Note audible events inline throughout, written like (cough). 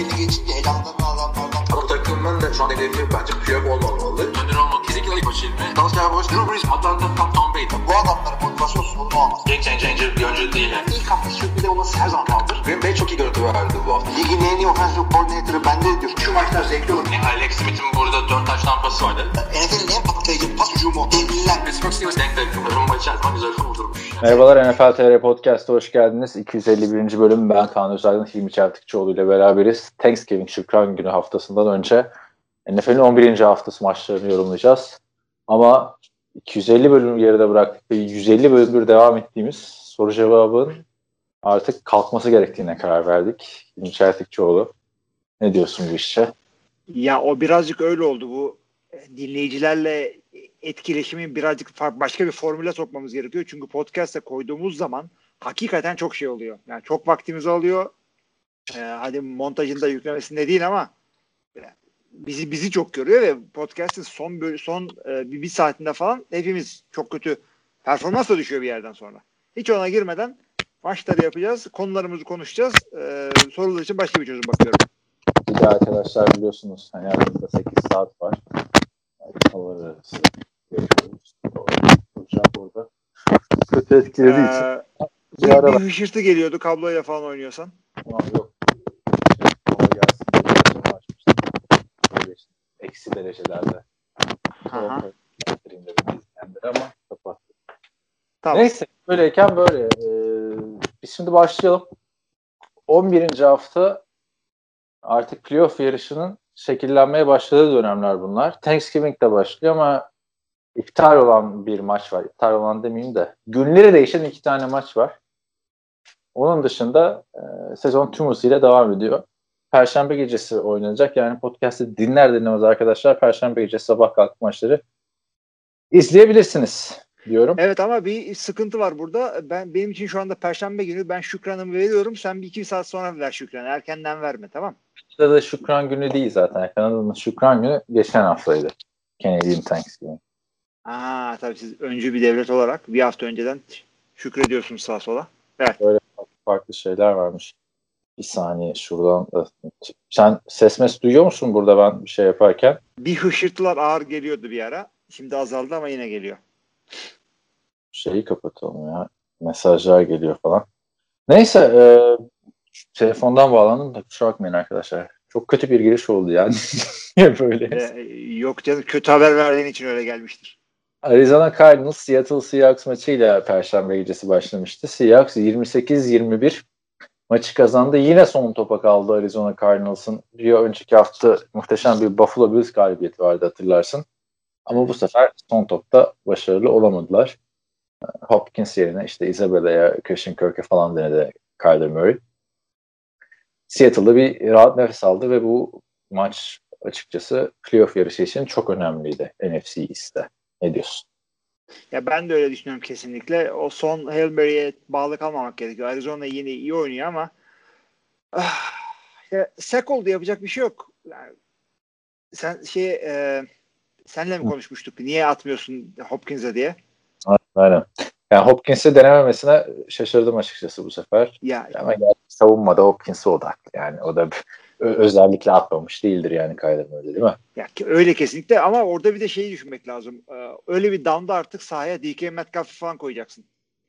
belli geçince elanlarını alanlardan. Ama takımın da şu an hedefi bence Piyok olmamalı. Önder olmalı. Kesinlikle ilk maçı ilmi. Dallas Cowboys, Drew Brees, Atlanta, Tom, Brady. Bu adamların motivasyon sorunu olmaz. Game changer bir oyuncu değil. Yani. İlk hafta sürpriz olması her zaman kaldır. Green Bay çok iyi görüntü verdi bu hafta. Ligin en iyi offensive coordinator'ı bende diyor. Şu maçlar zevkli olur. Yani Alex Smith'in burada 4 taş tampası vardı. NFL'in en patlayıcı pas hücumu. Devliler. Pittsburgh Steelers denk denk. Rumba içerisinde güzel kurdurmuş. Merhabalar NFL TR Podcast'a hoş geldiniz. 251. bölüm ben Kaan Özaydın, Hilmi Çeltikçioğlu ile beraberiz. Thanksgiving Şükran Günü haftasından önce NFL'in 11. haftası maçlarını yorumlayacağız. Ama 250 bölüm geride bıraktık ve 150 bölümdür devam ettiğimiz soru cevabın artık kalkması gerektiğine karar verdik. Hilmi Çeltikçioğlu ne diyorsun bu işe? Ya o birazcık öyle oldu bu dinleyicilerle etkileşimi birazcık farklı başka bir formüle sokmamız gerekiyor. Çünkü podcast'e koyduğumuz zaman hakikaten çok şey oluyor. Yani çok vaktimizi alıyor. Ee, hadi montajında yüklemesinde değil ama bizi bizi çok görüyor ve podcast'in son bölü, son e, bir, bir saatinde falan hepimiz çok kötü performans da düşüyor bir yerden sonra. Hiç ona girmeden maçları yapacağız. Konularımızı konuşacağız. Ee, sorular için başka bir çözüm bakıyorum. Bir de arkadaşlar biliyorsunuz hani aramızda 8 saat var. Havalar arası yapıyoruz. Hocam burada kötü etkilediği için. Ee, Bir bir, hışırtı geliyordu kabloyla falan oynuyorsan. Tamam yok. Eksi derecelerde. Aha. Dedim ama kapattım. Tamam. Neyse böyleyken böyle. Ee, biz şimdi başlayalım. 11. hafta artık playoff yarışının şekillenmeye başladığı dönemler bunlar. Thanksgiving de başlıyor ama iptal olan bir maç var. İptal olan demeyeyim de. Günleri değişen iki tane maç var. Onun dışında e, sezon tüm hızıyla devam ediyor. Perşembe gecesi oynanacak. Yani podcast'ı dinler dinlemez arkadaşlar Perşembe gecesi sabah kalkıp maçları izleyebilirsiniz diyorum. Evet ama bir sıkıntı var burada. Ben benim için şu anda perşembe günü ben Şükran'ımı veriyorum. Sen bir iki saat sonra ver Şükran. Erkenden verme tamam. Burada da Şükran günü değil zaten. Kanada'nın Şükran günü geçen haftaydı. Canadian Thanksgiving. Aa tabii siz öncü bir devlet olarak bir hafta önceden şükrediyorsunuz sağa sola. Farklı şeyler varmış. Bir saniye şuradan. Sen ses mes duyuyor musun burada ben bir şey yaparken? Bir hışırtılar ağır geliyordu bir ara. Şimdi azaldı ama yine geliyor. Şeyi kapatalım ya. Mesajlar geliyor falan. Neyse e, telefondan bağlandım da kusura bakmayın arkadaşlar. Çok kötü bir giriş oldu yani. (laughs) Böyle? Ee, yok canım kötü haber verdiğin için öyle gelmiştir. Arizona Cardinals Seattle Seahawks maçıyla Perşembe gecesi başlamıştı. Seahawks 28-21 maçı kazandı. Yine son topa kaldı Arizona Cardinals'ın. Bir önceki hafta muhteşem bir Buffalo Bills galibiyeti vardı hatırlarsın. Ama bu sefer son topta başarılı olamadılar. Hopkins yerine işte Isabella'ya, Christian Kirk'e falan denedi Kyler Murray. Seattle'da bir rahat nefes aldı ve bu maç açıkçası playoff yarışı için çok önemliydi NFC East'te. Ne diyorsun? Ya ben de öyle düşünüyorum kesinlikle. O son Hail Mary'e bağlı kalmamak gerekiyor. Arizona yine iyi oynuyor ama ah, ya, sek oldu yapacak bir şey yok. Yani, sen şey e, senle mi konuşmuştuk? Niye atmıyorsun Hopkins'e diye? Aynen. Yani Hopkins'i denememesine şaşırdım açıkçası bu sefer. Ya Ama gerçi savunmada Hopkins'e odaklı. Yani o da özellikle atmamış değildir yani Kyler Murray değil mi? Ya öyle kesinlikle ama orada bir de şeyi düşünmek lazım. Ee, öyle bir down'da artık sahaya DK Metcalf'ı falan koyacaksın.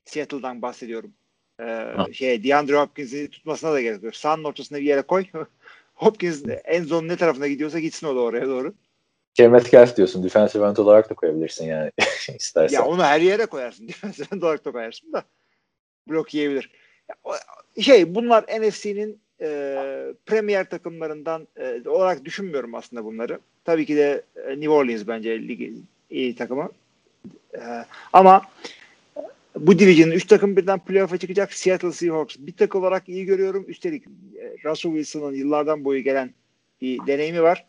Seattle'dan bahsediyorum. Ee, şey DeAndre Hopkins'i tutmasına da gerek yok. Sahanın ortasına bir yere koy. (laughs) Hopkins en zone ne tarafına gidiyorsa gitsin o da oraya doğru. Kemet Gelf diyorsun. Defensive end olarak da koyabilirsin yani (laughs) istersen. Ya onu her yere koyarsın. (laughs) Defensive end olarak da koyarsın da. Blok yiyebilir. Şey bunlar NFC'nin e, Premier takımlarından e, olarak düşünmüyorum aslında bunları. Tabii ki de e, New Orleans bence ligin iyi takımı. E, ama bu division'ın 3 takım birden playoff'a çıkacak. Seattle Seahawks bir takım olarak iyi görüyorum. Üstelik e, Russell Wilson'ın yıllardan boyu gelen bir deneyimi var.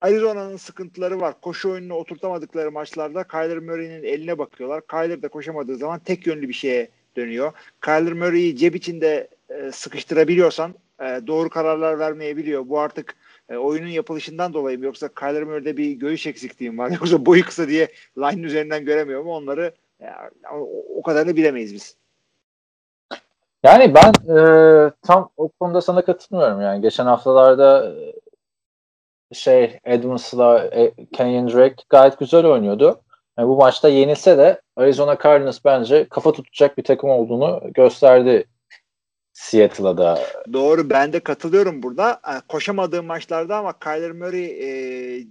Arizona'nın sıkıntıları var. Koşu oyununu oturtamadıkları maçlarda Kyler Murray'nin eline bakıyorlar. Kyler de koşamadığı zaman tek yönlü bir şeye dönüyor. Kyler Murray'i cep içinde e, sıkıştırabiliyorsan e, doğru kararlar vermeyebiliyor. Bu artık e, oyunun yapılışından dolayı mı yoksa Kyler Murray'de bir görüş eksikliğim var (laughs) yoksa boyu kısa diye line üzerinden göremiyorum onları e, o, o kadarını bilemeyiz biz. Yani ben e, tam o konuda sana katılmıyorum yani. Geçen haftalarda e, şey Edmonds'la e, Kenyon Drake gayet güzel oynuyordu. Yani bu maçta yenilse de Arizona Cardinals bence kafa tutacak bir takım olduğunu gösterdi Seattle'a da. Doğru ben de katılıyorum burada. Koşamadığım maçlarda ama Kyler Murray e,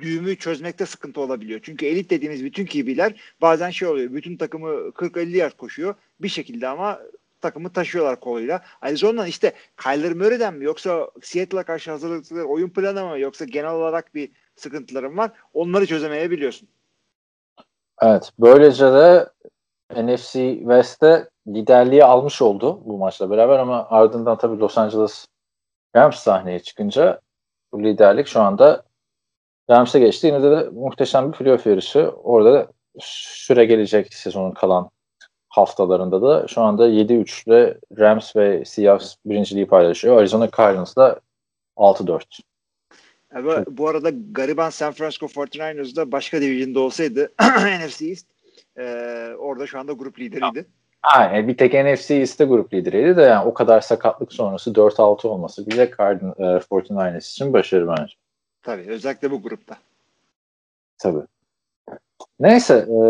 düğümü çözmekte sıkıntı olabiliyor. Çünkü elit dediğimiz bütün QB'ler bazen şey oluyor. Bütün takımı 40-50 yard koşuyor. Bir şekilde ama takımı taşıyorlar koluyla. Arizona'dan işte Kyler Murray'den mi yoksa Seattle'a karşı hazırlıkları oyun planı mı yoksa genel olarak bir sıkıntılarım var. Onları çözemeyebiliyorsun. Evet. Böylece de NFC West'te liderliği almış oldu bu maçla beraber ama ardından tabii Los Angeles Rams sahneye çıkınca bu liderlik şu anda Rams'e geçti. Yine de, de muhteşem bir playoff yarışı. Orada süre gelecek sezonun kalan haftalarında da şu anda 7-3 ile Rams ve Seahawks birinciliği paylaşıyor. Arizona Cardinals da 6-4. Evet, bu arada gariban San Francisco 49ers'da başka division'da olsaydı (clears throat) NFC East e, orada şu anda grup lideriydi. Aynen bir tek NFC East'te grup lideriydi de yani o kadar sakatlık sonrası 4-6 olması bile Cardinals e, 49ers için başarı bence. Tabii özellikle bu grupta. Tabii. Neyse e,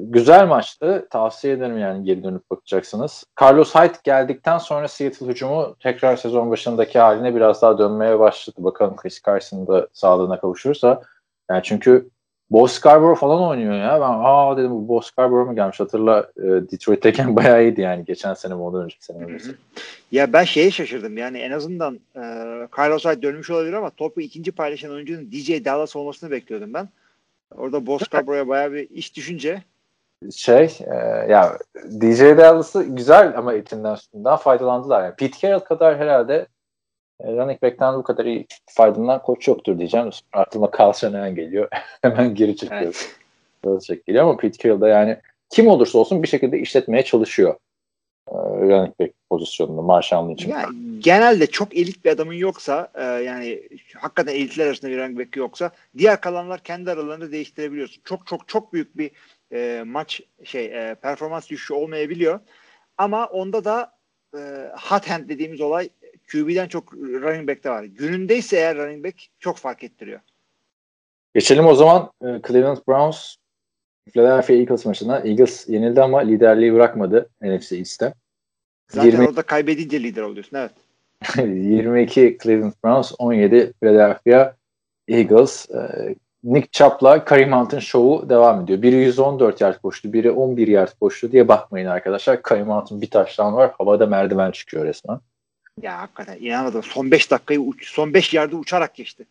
güzel maçtı. Tavsiye ederim yani geri dönüp bakacaksınız. Carlos Hyde geldikten sonra Seattle hücumu tekrar sezon başındaki haline biraz daha dönmeye başladı. Bakalım Chris Carson da sağlığına kavuşursa. Yani çünkü Bo Scarborough falan oynuyor ya. Ben aa dedim bu Bo Scarborough mu gelmiş? Hatırla e, Detroit'teyken (laughs) bayağı iyiydi yani. Geçen sene mi ondan önceki sene mi? Ya ben şeye şaşırdım. Yani en azından e, Carlos Hyde dönmüş olabilir ama topu ikinci paylaşan oyuncunun DJ Dallas olmasını bekliyordum ben. Orada Bo Scarborough'a bayağı bir iş düşünce şey e, ya DJ Dallas'ı güzel ama etinden sütünden faydalandılar. Yani Pete Carroll kadar herhalde running back'ten bu kadar iyi faydalanan koç yoktur diyeceğim. Aklıma Carl Shanahan geliyor. (laughs) Hemen geri çıkıyor. Evet. geliyor ama Pete Carroll da yani kim olursa olsun bir şekilde işletmeye çalışıyor. E, running back pozisyonunda Marshall için. Yani, genelde çok elit bir adamın yoksa e, yani hakikaten elitler arasında bir running back yoksa diğer kalanlar kendi aralarında değiştirebiliyorsun. Çok çok çok büyük bir e, maç şey e, performans düşüşü olmayabiliyor. Ama onda da e, hot hand dediğimiz olay QB'den çok running back'te var. Günündeyse eğer running back çok fark ettiriyor. Geçelim o zaman e, Cleveland Browns Philadelphia Eagles maçına. Eagles yenildi ama liderliği bırakmadı NFC East'te. Zaten 20... orada kaybedince lider oluyorsun evet. (laughs) 22 Cleveland Browns, 17 Philadelphia Eagles. E, Nick Chubb'la Kareem Hunt'ın şovu devam ediyor. Biri 114 yard koştu, biri 11 yard koştu diye bakmayın arkadaşlar. Kareem Hunt'ın bir taştan var. Havada merdiven çıkıyor resmen. Ya hakikaten inanamadım. Son 5 dakikayı uç, son 5 yardı uçarak geçti.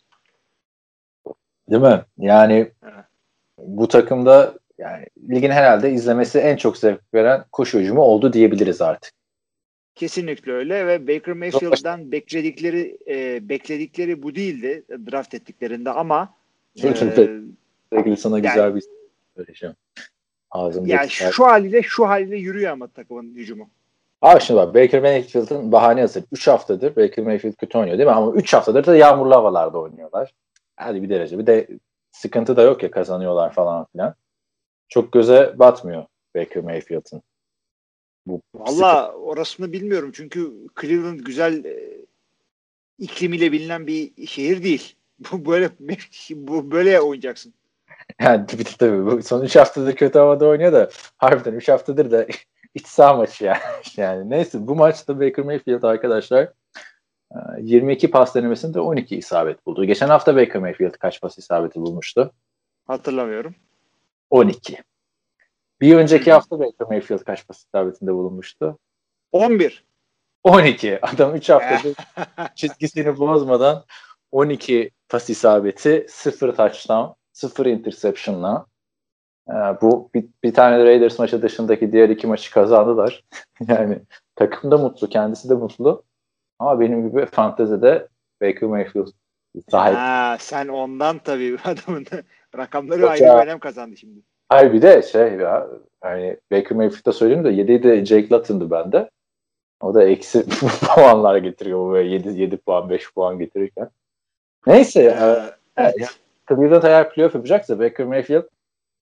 Değil mi? Yani evet. bu takımda yani ligin herhalde izlemesi en çok zevk veren koşu hücumu oldu diyebiliriz artık. Kesinlikle öyle ve Baker Mayfield'dan bekledikleri e, bekledikleri bu değildi draft ettiklerinde ama e, sevgili sana güzel yani, bir söyleyeceğim. Ağzımda yani şu haliyle şu haliyle yürüyor ama takımın hücumu. Abi şimdi bak Baker Mayfield'ın bahane hazır. 3 haftadır Baker Mayfield kötü oynuyor değil mi? Ama 3 haftadır da yağmurlu havalarda oynuyorlar. Hadi bir derece. Bir de sıkıntı da yok ya kazanıyorlar falan filan. Çok göze batmıyor Baker Mayfield'ın. Valla orasını bilmiyorum çünkü Cleveland güzel e, iklimiyle bilinen bir şehir değil. (laughs) Bu böyle bu böyle oynayacaksın. Yani tabii tabii. Son 3 haftadır kötü havada oynuyor da harbiden 3 haftadır da iç saha maçı yani. (laughs) yani. Neyse bu maçta Baker Mayfield arkadaşlar 22 e, pas denemesinde 12 isabet buldu. Geçen hafta Baker Mayfield kaç pas isabeti bulmuştu? Hatırlamıyorum. 12. Bir önceki hafta Baker Mayfield kaç pas isabetinde bulunmuştu? 11. 12. Adam 3 haftadır (laughs) çizgisini bozmadan 12 pas isabeti, 0 touchdown, 0 interception'la bu bir, bir tane Raiders maçı dışındaki diğer iki maçı kazandılar. (laughs) yani takım da mutlu, kendisi de mutlu. Ama benim gibi fantezide Baker Mayfield sahip. Ha, sen ondan tabii (laughs) adamın rakamları Yok ayrı ya. önem kazandı şimdi. Hayır bir de şey ya hani Baker Mayfield'da söyleyeyim de 7'yi de Jake Latton'dı bende. O da eksi (laughs) puanlar getiriyor böyle 7, 7 puan 5 puan getirirken. Neyse ya. Evet. Cleveland eğer playoff yapacaksa Baker Mayfield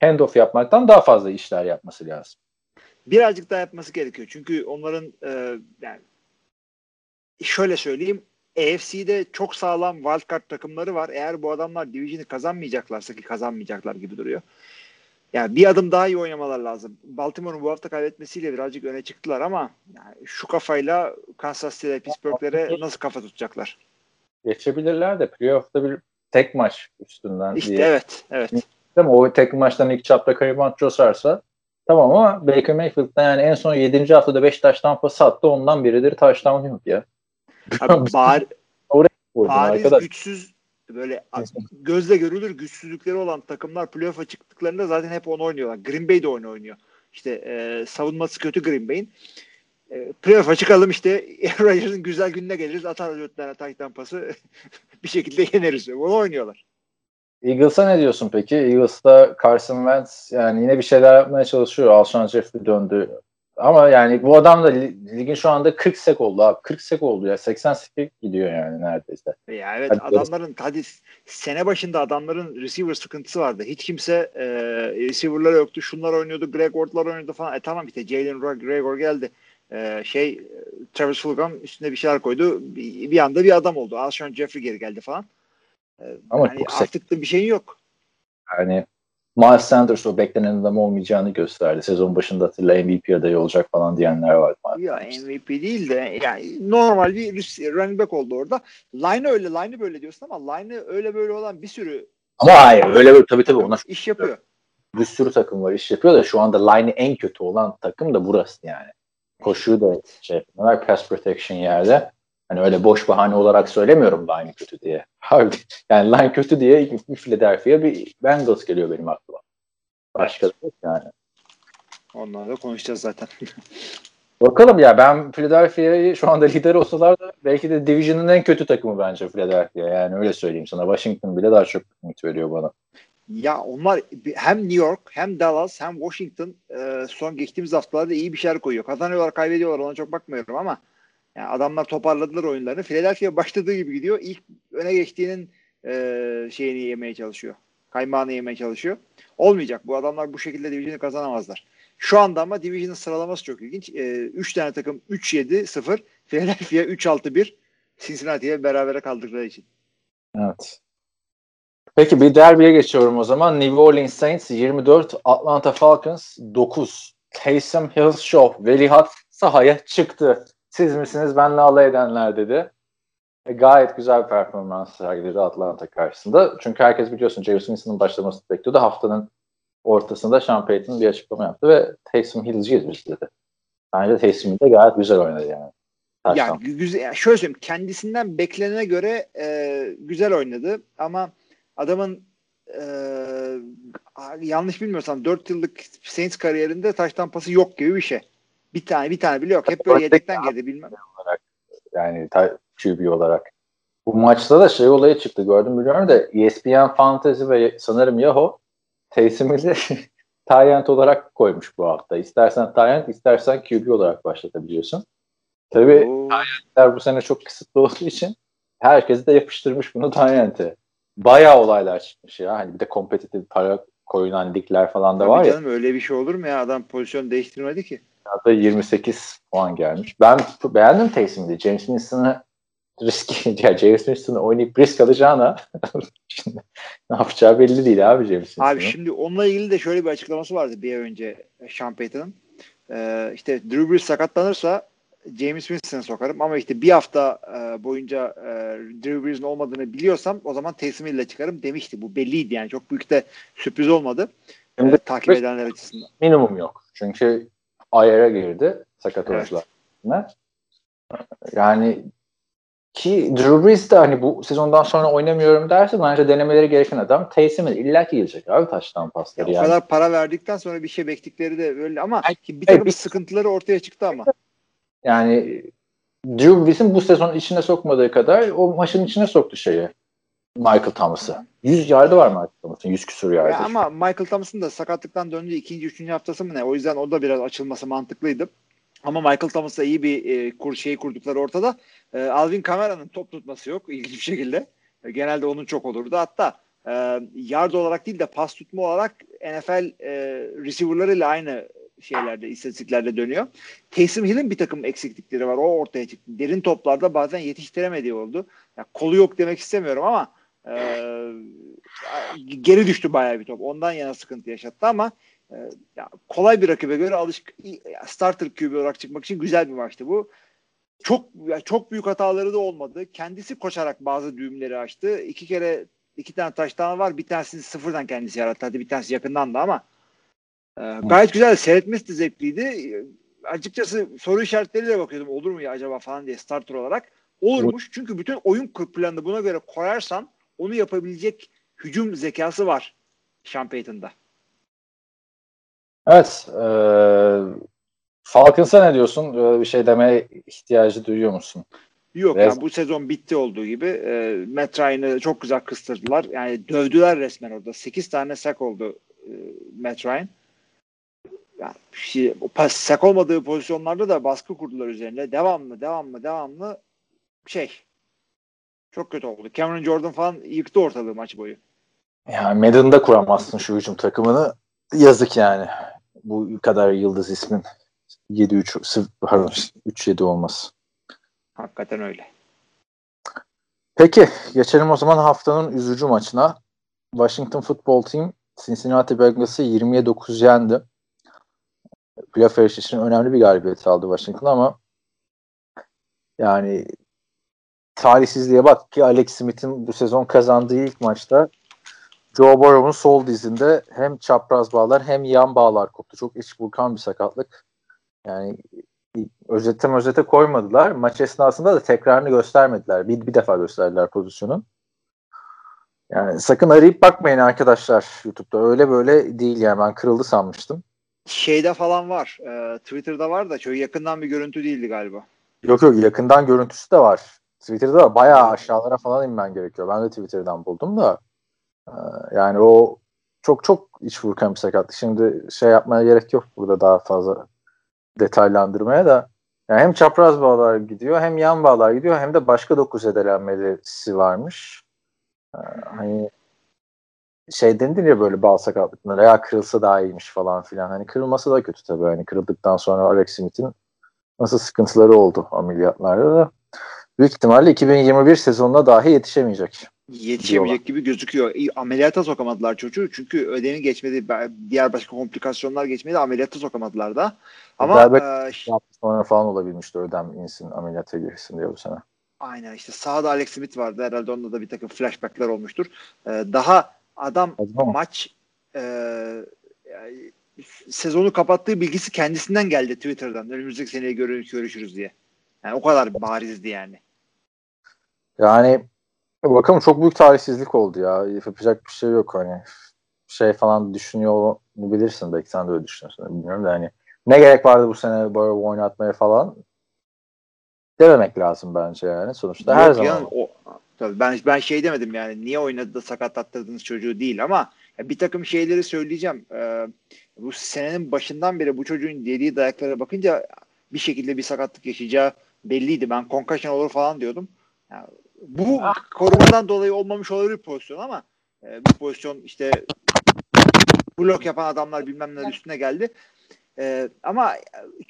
handoff yapmaktan daha fazla işler yapması lazım. birazcık daha yapması gerekiyor. Çünkü onların e, yani şöyle söyleyeyim AFC'de çok sağlam wildcard takımları var. Eğer bu adamlar division'ı kazanmayacaklarsa ki kazanmayacaklar gibi duruyor. Yani bir adım daha iyi oynamalar lazım. Baltimore'un bu hafta kaybetmesiyle birazcık öne çıktılar ama yani şu kafayla Kansas City'de Pittsburgh'lere nasıl kafa tutacaklar? Geçebilirler de playoff'ta bir tek maç üstünden İşte diye. evet, evet. Değil mi? O tek maçtan ilk çapta Karim Josarsa tamam ama Baker Mayfield'da yani en son 7. haftada 5 taştan pas attı. Ondan biridir touchdown yok ya. Abi bar, (laughs) bariz güçsüz böyle gözle görülür güçsüzlükleri olan takımlar playoff'a çıktıklarında zaten hep onu oynuyorlar. Green Bay de onu oynuyor. İşte e, savunması kötü Green Bay'in. E, playoff'a çıkalım işte (laughs) Rodgers'ın güzel gününe geliriz. Atar tane touchdown pası (laughs) bir şekilde yeneriz. Onu oynuyorlar. Eagles'a ne diyorsun peki? Eagles'ta Carson Wentz yani yine bir şeyler yapmaya çalışıyor. Alshon Jeffrey döndü. Ama yani bu adam da li- ligin şu anda 40 sek oldu abi. 40 sek oldu ya. 80 sek gidiyor yani neredeyse. Ya evet Hadi adamların hadi sene başında adamların receiver sıkıntısı vardı. Hiç kimse e, receiver'lar yoktu. Şunlar oynuyordu. Greg Ward'lar oynuyordu falan. E tamam işte Jalen Gregor geldi. E, şey Travis Fulgham üstüne bir şeyler koydu. Bir, bir anda bir adam oldu. Alshon Jeffrey geri geldi falan. E, Ama yani çok artık da bir şeyin yok. Yani Miles Sanders o beklenen adam olmayacağını gösterdi. Sezon başında hatırla MVP adayı olacak falan diyenler vardı. Ya MVP değil de yani normal bir running back oldu orada. Line öyle, line'ı böyle diyorsun ama line'ı öyle böyle olan bir sürü Ama hayır öyle böyle tabii tabii ona iş yapıyor. bir sürü takım var iş yapıyor da şu anda line'ı en kötü olan takım da burası yani. Koşuyu da şey yapıyorlar. Pass protection yerde. Hani öyle boş bahane olarak söylemiyorum line kötü diye. (laughs) Harbi. Yani line kötü diye Philadelphia bir Bengals geliyor benim aklıma. Başka da yok yani. Onlarla da konuşacağız zaten. (laughs) Bakalım ya ben Philadelphia'yı şu anda lider olsalar da belki de Division'ın en kötü takımı bence Philadelphia. Yani öyle söyleyeyim sana. Washington bile daha çok ümit veriyor bana. Ya onlar hem New York hem Dallas hem Washington e, son geçtiğimiz haftalarda iyi bir şeyler koyuyor. Kazanıyorlar kaybediyorlar ona çok bakmıyorum ama yani adamlar toparladılar oyunlarını. Philadelphia başladığı gibi gidiyor. İlk öne geçtiğinin e, şeyini yemeye çalışıyor. Kaymağını yemeye çalışıyor. Olmayacak. Bu adamlar bu şekilde Division'ı kazanamazlar. Şu anda ama Division'ın sıralaması çok ilginç. 3 tane takım 3-7-0. Philadelphia 3-6-1. Cincinnati'ye berabere kaldıkları için. Evet. Peki bir derbiye geçiyorum o zaman. New Orleans Saints 24, Atlanta Falcons 9. Taysom Hill Show. Velihat sahaya çıktı. Siz misiniz benle alay edenler dedi. E, gayet güzel bir performans sergiledi Atlanta karşısında. Çünkü herkes biliyorsun James Winston'ın başlamasını bekliyordu. Haftanın ortasında Sean Payton bir açıklama yaptı ve Taysom Hill'ciyiz biz dedi. Bence Taysom Hill de gayet güzel oynadı yani. Gü- güzel, yani şöyle söyleyeyim kendisinden beklenene göre e, güzel oynadı ama adamın e, yanlış bilmiyorsam 4 yıllık Saints kariyerinde taştan pası yok gibi bir şey. Bir tane bir tane bile yok. Hep böyle yedekten geldi bilmem. yani ta- QB olarak. Bu maçta da şey olayı çıktı gördüm biliyorum da ESPN Fantasy ve sanırım Yahoo Taysom Hill'i Tyent olarak koymuş bu hafta. İstersen Tyent istersen QB olarak başlatabiliyorsun. Tabii Oo. Tyent'ler bu sene çok kısıtlı olduğu için herkes de yapıştırmış bunu Tyent'e. Bayağı olaylar çıkmış ya. Hani bir de kompetitif para koyulan ligler falan da Tabii var ya. canım öyle bir şey olur mu ya? Adam pozisyon değiştirmedi ki. Hatta 28 puan gelmiş. Ben beğendim Taysom'u. James Winston'ı risk, (laughs) ya James Winston'ı oynayıp risk alacağına (laughs) şimdi ne yapacağı belli değil abi James Winston'ın. Abi şimdi onunla ilgili de şöyle bir açıklaması vardı bir ay önce Sean Payton'ın. Ee, işte Drew Brees sakatlanırsa James Winston'ı sokarım ama işte bir hafta e, boyunca e, Drew Brees'in olmadığını biliyorsam o zaman Taysom Hill'le çıkarım demişti. Bu belliydi yani çok büyük de sürpriz olmadı. Şimdi e, takip edenler açısından. minimum yok. Çünkü ayara girdi sakat Evet. oyuncular. Yani ki Drew Brees de hani bu sezondan sonra oynamıyorum derse bence denemeleri gereken adam Taysom illa ki gelecek abi taştan Ya pasları o yani. kadar para verdikten sonra bir şey bektikleri de böyle ama Ay, bir takım bir- sıkıntıları ortaya çıktı ama. Yani Drew Brees'in bu sezon içine sokmadığı kadar o maçın içine soktu şeyi. Michael Thomas'ı. 100 yardı var Michael Thomas'ın. 100 küsur yardı. Ya ama Michael Thomas'ın da sakatlıktan döndüğü ikinci, üçüncü haftası mı ne? O yüzden o da biraz açılması mantıklıydı. Ama Michael Thomas'la iyi bir e, kur, şey kurdukları ortada. E, Alvin Kamera'nın top tutması yok ilginç bir şekilde. E, genelde onun çok olurdu. Hatta e, yard olarak değil de pas tutma olarak NFL e, receiver'larıyla aynı şeylerde, istatistiklerde dönüyor. Taysom Hill'in bir takım eksiklikleri var. O ortaya çıktı. Derin toplarda bazen yetiştiremediği oldu. Yani kolu yok demek istemiyorum ama e, geri düştü bayağı bir top. Ondan yana sıkıntı yaşattı ama e, ya, kolay bir rakibe göre alışık starter QB olarak çıkmak için güzel bir maçtı bu. Çok çok büyük hataları da olmadı. Kendisi koşarak bazı düğümleri açtı. İki kere iki tane taştan var. Bir tanesini sıfırdan kendisi yarattı. Hadi bir tanesi yakından da ama e, gayet güzel. Seyretmesi de zevkliydi. Açıkçası soru işaretleriyle bakıyordum. Olur mu ya acaba falan diye starter olarak. Olurmuş. Çünkü bütün oyun planını buna göre koyarsan onu yapabilecek hücum zekası var Sean Payton'da. Evet. E, Falcons'a ne diyorsun? Böyle bir şey demeye ihtiyacı duyuyor musun? Yok Res- yani bu sezon bitti olduğu gibi e, Matt Ryan'ı çok güzel kıstırdılar. Yani dövdüler resmen orada. 8 tane sak oldu e, Matt Ryan. Yani şey, pas, sak olmadığı pozisyonlarda da baskı kurdular üzerine. Devamlı, devamlı, devamlı şey çok kötü oldu. Cameron Jordan falan yıktı ortalığı maç boyu. Yani Madden'da kuramazsın şu hücum takımını. Yazık yani. Bu kadar yıldız ismin 7-3 pardon 3-7 olması. Hakikaten öyle. Peki geçelim o zaman haftanın üzücü maçına. Washington Football Team Cincinnati Bengals'ı 20'ye 9 yendi. Playoff yarışı için önemli bir galibiyet aldı Washington ama yani talihsizliğe bak ki Alex Smith'in bu sezon kazandığı ilk maçta Joe Burrow'un sol dizinde hem çapraz bağlar hem yan bağlar koptu. Çok iç burkan bir sakatlık. Yani özetten özete koymadılar. Maç esnasında da tekrarını göstermediler. Bir, bir defa gösterdiler pozisyonun. Yani sakın arayıp bakmayın arkadaşlar YouTube'da. Öyle böyle değil yani ben kırıldı sanmıştım. Şeyde falan var. E, Twitter'da var da çok yakından bir görüntü değildi galiba. Yok yok yakından görüntüsü de var. Twitter'da da bayağı aşağılara falan inmen gerekiyor. Ben de Twitter'dan buldum da. E, yani o çok çok iç vurkan bir sakatlık. Şimdi şey yapmaya gerek yok burada daha fazla detaylandırmaya da yani hem çapraz bağlar gidiyor hem yan bağlar gidiyor hem de başka doku zedelenmesi varmış. Ee, hani şey denir ya böyle bağ sakatlıkları ya kırılsa daha iyiymiş falan filan. Hani kırılması da kötü tabii. Hani kırıldıktan sonra Alex Smith'in nasıl sıkıntıları oldu ameliyatlarda da. Büyük ihtimalle 2021 sezonuna dahi yetişemeyecek yetişemeyecek gibi gözüküyor. Ameliyata sokamadılar çocuğu çünkü ödemi geçmedi. Diğer başka komplikasyonlar geçmedi. Ameliyata sokamadılar da. Ama e, sonra falan olabilmişti ödem insin ameliyata girsin diye bu sene. Aynen işte sağda Alex Smith vardı. Herhalde onda da bir takım flashbackler olmuştur. Ee, daha adam Acaba. maç e, yani, sezonu kapattığı bilgisi kendisinden geldi Twitter'dan. Önümüzdeki seneye görüşürüz diye. Yani o kadar barizdi yani. Yani Bakalım çok büyük tarihsizlik oldu ya. Yapacak bir şey yok hani. Şey falan düşünüyor bilirsin belki sen de öyle düşünüyorsun bilmiyorum da hani ne gerek vardı bu sene böyle oynatmaya falan dememek lazım bence yani sonuçta yok her zaman. Yani, o, tabii ben ben şey demedim yani niye oynadı da sakatlattırdınız çocuğu değil ama bir takım şeyleri söyleyeceğim. Ee, bu senenin başından beri bu çocuğun dediği dayaklara bakınca bir şekilde bir sakatlık yaşayacağı belliydi. Ben concussion olur falan diyordum. Yani bu ah. korumadan dolayı olmamış olabilir pozisyon ama e, bu pozisyon işte blok yapan adamlar bilmem ne üstüne geldi. E, ama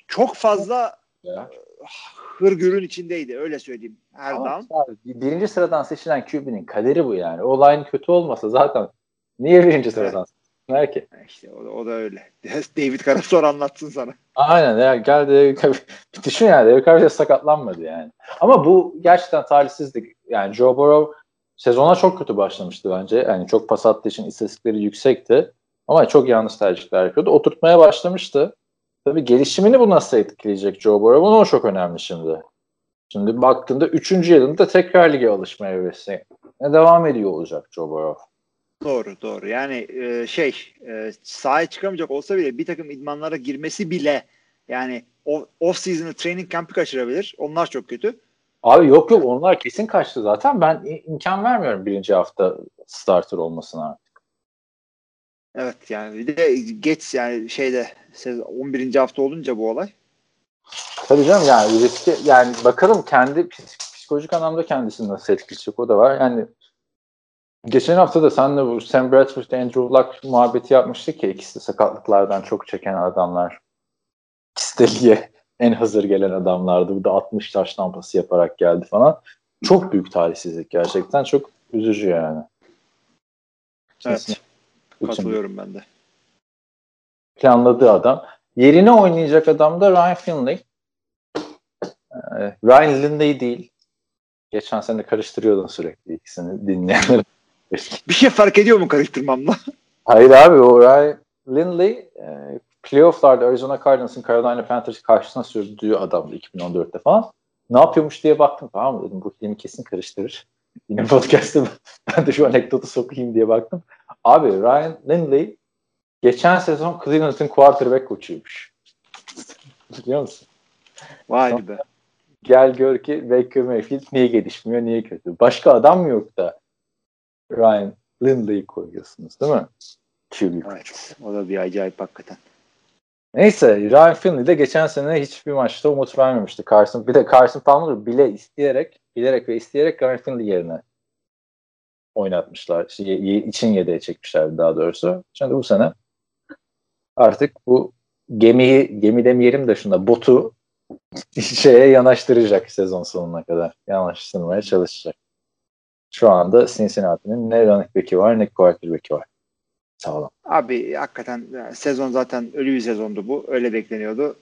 çok fazla ya. hırgürün içindeydi öyle söyleyeyim her ama Abi, birinci sıradan seçilen QB'nin kaderi bu yani. O line kötü olmasa zaten niye birinci sıradan evet. Ver ki. İşte o da, o da öyle. (laughs) David Carr sonra anlatsın sana. Aynen ya geldi (laughs) Düşün yani David Carr sakatlanmadı yani. Ama bu gerçekten talihsizlik. Yani Joe Burrow sezona çok kötü başlamıştı bence. Yani çok pas attığı için istatistikleri yüksekti. Ama çok yanlış tercihler yapıyordu. Oturtmaya başlamıştı. Tabii gelişimini bu nasıl etkileyecek Joe Burrow'un o çok önemli şimdi. Şimdi baktığında 3. yılında tekrar lige alışmaya hevesine devam ediyor olacak Joe Burrow. Doğru doğru. Yani e, şey e, sahaya çıkamayacak olsa bile bir takım idmanlara girmesi bile yani off season'ı training camp'i kaçırabilir. Onlar çok kötü. Abi yok yok onlar kesin kaçtı zaten. Ben imkan vermiyorum birinci hafta starter olmasına artık. Evet yani bir de geç yani şeyde 11. hafta olunca bu olay. Tabii canım yani riski yani bakalım kendi psikolojik anlamda kendisini nasıl etkileyecek o da var. Yani Geçen hafta da senle bu Sam Bradford, Andrew Luck muhabbeti yapmıştık ki ikisi de sakatlıklardan çok çeken adamlar. Steli'ye en hazır gelen adamlardı. Bu da 60 taş tampası yaparak geldi falan. Çok büyük talihsizlik gerçekten. Çok üzücü yani. Evet. Katılıyorum ben de. Planladığı adam. Yerine oynayacak adam da Ryan Finley. Ee, Ryan Lindley değil. Geçen sene karıştırıyordun sürekli ikisini dinleyenler. Bir şey fark ediyor mu karıştırmamla? Hayır abi o Ryan Lindley e, playofflarda Arizona Cardinals'ın Carolina Panthers karşısına sürdüğü adamdı 2014'te falan. Ne yapıyormuş diye baktım tamam mı dedim bu filmi kesin karıştırır. (laughs) Yine podcast'ta (laughs) ben de şu anekdotu sokayım diye baktım. Abi Ryan Lindley geçen sezon Cleveland'ın quarterback koçuymuş. (laughs) Biliyor musun? Vay be. Gel gör ki Baker Mayfield niye gelişmiyor, niye kötü. Başka adam mı yok da Ryan Lindley'i koyuyorsunuz değil mi? QB evet, o da bir acayip hakikaten. Neyse Ryan Finley de geçen sene hiçbir maçta umut vermemişti. Carson, bir de Carson Palmer bile isteyerek, bilerek ve isteyerek Ryan Finley yerine oynatmışlar. İşte, için yedeğe çekmişler daha doğrusu. Şimdi bu sene artık bu gemiyi, gemi demeyelim de şuna botu (laughs) şeye yanaştıracak sezon sonuna kadar. Yanaştırmaya çalışacak. Şu anda Cincinnati'nin ne running back'i var ne quarterback'i var. Sağlam. Abi hakikaten yani sezon zaten ölü bir sezondu bu. Öyle bekleniyordu.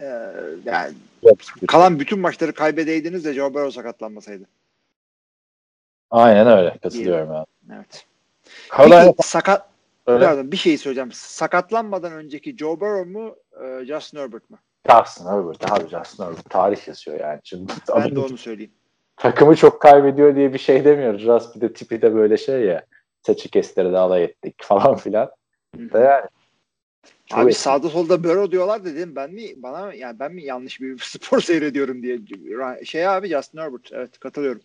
Ee, yani kalan bütün maçları kaybedeydiniz de Joe Burrow sakatlanmasaydı. Aynen öyle. Katılıyorum yani. Evet. Peki, sakat öyle. Pardon, bir şey söyleyeceğim. Sakatlanmadan önceki Joe Burrow mu e, Justin Herbert mı? Justin Herbert abi Justin Herbert tarih yazıyor yani. Şimdi ben de onu söyleyeyim. Takımı çok kaybediyor diye bir şey demiyoruz. Just bir de tipi de böyle şey ya saçı kestirdi alay ettik (laughs) falan filan. Da yani. Abi evet. sağda solda Burrow diyorlar dedim. Ben mi bana yani ben mi yanlış bir (laughs) spor seyrediyorum diye. Şey abi Justin Herbert. Evet katılıyorum.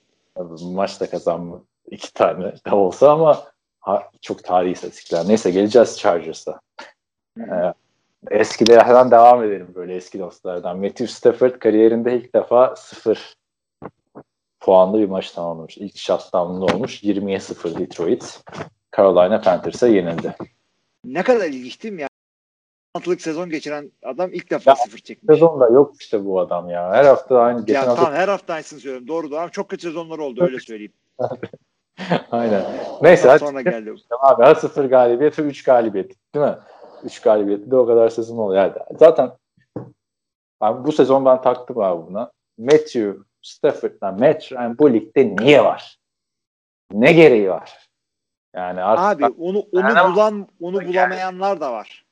Maçta kazanma iki tane de olsa ama ha, çok tarihi istatistikler. Neyse geleceğiz Chargers'a. Ee, eskilerden devam edelim böyle eski dostlardan. Matthew Stafford kariyerinde ilk defa sıfır puanlı bir maç tamamlamış. İlk shutdown'lı olmuş. 20'ye 0 Detroit. Carolina Panthers'a yenildi. Ne kadar ilginç değil mi ya? Altılık sezon geçiren adam ilk defa ya, sıfır çekmiş. Sezonda yok işte bu adam ya. Her hafta aynı. Geçen ya hafta... tamam her hafta aynısını söylüyorum. Doğru doğru. Çok kötü sezonlar oldu öyle söyleyeyim. (laughs) Aynen. Neyse hadi. Sonra geldi. Abi ha sıfır galibiyet ve 3 galibiyet. Değil mi? 3 galibiyet de o kadar sezon oluyor. Yani zaten abi bu sezon ben taktım abi buna. Matthew Stafford'la Matt Ryan bu ligde niye var? Ne gereği var? Yani artık Abi onu onu yani bulan onu bulamayanlar da var.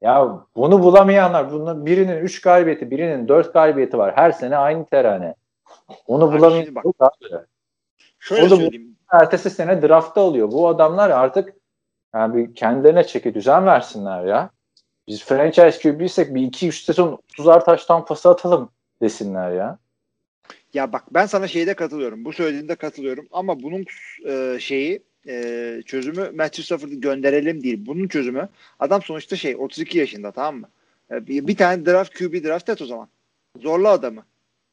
Ya bunu bulamayanlar bunun birinin 3 galibiyeti, birinin 4 galibiyeti var. Her sene aynı terane. Onu bulamayan bak. Abi. Şöyle o söyleyeyim. Bu, ertesi sene draftta oluyor. Bu adamlar artık yani bir kendilerine çeki düzen versinler ya. Biz franchise QB'ysek bir 2-3 sezon 30'ar taştan pası atalım desinler ya. Ya bak ben sana şeyde katılıyorum. Bu söylediğinde katılıyorum. Ama bunun e, şeyi e, çözümü Matthew Stafford'ı gönderelim değil. Bunun çözümü adam sonuçta şey 32 yaşında tamam mı? E, bir, bir tane draft QB draft et o zaman. Zorla adamı.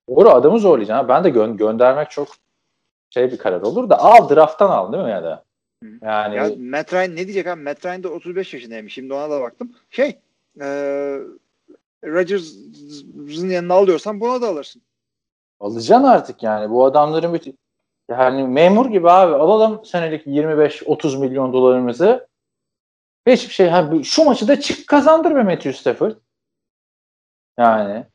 Doğru adamı zorlayacaksın. Ben de gö- göndermek çok şey bir karar olur da al drafttan al değil mi ya da? Yani ya Matt Ryan ne diyecek abi? Matt Ryan de 35 yaşındaymış. Şimdi ona da baktım. Şey e, Rodgers'ın yanına alıyorsan buna da alırsın. Alacaksın artık yani. Bu adamların bir yani memur gibi abi alalım senelik 25-30 milyon dolarımızı. Hiçbir şey. Ha, şu maçı da çık kazandır be Matthew Stafford. Yani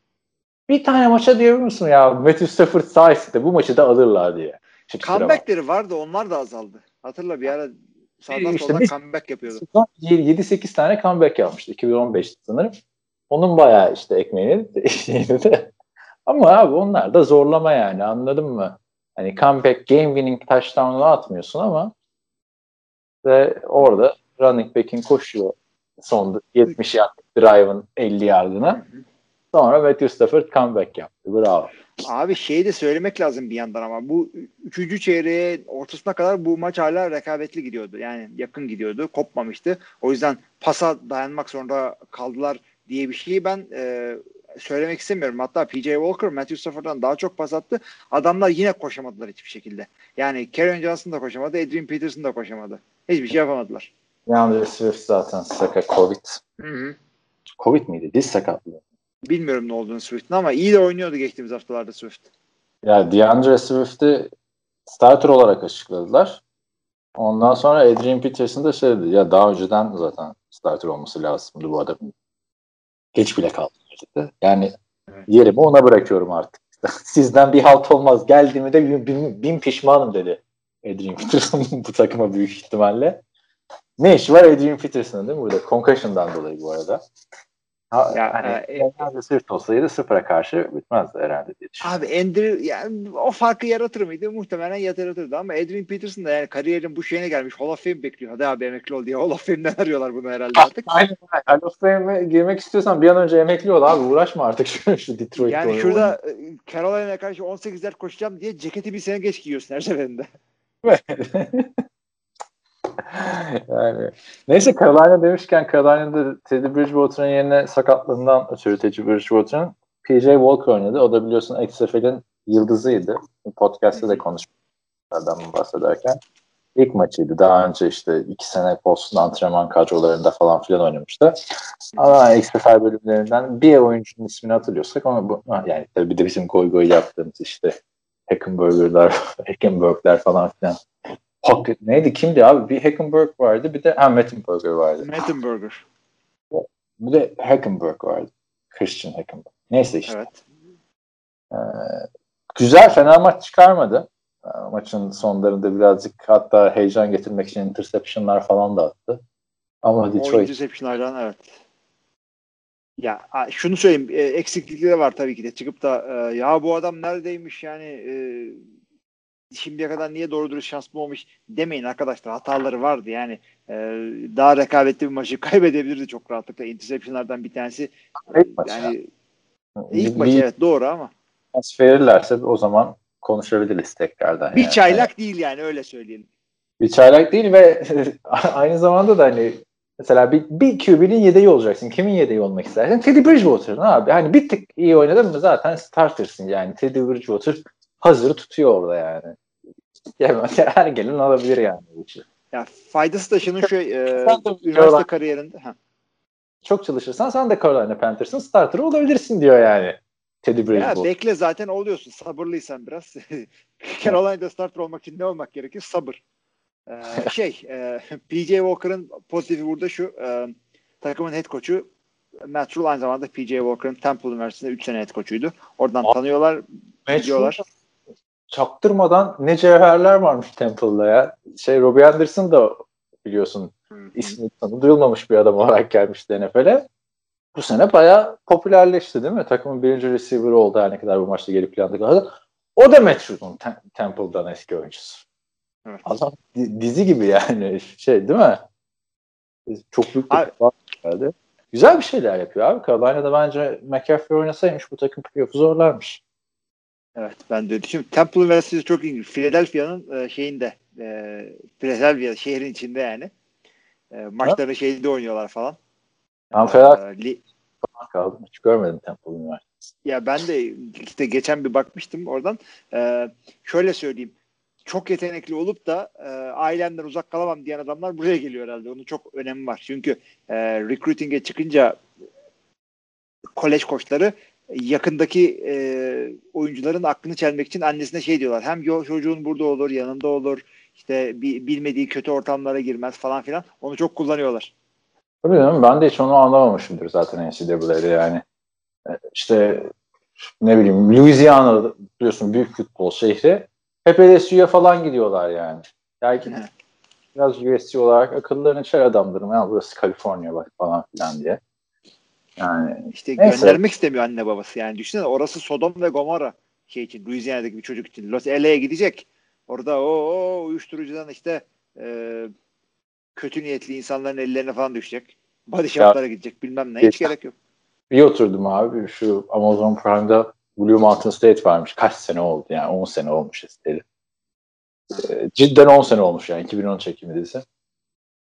bir tane maça diyebilir misin ya Matthew Stafford sayesinde bu maçı da alırlar diye. Comeback'leri vardı onlar da azaldı. Hatırla bir ara sağdan işte soldan comeback yapıyordu. 7-8 tane comeback yapmıştı 2015'te sanırım. Onun bayağı işte ekmeğini de (laughs) ama abi onlar da zorlama yani anladın mı? Hani comeback game winning touchdown'u atmıyorsun ama ve orada running back'in koşuyor son 70 yard drive'ın 50 yardına. Sonra Matthew Stafford comeback yaptı. Bravo. Abi şeyi de söylemek lazım bir yandan ama bu üçüncü çeyreğe ortasına kadar bu maç hala rekabetli gidiyordu. Yani yakın gidiyordu. Kopmamıştı. O yüzden pasa dayanmak zorunda kaldılar diye bir şeyi ben e, söylemek istemiyorum. Hatta PJ Walker Matthew Stafford'dan daha çok pas attı. Adamlar yine koşamadılar hiçbir şekilde. Yani Karen Johnson da koşamadı. Adrian Peterson da koşamadı. Hiçbir şey yapamadılar. Yalnız Swift zaten sakat Covid. Hı hı. Covid miydi? Diz sakatlığı. Bilmiyorum ne olduğunu Swift'in ama iyi de oynuyordu geçtiğimiz haftalarda Swift. Ya DeAndre Swift'i starter olarak açıkladılar. Ondan sonra Adrian Peterson da şey dedi. Ya daha önceden zaten starter olması lazımdı bu adamın. Geç bile kaldı. Dedi. Yani yerimi ona bırakıyorum artık. (laughs) Sizden bir halt olmaz. Geldiğimi de bin, bin, bin pişmanım dedi. Adrian Peterson (laughs) bu takıma büyük ihtimalle. Ne işi var Adrian Peterson'ın değil mi burada? Concussion'dan dolayı bu arada. Ha, Ya, hani e, e, Swift olsaydı sıfıra karşı bitmezdi herhalde diye düşünüyorum. Abi Andrew yani o farkı yaratır mıydı? Muhtemelen yaratırdı ama Adrian Peterson da yani kariyerin bu şeyine gelmiş. Hall of Fame bekliyor. Hadi abi emekli ol diye Hall of Fame'den arıyorlar bunu herhalde artık. (laughs) Aynen. Hall of Fame'e girmek istiyorsan bir an önce emekli ol abi. Uğraşma artık (laughs) şu, şu Detroit'te. Yani oyun- şurada e, Carolina'ya karşı 18 dert koşacağım diye ceketi bir sene geç giyiyorsun her seferinde. (laughs) (laughs) yani. Neyse Carolina demişken Carolina'da Teddy Bridgewater'ın yerine sakatlığından ötürü Teddy Bridgewater'ın PJ Walker oynadı. O da biliyorsun XFL'in yıldızıydı. Podcast'ta da konuşmuşlardan bahsederken. İlk maçıydı. Daha önce işte iki sene Boston antrenman kadrolarında falan filan oynamıştı. Ama XFL bölümlerinden bir oyuncunun ismini hatırlıyorsak ama bu yani tabii bir de bizim goy goy yaptığımız işte Hackenberger'lar, (laughs) Hackenberg'ler falan filan. Hack, neydi kimdi abi? Bir Hackenberg vardı bir de ha, Mettenberger vardı. Mettenberger. Bir de Hackenberg vardı. Christian Hackenberg. Neyse işte. Evet. Ee, güzel fena maç çıkarmadı. Ee, maçın sonlarında birazcık hatta heyecan getirmek için interceptionlar falan da attı. Ama O Detroit interceptionlardan evet. Ya şunu söyleyeyim e, eksiklikleri var tabii ki de çıkıp da e, ya bu adam neredeymiş yani e, şimdiye kadar niye doğru dürüst şans bulmamış demeyin arkadaşlar hataları vardı yani e, daha rekabetli bir maçı (laughs) kaybedebilirdi çok rahatlıkla interceptionlardan bir tanesi İlk maç yani bir, ilk bir evet doğru ama maç verirlerse o zaman konuşabiliriz tekrardan. bir yani. çaylak değil yani öyle söyleyelim. bir çaylak değil ve (laughs) aynı zamanda da hani mesela bir, bir QB'nin yedeği olacaksın. Kimin yedeği olmak istersin? Teddy Bridgewater'ın abi. Hani bir tık iyi oynadın mı zaten startersın yani. Teddy Bridgewater hazır tutuyor orada yani. (laughs) Yani her gelen alabilir yani bu işi. Ya faydası da şunun şu e, üniversite kariyerinde ha. Çok çalışırsan sen de Carolina Panthers'ın starterı olabilirsin diyor yani. Teddy Ya Bridgewater. bekle zaten oluyorsun. Sabırlıysan biraz. (laughs) Carolina'da starter olmak için ne olmak gerekir? Sabır. Ee, (laughs) şey, e, PJ Walker'ın pozitifi burada şu. e, takımın head coach'u Matt Rule aynı zamanda PJ Walker'ın Temple Üniversitesi'nde 3 sene head coach'uydu. Oradan Aa, tanıyorlar, biliyorlar. Çaktırmadan ne cevherler varmış Temple'da ya. Şey Robbie Anderson da biliyorsun ismi tanı duyulmamış bir adam olarak gelmişti NFL'e. Bu sene bayağı popülerleşti değil mi? Takımın birinci receiver oldu her ne kadar bu maçta geri planda kaldı. O da Matt Tem- Temple'dan eski oyuncusu. Evet. Adam di- dizi gibi yani şey değil mi? Çok büyük bir geldi. Güzel bir şeyler yapıyor abi. Carolina'da bence McCaffrey oynasaymış bu takım playoff'u zorlarmış. Evet ben de düşünüyorum. Temple Üniversitesi çok ilginç. Philadelphia'nın e, şeyinde e, Philadelphia şehrin içinde yani. E, maçları şeyde oynuyorlar falan. Ben Ferhat E, li- kaldım. Hiç görmedim Temple Üniversitesi. Ya ben de işte geçen bir bakmıştım oradan. Ee, şöyle söyleyeyim. Çok yetenekli olup da e, ailemden uzak kalamam diyen adamlar buraya geliyor herhalde. Onun çok önemi var. Çünkü e, recruiting'e çıkınca kolej koçları yakındaki e, oyuncuların aklını çelmek için annesine şey diyorlar. Hem çocuğun burada olur, yanında olur. İşte bi- bilmediği kötü ortamlara girmez falan filan. Onu çok kullanıyorlar. Tabii canım ben de hiç onu anlamamışımdır zaten NCAA'de yani. E, İşte ne bileyim Louisiana biliyorsun büyük futbol şehri. Hep LSU'ya falan gidiyorlar yani. Belki biraz USC olarak akıllarını çer adamlarım. Ya burası Kaliforniya bak falan filan diye. Yani İşte Neyse. göndermek istemiyor anne babası. Yani düşünsene orası Sodom ve Gomorra şey için Louisiana'daki bir çocuk için. Los LA'ya gidecek. Orada o, o uyuşturucudan işte e, kötü niyetli insanların ellerine falan düşecek. Body shop'lara gidecek bilmem ne. Hiç Geçen- gerek yok. bir oturdum abi şu Amazon Prime'da Blue Mountain State varmış. Kaç sene oldu yani 10 sene olmuş istedi. Ee, cidden 10 sene olmuş yani 2010 çekimi dizisi.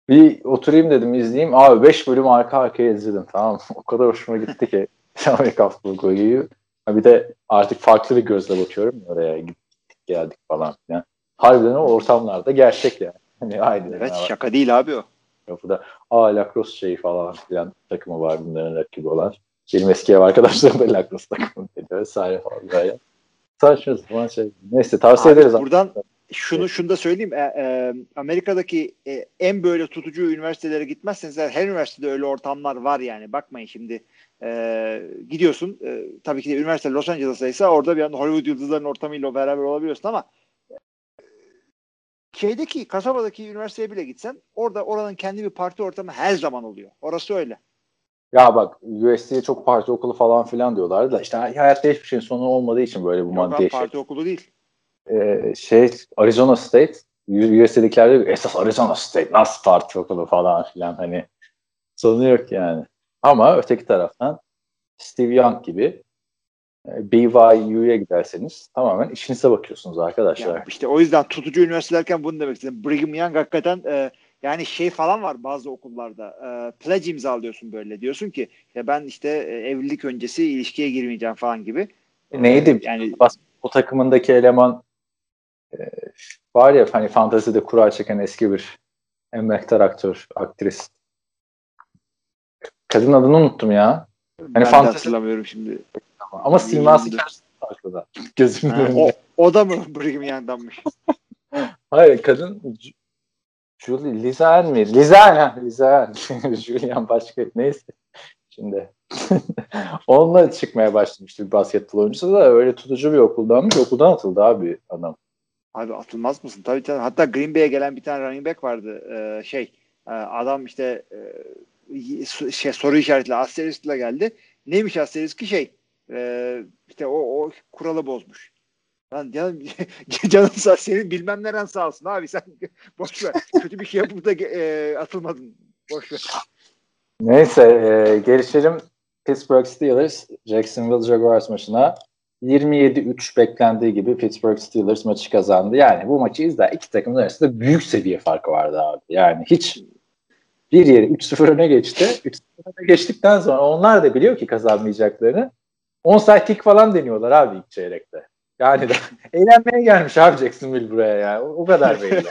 Bir oturayım dedim izleyeyim. Abi 5 bölüm arka arkaya izledim tamam mı? (laughs) O kadar hoşuma gitti ki (laughs) Amerikan futbolu Bir de artık farklı bir gözle bakıyorum ya oraya gittik geldik falan filan. Harbiden o ortamlarda gerçek yani. (laughs) Hani aynı. Evet şaka değil abi o. Kapıda aa lacrosse şeyi falan filan takımı var bunların rakibi olan. Benim eski ev arkadaşlarım da Lacrosse takımındaydı vesaire falan böyle. Saçma sapan şey. Neyse tavsiye Abi ederiz. Buradan şunu şunu da söyleyeyim. E, e, Amerika'daki e, en böyle tutucu üniversitelere gitmezseniz her üniversitede öyle ortamlar var yani. Bakmayın şimdi e, gidiyorsun. E, tabii ki de üniversite Los Angeles'taysa orada bir anda Hollywood yıldızlarının ortamıyla beraber olabiliyorsun ama e, şeydeki kasabadaki üniversiteye bile gitsen orada oranın kendi bir parti ortamı her zaman oluyor. Orası öyle. Ya bak USC'ye çok parti okulu falan filan diyorlardı da işte hayatta hiçbir şeyin sonu olmadığı için böyle bu Yok abi, şey. parti okulu değil. Ee, şey Arizona State USC'dekilerde esas Arizona State nasıl parti okulu falan filan hani sonu yok yani. Ama öteki taraftan Steve Young gibi e, BYU'ya giderseniz tamamen işinize bakıyorsunuz arkadaşlar. Ya işte o yüzden tutucu üniversite derken bunu demek istedim. Brigham Young hakikaten e, yani şey falan var bazı okullarda. E, pledge imzalıyorsun böyle. Diyorsun ki ya ben işte e, evlilik öncesi ilişkiye girmeyeceğim falan gibi. Neydi? Yani o takımındaki eleman e, var ya hani fantazide kura çeken eski bir emektar aktör, aktris. Kadın adını unuttum ya. ben Hani de fantezi- hatırlamıyorum şimdi. Ama siması Yıldı. gerçekten farklı Gözümün önünde. o, o da mı (laughs) Brigham Young'danmış? Hayır kadın Ju- Julie Lizanne mi? Lizanne ha Lizanne. (laughs) Julian başka neyse. Şimdi (laughs) onunla çıkmaya başlamıştı bir basketbol oyuncusu da öyle tutucu bir okuldanmış. Okuldan atıldı abi adam. Abi atılmaz mısın? Tabii tabii. Hatta Green Bay'e gelen bir tane running back vardı. Ee, şey e, adam işte e, şey soru işaretli asteriskle geldi. Neymiş asteriski şey e, işte o, o kuralı bozmuş. Lan canım, (laughs) canın sağ senin bilmem neren sağ olsun abi sen (laughs) boş ver. Kötü bir şey yapıp da e, atılmadın. Boş ver. Neyse e, gelişelim Pittsburgh Steelers Jacksonville Jaguars maçına 27-3 beklendiği gibi Pittsburgh Steelers maçı kazandı. Yani bu maçı izler iki takımın arasında büyük seviye farkı vardı abi. Yani hiç bir yeri 3-0 öne geçti. 3-0 öne geçtikten sonra onlar da biliyor ki kazanmayacaklarını. Onside kick falan deniyorlar abi ilk çeyrekte. Yani (laughs) eğlenmeye gelmiş abi Jacksonville buraya yani. O, o kadar belli.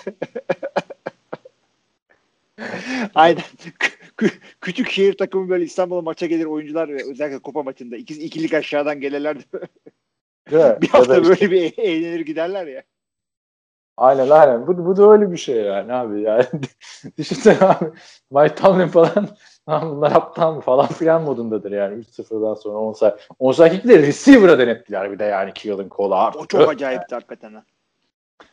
(laughs) Aynen. Kü- küçük şehir takımı böyle İstanbul'a maça gelir oyuncular ve özellikle Kupa maçında iki, ikilik aşağıdan gelirler (laughs) bir hafta işte- böyle bir e- eğlenir giderler ya. Aynen aynen. Bu, bu da öyle bir şey yani abi. Yani (laughs) düşünsene abi. Mike Tomlin falan "Lan bunlar aptal mı falan filan modundadır yani 3-0'dan sonra onside. Onside kickleri receiver'a denettiler bir de yani Keelan Cole abi. O çok acayipti hakikaten. ha.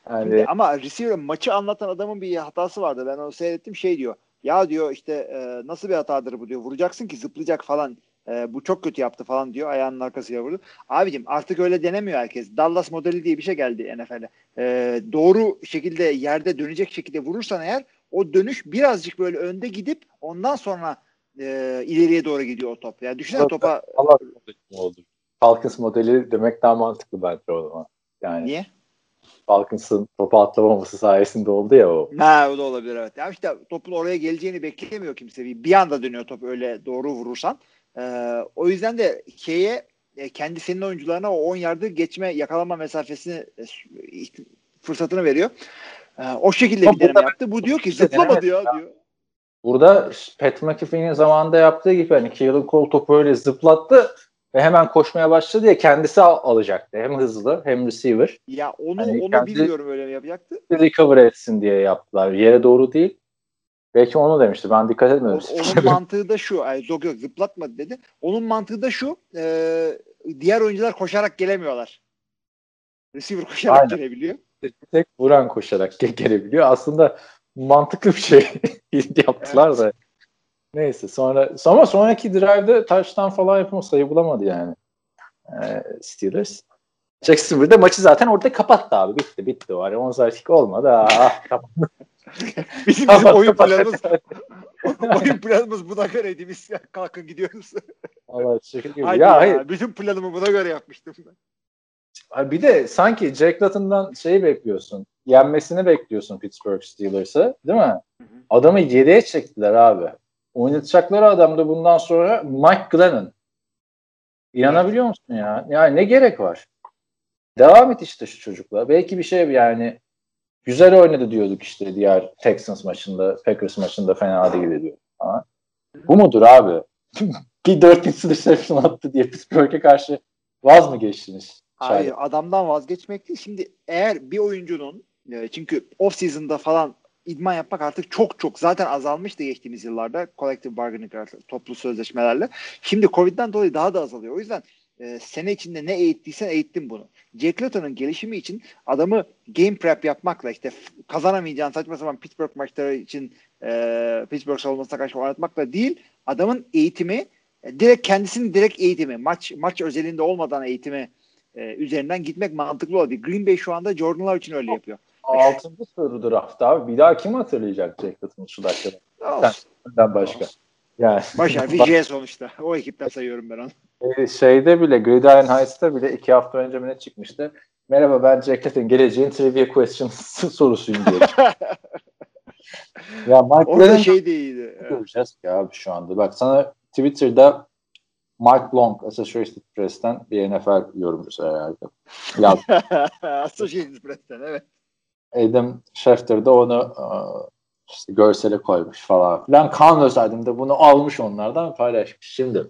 Yani, Ama receiver maçı anlatan adamın bir hatası vardı. Ben onu seyrettim şey diyor. Ya diyor işte e, nasıl bir hatadır bu diyor. Vuracaksın ki zıplayacak falan. E, bu çok kötü yaptı falan diyor. Ayağının arkasıyla vurdu. Abicim artık öyle denemiyor herkes. Dallas modeli diye bir şey geldi NFL'e. E, doğru şekilde yerde dönecek şekilde vurursan eğer o dönüş birazcık böyle önde gidip ondan sonra e, ileriye doğru gidiyor o top. Yani düşünsene topa Allah oldu. Falcons modeli demek daha mantıklı bence o zaman. Yani niye? Falcons'ın topa atlamaması sayesinde oldu ya o. Ha o da olabilir evet. Ya işte topun oraya geleceğini beklemiyor kimse. Bir, bir anda dönüyor top öyle doğru vurursan. Ee, o yüzden de şeye e, kendi senin oyuncularına o 10 yardı geçme yakalama mesafesini e, fırsatını veriyor. Ee, o şekilde Ama bir deneme yaptı. Bu diyor ki ya denemedi diyor. Burada Pat McAfee'nin zamanında yaptığı gibi hani Keelan Cole topu öyle zıplattı ve hemen koşmaya başladı ya kendisi al- alacaktı. Hem hızlı hem receiver. Ya onu Hani onu bilmiyorum öyle yapacaktı. recover etsin diye yaptılar. Yere doğru değil. Belki onu demişti. Ben dikkat O- etmedim. onun mantığı da şu. Ay, yok yok zıplatmadı dedi. Onun mantığı da şu. e, diğer oyuncular koşarak gelemiyorlar. Receiver koşarak Aynen. gelebiliyor. Tek vuran koşarak ge- gelebiliyor. Aslında mantıklı bir şey (laughs) yaptılar da. Neyse sonra ama sonraki drive'de touchdown falan yapımı sayı bulamadı yani. Ee, Steelers. Jacksonville'de maçı zaten orada kapattı abi. Bitti bitti. Var. 10 kick olmadı. Ah, kapat, (laughs) Bizim, bizim kapat, oyun kapat. planımız (laughs) oyun planımız buna göreydi. Biz kalkın gidiyoruz. (laughs) Allah. Haydi Ya, ya, hayır. Bütün planımı buna göre yapmıştım ben. Bir de sanki Jack Layton'dan şeyi bekliyorsun. Yenmesini bekliyorsun Pittsburgh Steelers'ı. Değil mi? Adamı 7'ye çektiler abi. Oynatacakları adam da bundan sonra Mike Glennon. İnanabiliyor musun ya? Yani ne gerek var? Devam et işte şu çocukla. Belki bir şey yani güzel oynadı diyorduk işte diğer Texans maçında, Packers maçında fena değildi diyor. Ama bu mudur abi? (laughs) bir 4 interception attı diye Pittsburgh'e karşı vaz mı geçtiniz? Hayır adamdan vazgeçmek değil. Şimdi eğer bir oyuncunun e, çünkü off season'da falan idman yapmak artık çok çok zaten azalmıştı geçtiğimiz yıllarda collective bargaining toplu sözleşmelerle. Şimdi Covid'den dolayı daha da azalıyor. O yüzden e, sene içinde ne eğittiysen eğittin bunu. Jack Layton'un gelişimi için adamı game prep yapmakla işte kazanamayacağın saçma sapan Pittsburgh maçları için e, Pittsburgh savunmasına karşı oynatmakla değil adamın eğitimi e, direkt kendisinin direkt eğitimi maç maç özelinde olmadan eğitimi e, üzerinden gitmek mantıklı olabilir. Green Bay şu anda Jordan Love için öyle yapıyor. Altıncı soru draft abi. Bir daha kim hatırlayacak Jack Layton'u şu dakikada? Senden başka. Yani. Baş harfi J sonuçta. O ekipten sayıyorum ben onu. E, şeyde bile Gridiron Heights'ta bile iki hafta önce ne çıkmıştı? Merhaba ben Jack Layton. Geleceğin trivia questions (laughs) sorusuyum diye. (laughs) ya Mike Orada şey değildi. Göreceğiz ki abi şu anda. Bak sana Twitter'da Mark Long Associated Press'ten bir NFL yorumcusu herhalde. (laughs) Associated Press'ten evet. Adam Schefter de onu e, işte görsele koymuş falan filan. Kaan Özerdim de bunu almış onlardan paylaşmış. Şimdi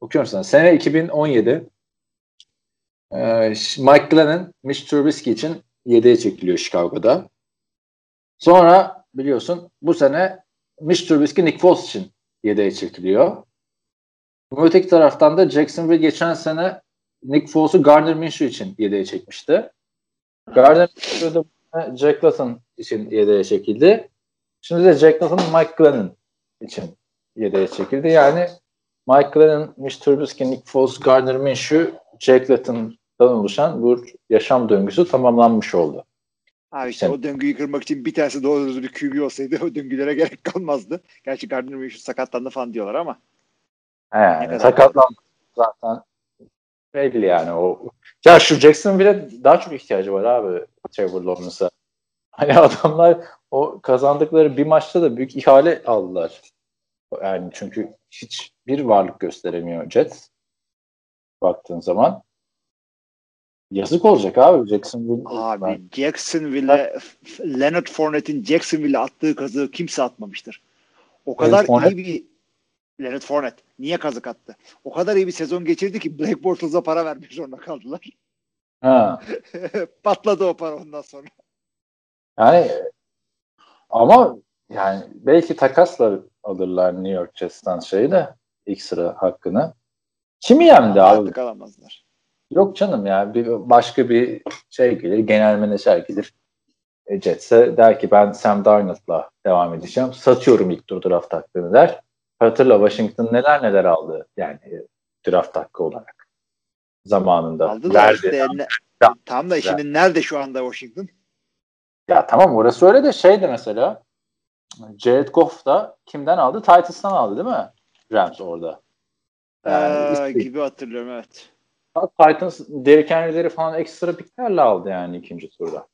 okuyorum sana. Sene 2017 ee, Mike Glennon Mitch Trubisky için 7'ye çekiliyor Chicago'da. Sonra biliyorsun bu sene Mitch Trubisky Nick Foles için 7'ye çekiliyor. Öteki taraftan da Jacksonville geçen sene Nick Foles'u Gardner Minshew için 7'ye çekmişti. Gardner Minshew'da Jack Layton için 7'ye çekildi. Şimdi de Jack Layton Mike Glennon için 7'ye çekildi. Yani Mike Glennon, Mitch Trubisky, Nick Foles, Gardner Minshew, Jack Layton'dan oluşan bu yaşam döngüsü tamamlanmış oldu. Abi işte o döngüyü kırmak için bir tanesi doğru düzgün bir QB olsaydı o döngülere (laughs) gerek kalmazdı. Gerçi Gardner Minshew sakatlandı falan diyorlar ama. He, yani sakatlandı zaten belli yani o. Ya şu Jacksonville'e daha çok ihtiyacı var abi Trevor Lawrence'a. Hani adamlar o kazandıkları bir maçta da büyük ihale aldılar. Yani çünkü hiç bir varlık gösteremiyor Jets baktığın zaman. Yazık olacak abi Jacksonville. Abi ben... Jacksonville'e Leonard Fournette'in Jacksonville'e attığı kazığı kimse atmamıştır. O kadar evet, iyi bir Leonard Fournette. Niye kazık attı? O kadar iyi bir sezon geçirdi ki Black Bortles'a para vermek zorunda kaldılar. Ha. (laughs) Patladı o para ondan sonra. Yani ama yani belki takasla alırlar New York Jets'ten şeyi de ilk sıra hakkını. Kimi yendi abi? Artık alamazlar. Yok canım ya bir başka bir şey gelir genel menajer gelir. E, Jets'e der ki ben Sam Darnold'la devam edeceğim. Satıyorum ilk tur draft hakkını der. Hatırla Washington neler neler aldı yani draft hakkı olarak zamanında. Aldı da verdi. işte ne, tam da şimdi nerede şu anda Washington? Ya tamam orası öyle de şeydi mesela Jared Goff da kimden aldı? Titans'tan aldı değil mi? Rams orada. Yani ee, gibi hatırlıyorum evet. Titans Derrick Henry'leri falan ekstra piklerle aldı yani ikinci turda.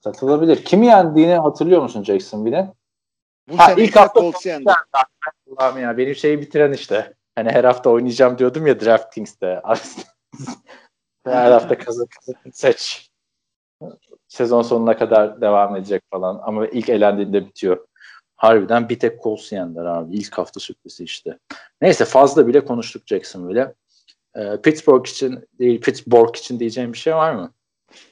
Satılabilir. Kimi yendiğini hatırlıyor musun Jacksonville'in? Bu ha, sene ilk hafta Colts yendi. Allah'ım ya benim şeyi bitiren işte. Hani her hafta oynayacağım diyordum ya DraftKings'te. (laughs) her hafta kazan seç. Sezon sonuna kadar devam edecek falan. Ama ilk elendiğinde bitiyor. Harbiden bir tek Colts yendiler abi. İlk hafta sürprizi işte. Neyse fazla bile konuştuk Jacksonville'e. Ee, Pittsburgh için değil, Pittsburgh için diyeceğim bir şey var mı?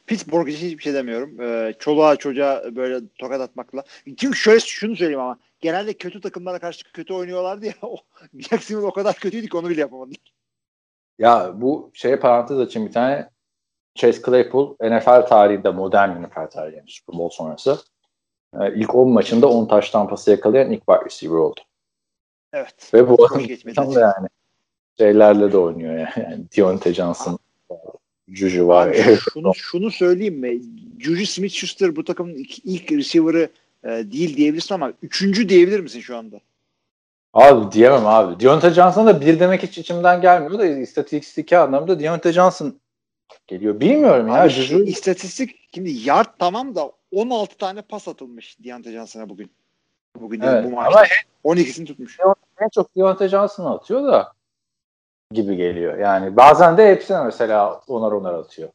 Pittsburgh için hiçbir şey demiyorum. Ee, çoluğa çocuğa böyle tokat atmakla. Çünkü şöyle şunu söyleyeyim ama. Genelde kötü takımlara karşı kötü oynuyorlardı ya. (laughs) O, Jacksonville o kadar kötüydü ki onu bile yapamadılar. Ya bu şey parantez için bir tane Chase Claypool NFL tarihinde modern NFL tarihi yani Super Bowl sonrası e, ilk 10 maçında 10 taş tampası yakalayan ilk wide receiver oldu. Evet. Ve bu tam da yani şeylerle de oynuyor yani. (laughs) yani Deontay Johnson, Juju var. Abi, (laughs) şunu, şunu söyleyeyim mi? Juju Smith-Schuster bu takımın ilk, ilk receiver'ı e, değil diyebilirsin ama üçüncü diyebilir misin şu anda? Abi diyemem abi. Deontay Johnson da bir demek hiç içimden gelmiyor da istatistik anlamda Deontay Johnson geliyor. Bilmiyorum ya. Abi, Juju... İstatistik şimdi yard tamam da 16 tane pas atılmış Deontay Johnson'a bugün. Bugün evet, bu maçta. Ama 12'sini tutmuş. En çok Deontay Johnson'a atıyor da gibi geliyor. Yani bazen de hepsine mesela onar onar atıyor.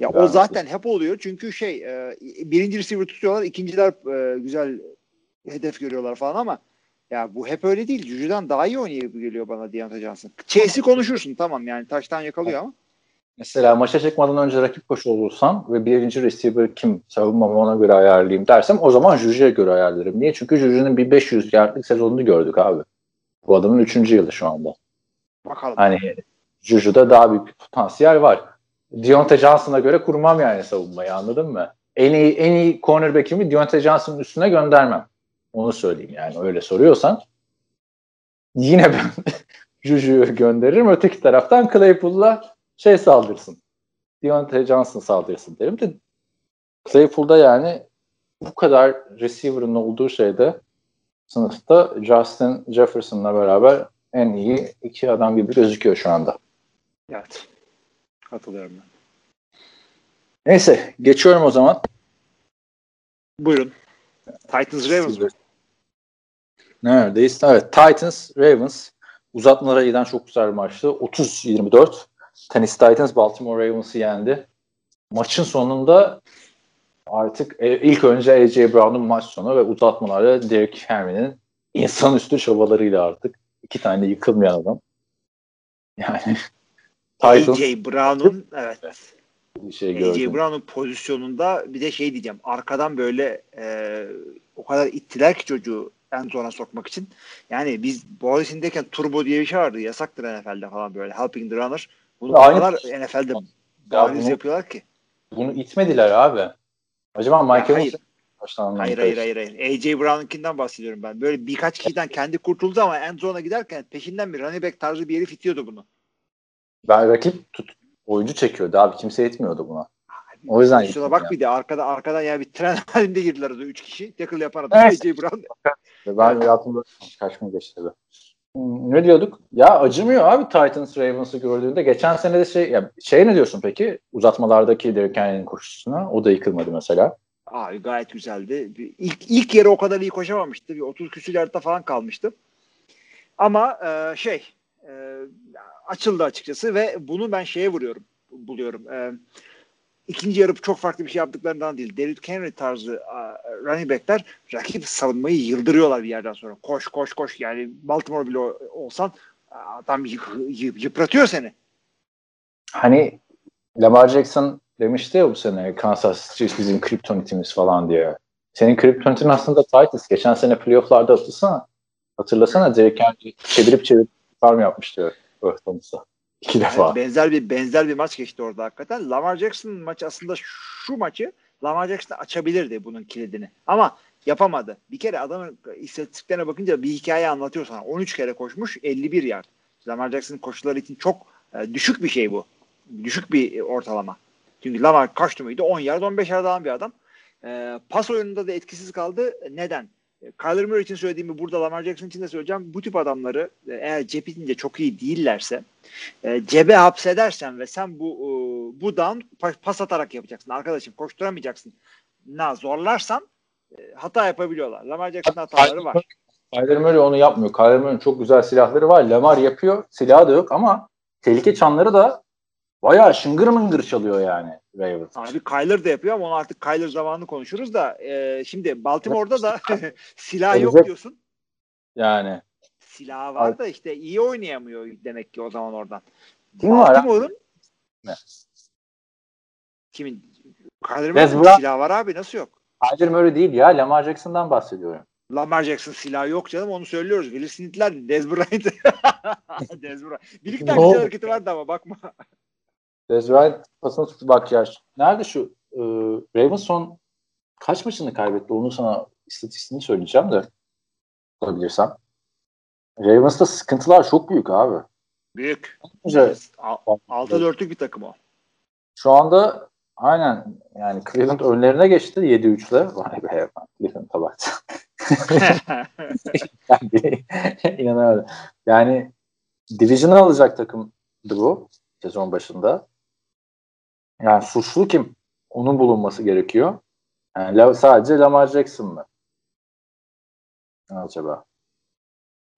Ya o zaten hep oluyor çünkü şey e, birinci receiver tutuyorlar, ikinciler e, güzel hedef görüyorlar falan ama Ya bu hep öyle değil. Juju'dan daha iyi oynuyor gibi geliyor bana Deontay Johnson. Chase'i konuşursun tamam yani taştan yakalıyor ama. Mesela maça çıkmadan önce rakip koşu olursam ve birinci receiver kim savunmamı ona göre ayarlayayım dersem o zaman Juju'ya göre ayarlarım. Niye? Çünkü Juju'nun bir 500 yardlık sezonunu gördük abi. Bu adamın 3. yılı şu anda. Bakalım. Hani Juju'da daha büyük bir potansiyel var. Deontay Johnson'a göre kurmam yani savunmayı anladın mı? En iyi en iyi cornerback'imi Deontay Johnson'ın üstüne göndermem. Onu söyleyeyim yani öyle soruyorsan. Yine ben (laughs) Juju'yu gönderirim. Öteki taraftan Claypool'la şey saldırsın. Deontay Johnson saldırsın derim de Claypool'da yani bu kadar receiver'ın olduğu şeyde sınıfta Justin Jefferson'la beraber en iyi iki adam gibi gözüküyor şu anda. Evet. Katılıyorum ben. Neyse geçiyorum o zaman. Buyurun. Titans Ravens mı? Neredeyiz? Evet Titans Ravens uzatmalara giden çok güzel bir maçtı. 30-24 Tennessee Titans Baltimore Ravens'ı yendi. Maçın sonunda artık e, ilk önce AJ Brown'un maç sonu ve uzatmalarda Derrick Henry'nin insanüstü çabalarıyla artık iki tane yıkılmayan adam. Yani Titans AJ Brown'un evet. şey AJ. Brown'un pozisyonunda bir de şey diyeceğim. Arkadan böyle e, o kadar ittiler ki çocuğu en zona sokmak için. Yani biz Boğaziçi'ndeyken turbo diye bir şey vardı. Yasaktır NFL'de falan böyle. Helping the runner. Bunu o Aynı- kadar NFL'de Ya bariz bunu- yapıyorlar ki. Bunu itmediler abi. Acaba Mike. Evans baştan Hayır hayır hayır hayır. AJ Brown'unkinden bahsediyorum ben. Böyle birkaç kişiden kendi kurtuldu ama en zona giderken peşinden bir running back tarzı bir herif itiyordu bunu. Ben rakip tut, oyuncu çekiyordu abi. Kimse etmiyordu buna. O yüzden Şuna bak ya. bir de arkada arkadan yani bir tren (laughs) halinde girdiler orada üç kişi. Tackle yapan adam Evet. AJ Brown. Ben hayatımda kaçma geçti be. Hmm, Ne diyorduk? Ya acımıyor abi Titans Ravens'ı gördüğünde. Geçen sene de şey ya şey ne diyorsun peki? Uzatmalardaki Derrick Henry'nin koşusuna. O da yıkılmadı mesela. Abi gayet güzeldi. İlk, ilk yarı o kadar iyi koşamamıştı. Bir 30 küsür yarıda falan kalmıştı. Ama e, şey e, açıldı açıkçası ve bunu ben şeye vuruyorum buluyorum. E, ikinci yarı çok farklı bir şey yaptıklarından değil. Derrick Henry tarzı a, running backler rakip savunmayı yıldırıyorlar bir yerden sonra. Koş koş koş yani Baltimore bile olsan adam yıpratıyor seni. Hani Lamar Jackson demişti ya bu sene Kansas City bizim kriptonitimiz falan diye. Senin kriptonitin aslında Titans. Geçen sene playofflarda hatırlasana. Hatırlasana Derrick Henry çevirip çevirip farm yapmıştı Earthbound'da. İki defa. Evet, benzer bir benzer bir maç geçti orada hakikaten. Lamar Jackson maçı aslında şu maçı Lamar Jackson açabilirdi bunun kilidini. Ama yapamadı. Bir kere adamın istatistiklerine bakınca bir hikaye anlatıyor sana. 13 kere koşmuş 51 yard. Lamar Jackson'ın koşuları için çok e, düşük bir şey bu. Düşük bir ortalama. Çünkü Lamar kaçtı mıydı? 10 yard 15 yard alan bir adam. E, pas oyununda da etkisiz kaldı. Neden? E, Kyler Murray için söylediğimi burada Lamar Jackson için de söyleyeceğim. Bu tip adamları e, eğer cep içinde çok iyi değillerse e, cebe hapsedersen ve sen bu e, bu down pa- pas atarak yapacaksın. Arkadaşım koşturamayacaksın. Na zorlarsan e, hata yapabiliyorlar. Lamar Jackson hataları var. Kyler Murray onu yapmıyor. Kyler Murray'in çok güzel silahları var. Lamar yapıyor. Silahı da yok ama tehlike çanları da bayağı şıngır mıngır çalıyor yani Ravens. Abi Kyler de yapıyor ama onu artık Kyler zamanını konuşuruz da e, şimdi Baltimore'da da (laughs) silah yok diyorsun. Yani Silahı var da işte iyi oynayamıyor demek ki o zaman oradan. Kim var? Baltimore'un Ne? kimin? Kyler Brown. silahı var abi nasıl yok? Kyler Murray değil ya. Lamar Jackson'dan bahsediyorum. Lamar Jackson silahı yok canım onu söylüyoruz. Will Smith'ler Dez Bryant. (laughs) Dez Bryant. Bir iki Ne tane oldu? güzel hareketi vardı ama bakma. Dez Bryant pasını tuttu. Bak ya. Nerede şu e, Ravens son kaç maçını kaybetti? Onu sana istatistiğini söyleyeceğim de bulabilirsem. Ravens'ta sıkıntılar çok büyük abi. Büyük. Güzel. 6-4'lük bir takım o. Şu anda aynen yani Cleveland önlerine geçti 7-3'le. Vay be Cleveland'a baktım. (laughs) Yani inanamadım. Yani Division'ı alacak takımdı bu sezon başında. Yani suçlu kim? Onun bulunması gerekiyor. Yani sadece Lamar Jackson mı? Acaba?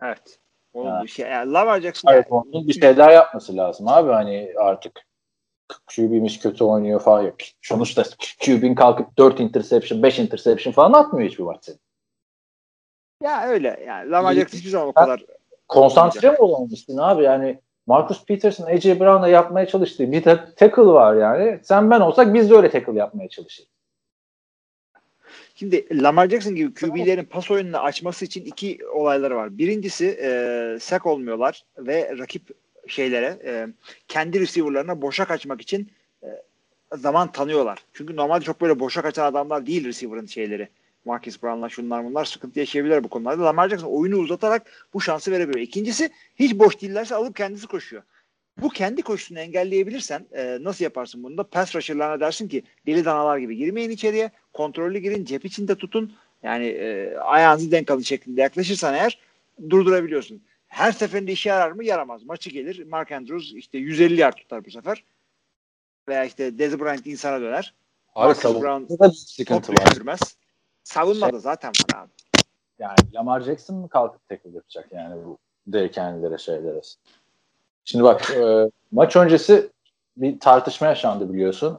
evet. Onun Ha. bir şey. Yani Lamar Jackson Evet, yani- onun bir şeyler yapması lazım abi. Hani artık QB'miş kötü oynuyor falan yok. Sonuçta QB'in kalkıp 4 interception, 5 interception falan atmıyor hiçbir maç senin. Ya öyle yani Lamar Jackson hiçbir zaman o kadar Konsantre mi olamamışsın abi yani Marcus Peterson, AJ Brown'la yapmaya çalıştığı bir ta- tackle var yani. Sen ben olsak biz de öyle tackle yapmaya çalışırız. Şimdi Lamar Jackson gibi QB'lerin pas oyununu açması için iki olayları var. Birincisi e, sack olmuyorlar ve rakip şeylere e, kendi receiver'larına boşa kaçmak için e, zaman tanıyorlar. Çünkü normalde çok böyle boşa kaçan adamlar değil receiver'ın şeyleri. Marcus Brown'la şunlar bunlar sıkıntı yaşayabilir bu konularda. Lamar Jackson oyunu uzatarak bu şansı verebiliyor. İkincisi hiç boş değillerse alıp kendisi koşuyor. Bu kendi koşusunu engelleyebilirsen e, nasıl yaparsın bunu da? Pass rusher'larına dersin ki deli danalar gibi girmeyin içeriye. Kontrollü girin. Cep içinde tutun. Yani e, ayağınızı denk alın şeklinde yaklaşırsan eğer durdurabiliyorsun. Her seferinde işe yarar mı? Yaramaz. Maçı gelir. Mark Andrews işte 150 yard tutar bu sefer. Veya işte Dez Bryant insana döner. Abi Marcus sıkıntı Top var. Düşürmez. Savunmada zaten abi. Yani Lamar Jackson mı kalkıp tackle yapacak yani bu derkenlilere şeylere. Şimdi bak e, maç öncesi bir tartışma yaşandı biliyorsun.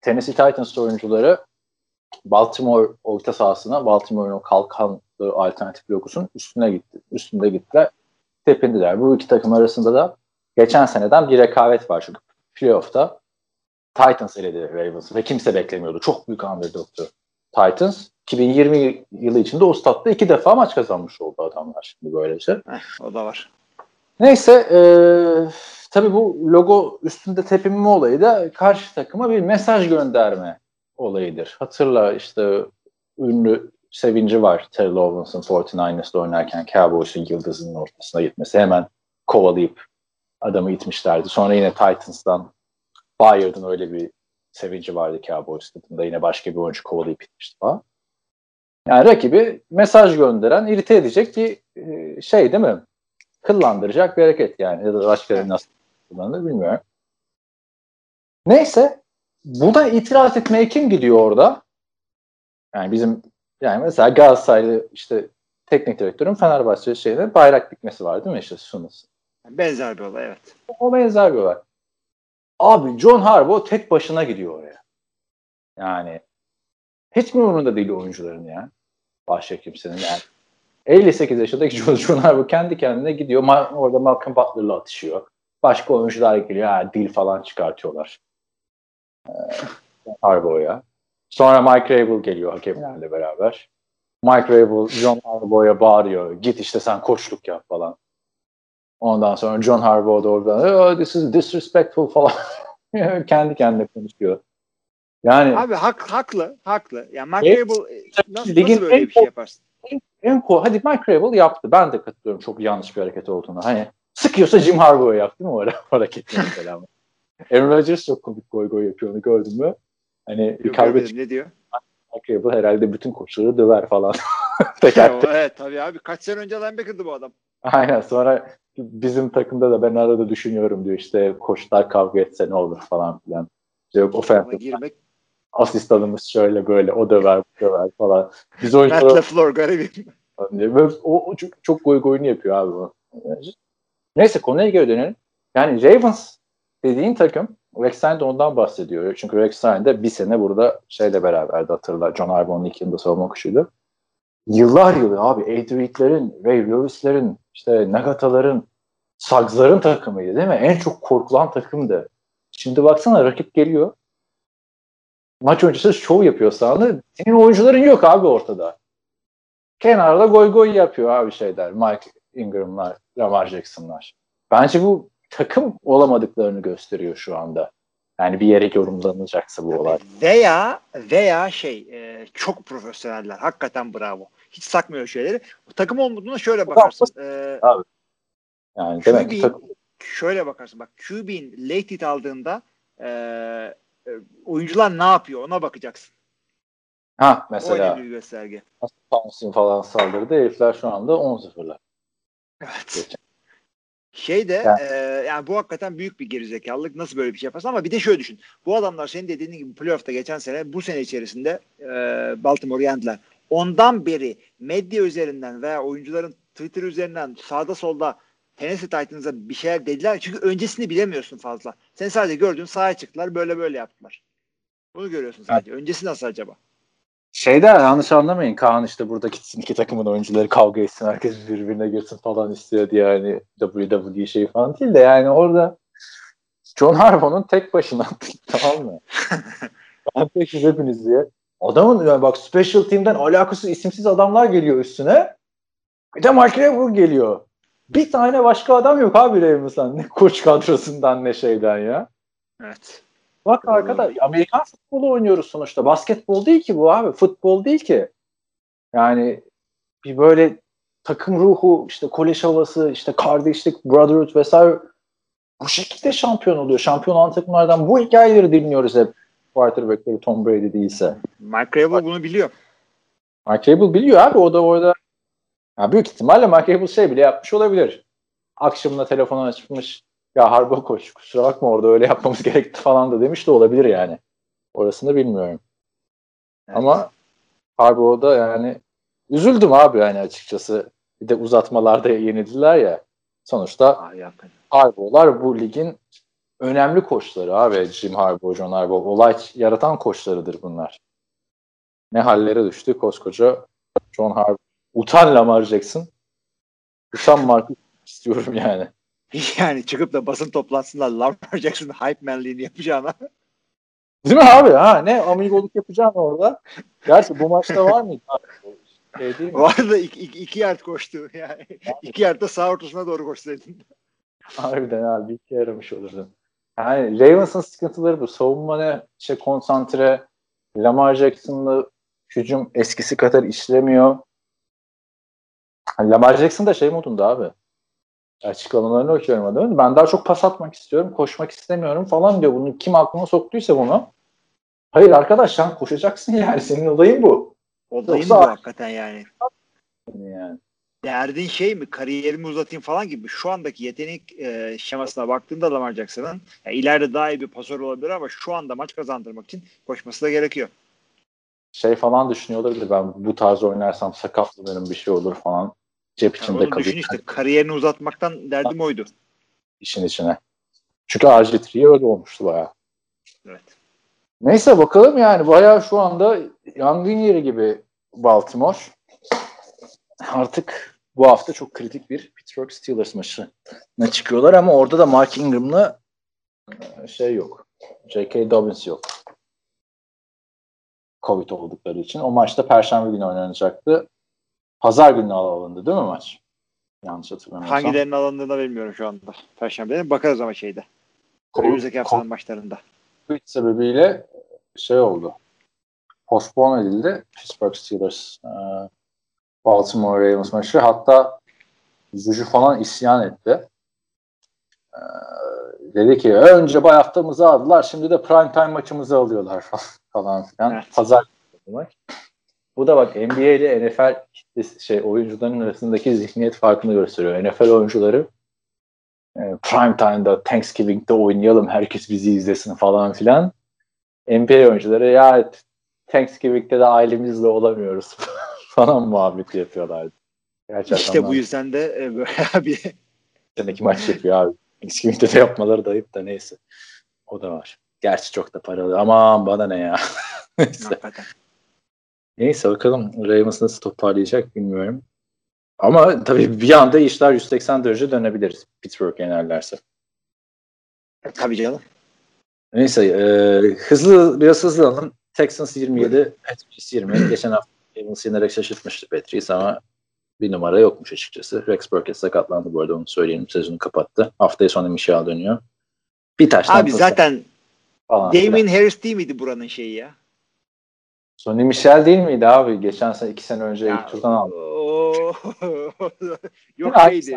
Tennessee Titans oyuncuları Baltimore orta sahasına Baltimore'un o kalkan alternatif lokusun üstüne gitti. Üstünde gittiler. Tepindiler. Bu iki takım arasında da geçen seneden bir rekabet var çünkü playoff'ta Titans eledi Ravens'ı ve kimse beklemiyordu. Çok büyük underdog'tu Titans. 2020 yılı içinde o statta iki defa maç kazanmış oldu adamlar şimdi böylece. Heh, o da var. Neyse e, tabii bu logo üstünde tepinme olayı da karşı takıma bir mesaj gönderme olayıdır. Hatırla işte ünlü sevinci var Terrell Owens'ın 49ers'da oynarken Cowboys'un yıldızının ortasına gitmesi. Hemen kovalayıp adamı itmişlerdi. Sonra yine Titans'tan Bayard'ın öyle bir sevinci vardı Cowboys takımda. Yine başka bir oyuncu kovalayıp itmişti falan. Yani rakibi mesaj gönderen, irite edecek bir e, şey değil mi? Kıllandıracak bir hareket yani. Ya da başka nasıl kullanılır bilmiyorum. Neyse buna itiraz etmeye kim gidiyor orada? Yani bizim yani mesela Galatasaraylı işte teknik direktörün Fenerbahçe şeyine bayrak dikmesi var değil mi işte sunması. Benzer bir olay evet. O benzer bir olay. Abi John Harbaugh tek başına gidiyor oraya. Yani hiç mi umurunda değil oyuncuların ya? Başka kimsenin yani. 58 yaşındaki John, John Harbaugh kendi kendine gidiyor. Ma- orada Malcolm Butler'la atışıyor. Başka oyuncular geliyor. Ha, dil falan çıkartıyorlar. Ee, Harbaugh'a. Sonra Mike Rabel geliyor hakemlerle beraber. Mike Rabel John Harbaugh'a bağırıyor. Git işte sen koçluk yap falan. Ondan sonra John Harbaugh da oradan oh, this is disrespectful falan. (laughs) Kendi kendine konuşuyor. Yani Abi hak, haklı, haklı. Yani Mark Evet. Rabel nasıl, nasıl böyle en bir şey yaparsın? en ko hadi Mike Rabel yaptı. Ben de katılıyorum çok yanlış bir hareket olduğunu. Hani sıkıyorsa Jim Harbaugh'a yaptı mı (laughs) o hareketi mesela? Aaron Rodgers çok komik goy goy yapıyor onu gördün mü? Hani Yok, görmedim. ne diyor? Mike Rabel herhalde bütün koçları döver falan. (laughs) Teker evet tabii abi. Kaç sene önce linebacker'dı bu adam. Aynen sonra bizim takımda da ben arada düşünüyorum diyor işte koçlar kavga etse ne olur falan filan. İşte yok Ona offensive girmek. asistanımız şöyle böyle o döver bu döver falan. Biz Matt oyuncular LaFleur garibim. o, o çok, çok goy goyunu yapıyor abi o. Neyse konuya geri dönelim. Yani Ravens dediğin takım Rex Ryan ondan bahsediyor. Çünkü Rex Ryan de bir sene burada şeyle beraberdi hatırla. John Harbaugh'un ilk yılında savunma kuşuydu. Yıllar yılı abi Ed Reed'lerin, Ray Lewis'lerin, işte Nagata'ların, Suggs'ların takımıydı değil mi? En çok korkulan takımdı. Şimdi baksana rakip geliyor. Maç öncesi şov yapıyor sahada. Senin oyuncuların yok abi ortada. Kenarda goy goy yapıyor abi şeyler. Mike Ingram'lar, Lamar Jackson'lar. Bence bu takım olamadıklarını gösteriyor şu anda. Yani bir yere yorumlanacaksa bu olay. Veya veya şey e, çok profesyoneller. Hakikaten bravo. Hiç sakmıyor şeyleri. Takım olmadığına şöyle bakarsın. E, Yani demek ki takım şöyle bakarsın. Bak QB'in late hit aldığında e, oyuncular ne yapıyor ona bakacaksın. ha O mesela önemli bir gösterge. Thompson falan saldırdı. Herifler şu anda 10-0'lar. Evet. Geçen. Şey de Ya. e, yani bu hakikaten büyük bir gerizekalılık. Nasıl böyle bir şey yaparsın ama bir de şöyle düşün. Bu adamlar senin dediğin gibi playoff'ta geçen sene bu sene içerisinde e, Baltimore'u yendiler. Ondan beri medya üzerinden veya oyuncuların Twitter üzerinden sağda solda Tennessee Titans'a bir şeyler dediler. Çünkü öncesini bilemiyorsun fazla. Sen sadece gördüğün sahaya çıktılar böyle böyle yaptılar. Bunu görüyorsun sadece. Öncesi nasıl acaba? Şeyde yanlış anlamayın. Kaan işte burada gitsin (laughs) iki takımın oyuncuları kavga etsin. Herkes birbirine girsin falan istiyor diye yani WWE şey falan değil de yani orada John Harbaugh'un tek başına (laughs) tamam mı? (laughs) ben tek hepiniz diye. Adamın yani bak special team'den alakası isimsiz adamlar geliyor üstüne. Bir de Mark Ravens geliyor. Bir tane başka adam yok abi Ravens'dan. Ne koç kadrosundan ne şeyden ya. Evet. Bak arkadaş Amerikan futbolu oynuyoruz sonuçta. Basketbol değil ki bu abi. Futbol değil ki. Yani bir böyle takım ruhu, işte kolej havası, işte kardeşlik, brotherhood vesaire bu şekilde şampiyon oluyor. Şampiyon olan takımlardan bu hikayeleri dinliyoruz hep. Quarterback'leri Tom Brady değilse. Mike Rabel bunu biliyor. Mike Rabel biliyor abi. O da orada ya büyük ihtimalle Mike Rabel şey bile yapmış olabilir. Akşamına telefonu açmış. Ya Harbaugh koç kusura bakma orada öyle yapmamız gerekti falan da demiş de olabilir yani. Orasını bilmiyorum. Evet. Ama Harbaugh'da yani üzüldüm abi yani açıkçası. Bir de uzatmalarda yenildiler ya. Sonuçta Harbaugh'lar bu ligin önemli koçları abi. Jim Harbaugh, John Harbaugh. Olay yaratan koçlarıdır bunlar. Ne hallere düştü koskoca John Harbaugh. Utan Lamar Jackson. Utan Marcus istiyorum yani. (laughs) Yani çıkıp da basın toplantısında Lamar Jackson hype manliğini yapacağına. Değil mi abi? Ha ne amigoluk yapacağım orada. Gerçi bu maçta var mıydı? (laughs) Şey değil mi? Vardı iki, iki, iki yard koştu. Yani. iki yardta sağ ortasına doğru koşsaydın. Harbiden abi iki yaramış olurdu. Yani Ravens'ın sıkıntıları bu. Savunma ne? İşte konsantre. Lamar Jackson'la hücum eskisi kadar işlemiyor. Lamar Jackson da şey modunda abi açıklamalarını okuyorum adamın. Ben daha çok pas atmak istiyorum, koşmak istemiyorum falan diyor. Bunu kim aklına soktuysa bunu. Hayır arkadaş sen koşacaksın yani. Senin olayın bu. Olayın Yoksa... bu hakikaten yani. yani. Derdin şey mi? Kariyerimi uzatayım falan gibi. Şu andaki yetenek e, şemasına baktığında Lamar Jackson'ın yani ileride daha iyi bir pasör olabilir ama şu anda maç kazandırmak için koşması da gerekiyor. Şey falan düşünüyor olabilir. Ben bu tarz oynarsam sakatlanırım bir şey olur falan cep içinde yani kalıyor. Düşün işte kariyerini uzatmaktan derdim oydu. İşin içine. Çünkü RG3 öyle olmuştu bayağı. Evet. Neyse bakalım yani bayağı şu anda yangın yeri gibi Baltimore. Artık bu hafta çok kritik bir Pittsburgh Steelers maçına çıkıyorlar ama orada da Mark Ingram'la e, şey yok. J.K. Dobbins yok. Covid oldukları için. O maçta Perşembe günü oynanacaktı. Pazar günü alındı değil mi maç? Yanlış hatırlamıyorsam. Hangilerinin alındığını bilmiyorum şu anda. Perşembe bakarız ama şeyde. Önümüzdeki haftanın maçlarında. Covid sebebiyle şey oldu. Postpone edildi. Pittsburgh Steelers e, Baltimore Ravens maçı. Hatta Juju falan isyan etti. E, dedi ki önce bay haftamızı aldılar şimdi de prime time maçımızı alıyorlar (laughs) falan filan. Evet. Pazar maç. Bu da bak NBA ile NFL şey oyuncuların arasındaki zihniyet farkını gösteriyor. NFL oyuncuları e, prime time'da Thanksgiving'de oynayalım herkes bizi izlesin falan filan. NBA oyuncuları ya Thanksgiving'de de ailemizle olamıyoruz (laughs) falan muhabbeti yapıyorlardı. Gerçekten işte bu yüzden de e, böyle (laughs) bir seneki maç yapıyor abi. Thanksgiving'de de yapmaları da ayıp da neyse. O da var. Gerçi çok da paralı. Aman bana ne ya. (laughs) neyse. Neyse bakalım Ravens nasıl toparlayacak bilmiyorum. Ama tabii bir anda işler 180 derece dönebilir Pittsburgh yenerlerse. Tabii canım. Neyse e, hızlı biraz hızlanalım. Texans 27, Patriots 20. (clears throat) Geçen hafta Ravens yenerek şaşırtmıştı Patriots ama bir numara yokmuş açıkçası. Rex Burkett sakatlandı bu arada onu söyleyelim. Sezonu kapattı. Haftaya sonra Michel dönüyor. Bir taştan Abi zaten Damien Harris değil miydi buranın şeyi ya? Sonny Michel değil miydi abi? Geçen sene iki sene önce ya, ilk turdan aldı. (laughs) Yok şeydi.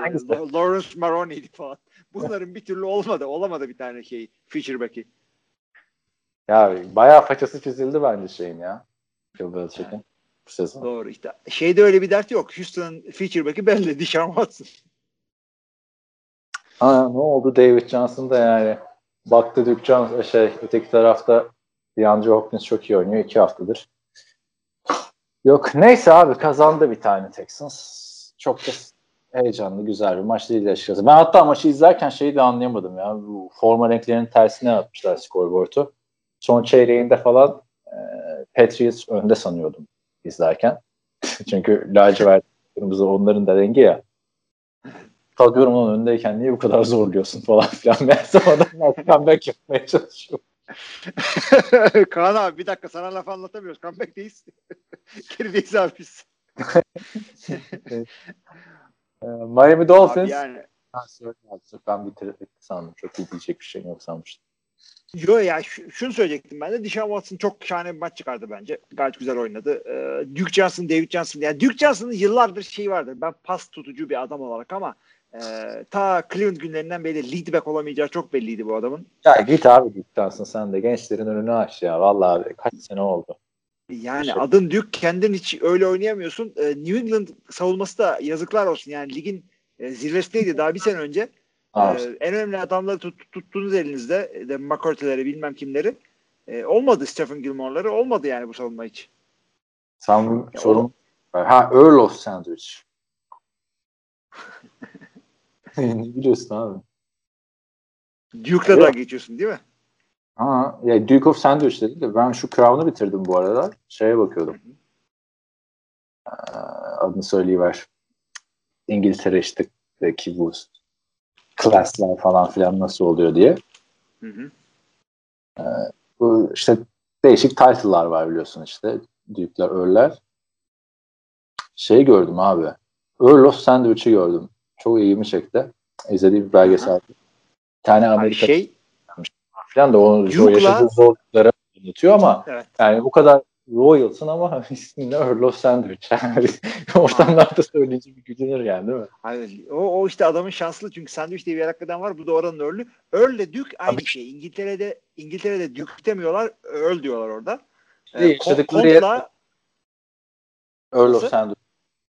Lawrence Maroney'di falan. Bunların bir türlü olmadı. Olamadı bir tane şey. Featureback'i. Ya bayağı façası çizildi bence şeyin ya. Bill Belichick'in bu sezon. Doğru işte. Şeyde öyle bir dert yok. Houston'ın featureback'i belli. (laughs) Deshaun Watson. Ha, ne oldu David Johnson da yani. Baktı Duke Johnson şey öteki tarafta DeAndre Hopkins çok iyi oynuyor. iki haftadır. Yok neyse abi kazandı bir tane Texans. Çok da heyecanlı güzel bir maç değil açıkçası. Ben hatta maçı izlerken şeyi de anlayamadım ya. Bu forma renklerinin tersine atmışlar skorboardu. Son çeyreğinde falan e, Patriots önde sanıyordum. İzlerken. (laughs) Çünkü lacivert kırmızı onların da rengi ya. Kalkıyorum onun önündeyken niye bu kadar zorluyorsun falan filan. (laughs) Meğerse adamlar comeback yapmaya çalışıyor. (laughs) Kaan abi bir dakika sana laf anlatamıyoruz. Comeback'teyiz. Gerideyiz abi biz. Miami Dolphins. Abi yani Ha, söyle. Ben bitirdik sandım. Çok iyi diyecek bir şey yok sanmıştım. Yo ya şu- şunu söyleyecektim ben de. Deshaun Watson çok şahane bir maç çıkardı bence. Gayet güzel oynadı. Ee, Duke Johnson, David Johnson. Yani Duke Johnson'ın yıllardır şeyi vardır. Ben pas tutucu bir adam olarak ama e, ta Cleveland günlerinden beri lead back olamayacağı çok belliydi bu adamın. Ya git abi git sen de gençlerin önünü aç ya. Vallahi kaç sene oldu. Yani Şey- adın Duke kendin hiç öyle oynayamıyorsun. Ee, New England savunması da yazıklar olsun. Yani ligin e, zirvesindeydi daha bir sene önce. Abi, Ee, en önemli adamları tut, tuttuğunuz elinizde e, de McCourty'leri bilmem kimleri e, olmadı Stephen Gilmore'ları olmadı yani bu savunma hiç. sen sorun Ha Earl of Sandwich. (laughs) ne biliyorsun abi? Duke'la da geçiyorsun değil mi? Ha, ya Duke of Sandwich dedi de ben şu Crown'u bitirdim bu arada. Şeye bakıyordum. Ee, adını söyleyiver. İngiltere işte ki bu klaslar falan filan nasıl oluyor diye. Hı hı. Bu işte değişik title'lar var biliyorsun işte. Duke'ler, Earl'ler. Şey gördüm abi. Earl of Sandwich'i gördüm. Çok ilgimi çekti. İzlediğim bir belgesel. Bir tane Amerika şey falan da onun o Duke'la- yaşadığı zorlukları anlatıyor ama Evet. yani bu kadar royalsın ama (laughs) ismin ne Earl of Sandwich. Yani ortamlarda söyleyince bir gülünür yani değil mi? Hani o, o işte adamın şanslı çünkü sandviç diye bir hakikaten var. Bu da oranın Earl'ü. Earl'le Duke aynı Tabii. şey. İngiltere'de İngiltere'de Duke demiyorlar. Earl diyorlar orada. Ee, Con- yer- Cont'la- Earl of? Sandwich.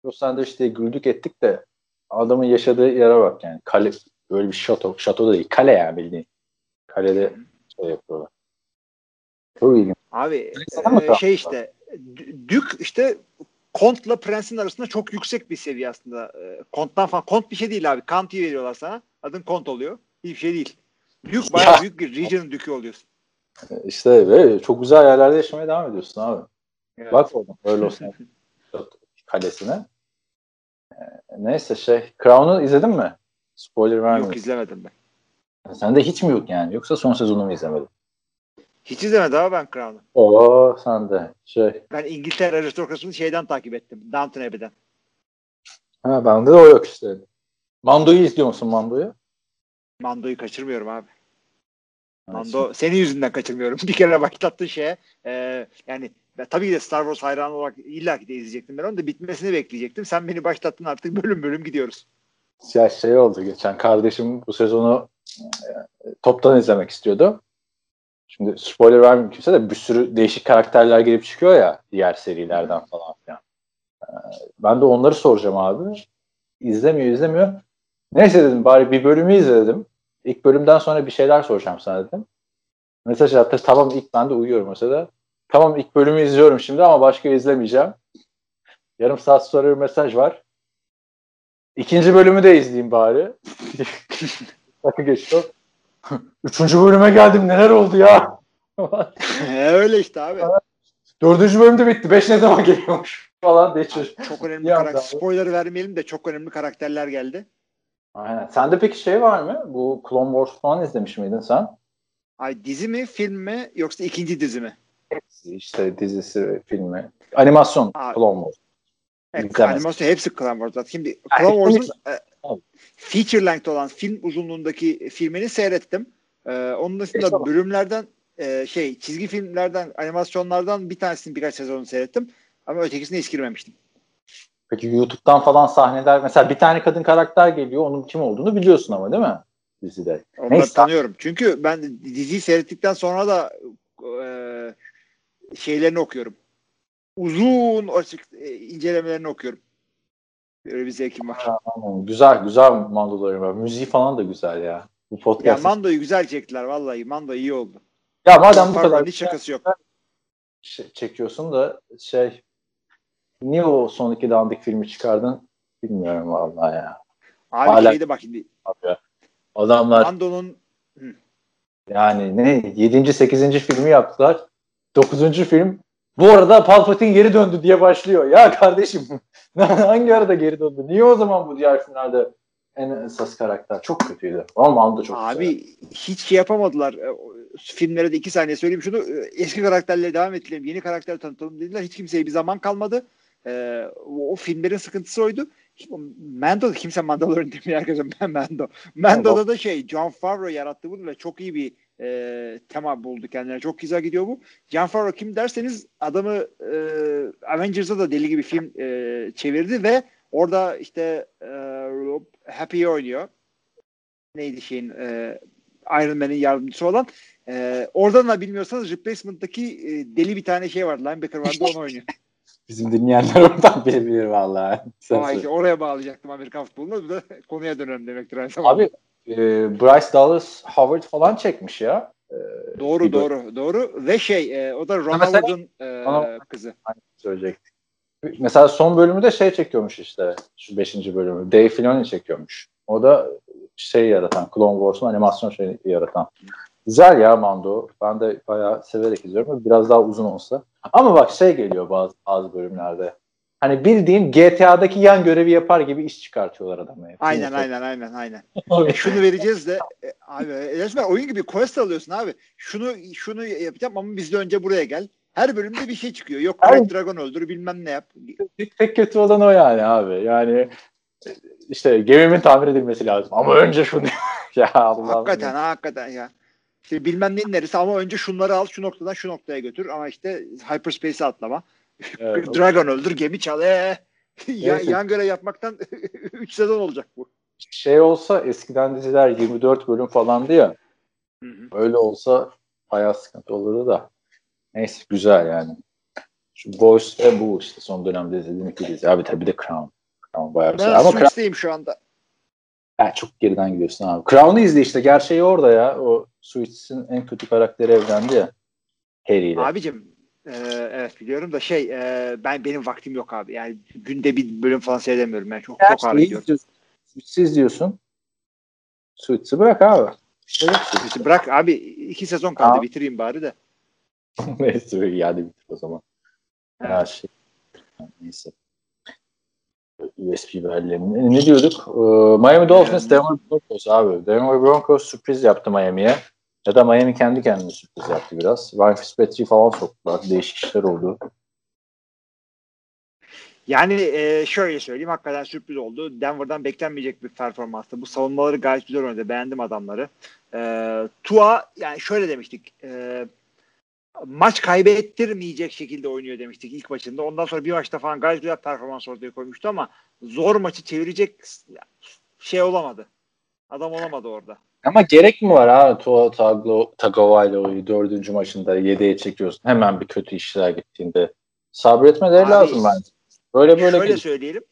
Earl of Sandwich diye güldük ettik de adamın yaşadığı yere bak yani. Kale, böyle bir şato. Şato da değil. Kale yani bildiğin. Kalede şey yapıyorlar. Çok ilginç. Abi e, şey işte D- Duke işte Kont'la Prens'in arasında çok yüksek bir seviye aslında. E, Kont'tan falan. Kont bir şey değil abi. County veriyorlar sana. Adın Kont oluyor. Hiçbir şey değil. Duke bayağı Ya. büyük bir region'ın Duke'ü oluyorsun. İşte ve çok güzel yerlerde yaşamaya devam ediyorsun abi. Evet. Bak Earl of Sandwich kalesine. Ee, neyse şey. Crown'u izledin mi? Spoiler vermiyorum. Yok izlemedim ben. Sende hiç mi yok yani? Yoksa son sezonu mu izlemedin? Hiç izlemedim abi ben Crown'u. Oo sen de şey. Ben İngiltere aristokrasını şeyden takip ettim. Downton Abbey'den. Ha bende de o yok işte. Mando'yu izliyor musun Mando'yu? Mando'yu kaçırmıyorum abi. Mando senin yüzünden kaçırmıyorum. (laughs) Bir kere başlattığın şeye e, yani ben tabii ki de Star Wars hayranı olarak illaki de izleyecektim ben onu da bitmesini bekleyecektim. Sen beni başlattın artık bölüm bölüm gidiyoruz. Ya şey oldu geçen kardeşim bu sezonu e, toptan izlemek istiyordu. Şimdi spoiler vermeyeyim kimse de bir sürü değişik karakterler gelip çıkıyor ya diğer serilerden falan filan. Ee, ben de onları soracağım abi. İzlemiyor izlemiyor. Neyse dedim bari bir bölümü izledim. İlk bölümden sonra bir şeyler soracağım sana dedim. Mesaj attı. Tamam ilk ben de uyuyorum mesela. Tamam ilk bölümü izliyorum şimdi ama başka izlemeyeceğim. Yarım saat sonra bir mesaj var. İkinci bölümü de izleyeyim bari. (laughs) Dakika geçiyor. (laughs) Üçüncü bölüme geldim neler oldu ya? (laughs) Öyle işte abi. (laughs) Dördüncü bölüm de bitti. Beş ne zaman geliyormuş falan diye çocuk. Çok önemli karakter. Spoiler vermeyelim de çok önemli karakterler geldi. Aynen. Sende peki şey var mı? Bu Clone Wars falan izlemiş miydin sen? Ay dizi mi, film mi yoksa ikinci dizi mi? İşte dizisi, filmi. Animasyon Abi. Clone Wars. Evet, animasyon hepsi Clone Wars. Şimdi Clone Wars'un hepsi- e, Abi. feature length olan film uzunluğundaki filmini seyrettim. E, onun dışında Eyvallah. bölümlerden e, şey çizgi filmlerden, animasyonlardan bir tanesini birkaç sezonu seyrettim. Ama ötekisine hiç girmemiştim. Peki YouTube'dan falan sahneler mesela bir tane kadın karakter geliyor. Onun kim olduğunu biliyorsun ama değil mi? Dizide. Onları Neyse. tanıyorum. Çünkü ben diziyi seyrettikten sonra da e, şeylerini okuyorum. Uzun açık e, incelemelerini okuyorum. Böyle bir zevkim var. Güzel güzel mandoları var. Müziği falan da güzel ya. Bu Ya podcast. Ya, Mando'yu güzel çektiler vallahi. Mando iyi oldu. madem bu Pardon, kadar hiç şakası yok. şey- çekiyorsun da şey niye o son iki dandik filmi çıkardın bilmiyorum vallahi ya. Abi Hala- şeyde bak şimdi Abi ya. Adamlar Mando'nun yani ne 7. 8. filmi yaptılar. 9. film Bu arada Palpatine geri döndü diye başlıyor. Ya kardeşim (laughs) hangi arada geri döndü? Niye o zaman bu diğer finalde en esas karakter? Çok kötüydü. Ama Mando çok Abi güzel. hiç şey yapamadılar. E, Filmlere de iki saniye söyleyeyim şunu. e, Eski karakterleri devam ettirelim. Yeni karakter tanıtalım dediler. Hiç kimseye bir zaman kalmadı. E, o, filmlerin sıkıntısı oydu. Mando kimse Mandalorian demiyor herkese (laughs) ben Mando. Mando'da da şey John Favreau yarattı bunu ve çok iyi bir e, tema buldu kendine. Çok güzel gidiyor bu. John Favreau kim derseniz adamı e, Avengers'a da deli gibi film e, çevirdi ve orada işte e, Happy oynuyor. Neydi şeyin e, Iron Man'in yardımcısı olan. E, oradan da bilmiyorsanız Replacement'taki e, deli bir tane şey vardı. Linebacker vardı onu oynuyor. (laughs) Bizim dinleyenler oradan bilebilir vallahi. Sen Ama işte oraya bağlayacaktım Amerikan futbolunu. Bu da konuya dönelim demektir aynı zamanda. Abi e, Bryce Dallas Howard falan çekmiş ya. E, doğru bir bölüm doğru doğru ve şey e, o da Ron mesela- Howard'ın e, kızı. söyleyecektik. Mesela son bölümü de şey çekiyormuş işte. Şu beşinci bölümü. Dave Filoni çekiyormuş. O da şey yaratan, Clone Wars'un animasyon şeyi yaratan. Güzel ya Mando. Ben de bayağı severek izliyorum. Biraz daha uzun olsa. Ama bak şey geliyor bazı, bazı bölümlerde. Hani bildiğin GTA'daki yan görevi yapar gibi iş çıkartıyorlar adamı. Aynen aynen aynen aynen. E, şunu vereceğiz de e, abi resmen oyun gibi quest alıyorsun abi. Şunu şunu yapacağım ama biz de önce buraya gel. Her bölümde bir şey çıkıyor. Yok Aynen. Red Dragon öldür bilmem ne yap. Tek kötü olan o yani abi. Yani işte gemimin tamir edilmesi lazım. Ama önce şunu (laughs) ya Allah'ım. hakikaten ha, hakikaten ya. İşte bilmem neyin neresi ama önce şunları al şu noktadan şu noktaya götür ama işte hyperspace'e atlama. (laughs) Evet, Dragon öldür gemi çal. Ee, (laughs) ya, yan görev yapmaktan 3 (laughs) sezon olacak bu. şey olsa eskiden diziler 24 bölüm falandı ya. Hı hı. Öyle olsa bayağı sıkıntı olurdu da. Neyse güzel yani. Şu Boys ve bu işte son dönemde izlediğim iki dizi. Abi tabii de Crown. Crown bayağı güzel. Ben Ama Crown, şu anda. Ha, çok geriden gidiyorsun abi. Crown'u izle işte. Gerçeği orada ya. O Suits'in en kötü karakteri evlendi ya. Harry ile. Abicim e, evet biliyorum da şey e, ben benim vaktim yok abi. Yani günde bir bölüm falan seyredemiyorum. Ben çok çok ağır gidiyorum. izliyorsun. Suits'i izliyorsun. Suits'i bırak abi. Evet. Bırak abi iki sezon kaldı Tamam. bitireyim bari de. (laughs) Neyse yani bitir o zaman. Her şey. Neyse. USB verilerini. Ne diyorduk? Ee, Miami Dolphins, Denver Broncos abi. Denver Broncos sürpriz yaptı Miami'ye. Ya da Miami kendi kendine sürpriz yaptı biraz. Ryan Fitzpatrick'i falan soktular. Değişik işler oldu. Yani e, şöyle söyleyeyim hakikaten sürpriz oldu. Denver'dan beklenmeyecek bir performanstı. Bu savunmaları gayet güzel oynadı. Beğendim adamları. E, Tua yani şöyle demiştik. E, maç kaybettirmeyecek şekilde oynuyor demiştik ilk maçında. Ondan sonra bir maçta falan gayet güzel performans ortaya koymuştu ama zor maçı çevirecek şey olamadı. Adam olamadı orada. Ama gerek mi var abi Tua Tagovailo'yu dördüncü maçında yedeğe çekiyorsun. Hemen bir kötü işler gittiğinde. Sabretmeleri Abi, lazım bence. Böyle böyle Şöyle değil. söyleyelim.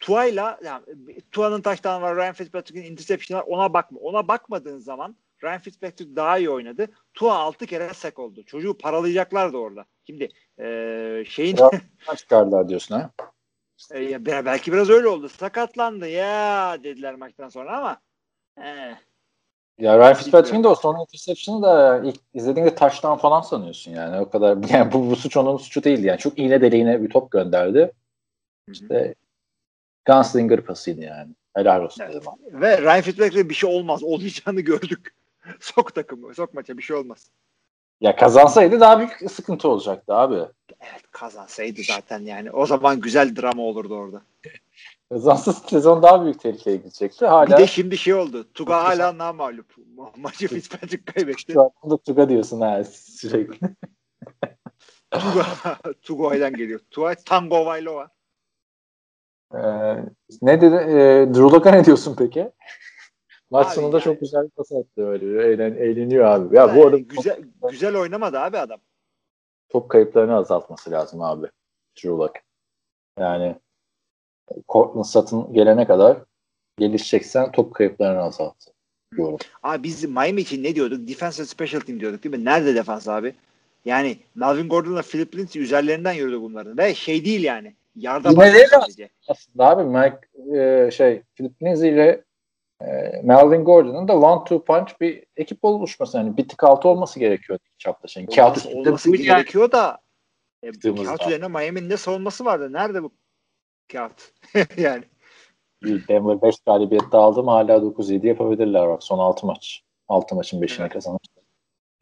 Tua'yla yani Tua'nın taştan var, Ryan Fitzpatrick'in interception var. Ona bakma. Ona bakmadığın zaman Ryan Fitzpatrick daha iyi oynadı. Tua 6 kere sek oldu. Çocuğu paralayacaklardı orada. Şimdi eee şeyin çıkardılar diyorsun ha? (laughs) e, belki biraz öyle oldu. Sakatlandı ya dediler maçtan sonra ama eh, Ya Ryan Fitzpatrick'in de o son interception'ı da ilk izlediğinde taştan falan sanıyorsun yani. O kadar (laughs) yani bu, bu suç onun suçu değil yani. Çok iğne deliğine bir top gönderdi. İşte Gunslinger pasıydı yani. Helal olsun Evet. dedim abi. ve Ryan Fitzpatrick'e bir şey olmaz. Olmayacağını (laughs) gördük. sok takımı, sok maça bir şey olmaz. Ya kazansaydı daha büyük sıkıntı olacaktı abi. Evet kazansaydı zaten yani. O zaman güzel drama olurdu orada. (laughs) Kazansız (laughs) sezon daha büyük tehlikeye gidecekti. Hala Bir de şimdi şey oldu. Tuga hala namalup. Ma- Maçı Fitzpatrick kaybetti. şu anda Tuga diyorsun ha sürekli. (laughs) Tuga, Tugo'yla geliyor. Tuga Tango Vailova. Ee, ne dedi? Ee, Drew Lock'a ne diyorsun peki? Maç Abi sonunda yani- çok güzel bir pas attı öyle. Eğlen, eğleniyor abi. Ya bu Yani arada güzel güzel oynamadı abi adam. top kayıplarını azaltması lazım abi. Drew Lock. Yani Cortland Sutton gelene kadar gelişeceksen top kayıplarını azalt. Diyorum. Abi biz Miami için ne diyorduk? Defense and special team diyorduk değil mi? Nerede defans abi? Yani Melvin Gordon'la Philip Lindsay üzerlerinden yürüdü bunların. Ve şey değil yani. Yarda değil sadece. Aslında abi Mike e, şey Philip Lindsay ile e, Melvin Gordon'un da one two punch bir ekip oluşması. Yani bir tık altı olması gerekiyor çapta şeyin. Kağıt Olması, üstünde olması gerekiyor da E, kağıt üzerine Miami'nin ne savunması vardı? Nerede bu kağıt? (laughs) yani. Bir Denver 5 galibiyette aldı mı hala 9-7 yapabilirler bak son 6 maç. 6 maçın 5'ini Evet. kazanıp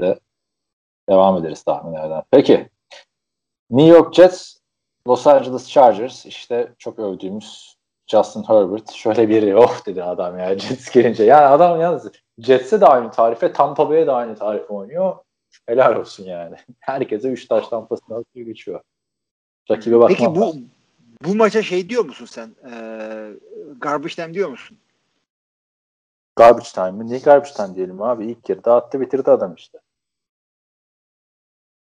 de devam ederiz tahminlerden. Peki. New York Jets, Los Angeles Chargers işte çok övdüğümüz Justin Herbert şöyle biri (laughs) oh dedi adam ya Jets gelince. Yani adam yalnız Jets'e de aynı tarife Tampa Bay'e de aynı tarife oynuyor. Helal olsun yani. (laughs) Herkese 3 taş tampasını atıyor geçiyor. Rakibe bakma. Peki bu bu maça şey diyor musun sen? Ee, garbage time diyor musun? Garbage time mi? Niye garbage time diyelim abi? İlk yarıda attı bitirdi adam işte.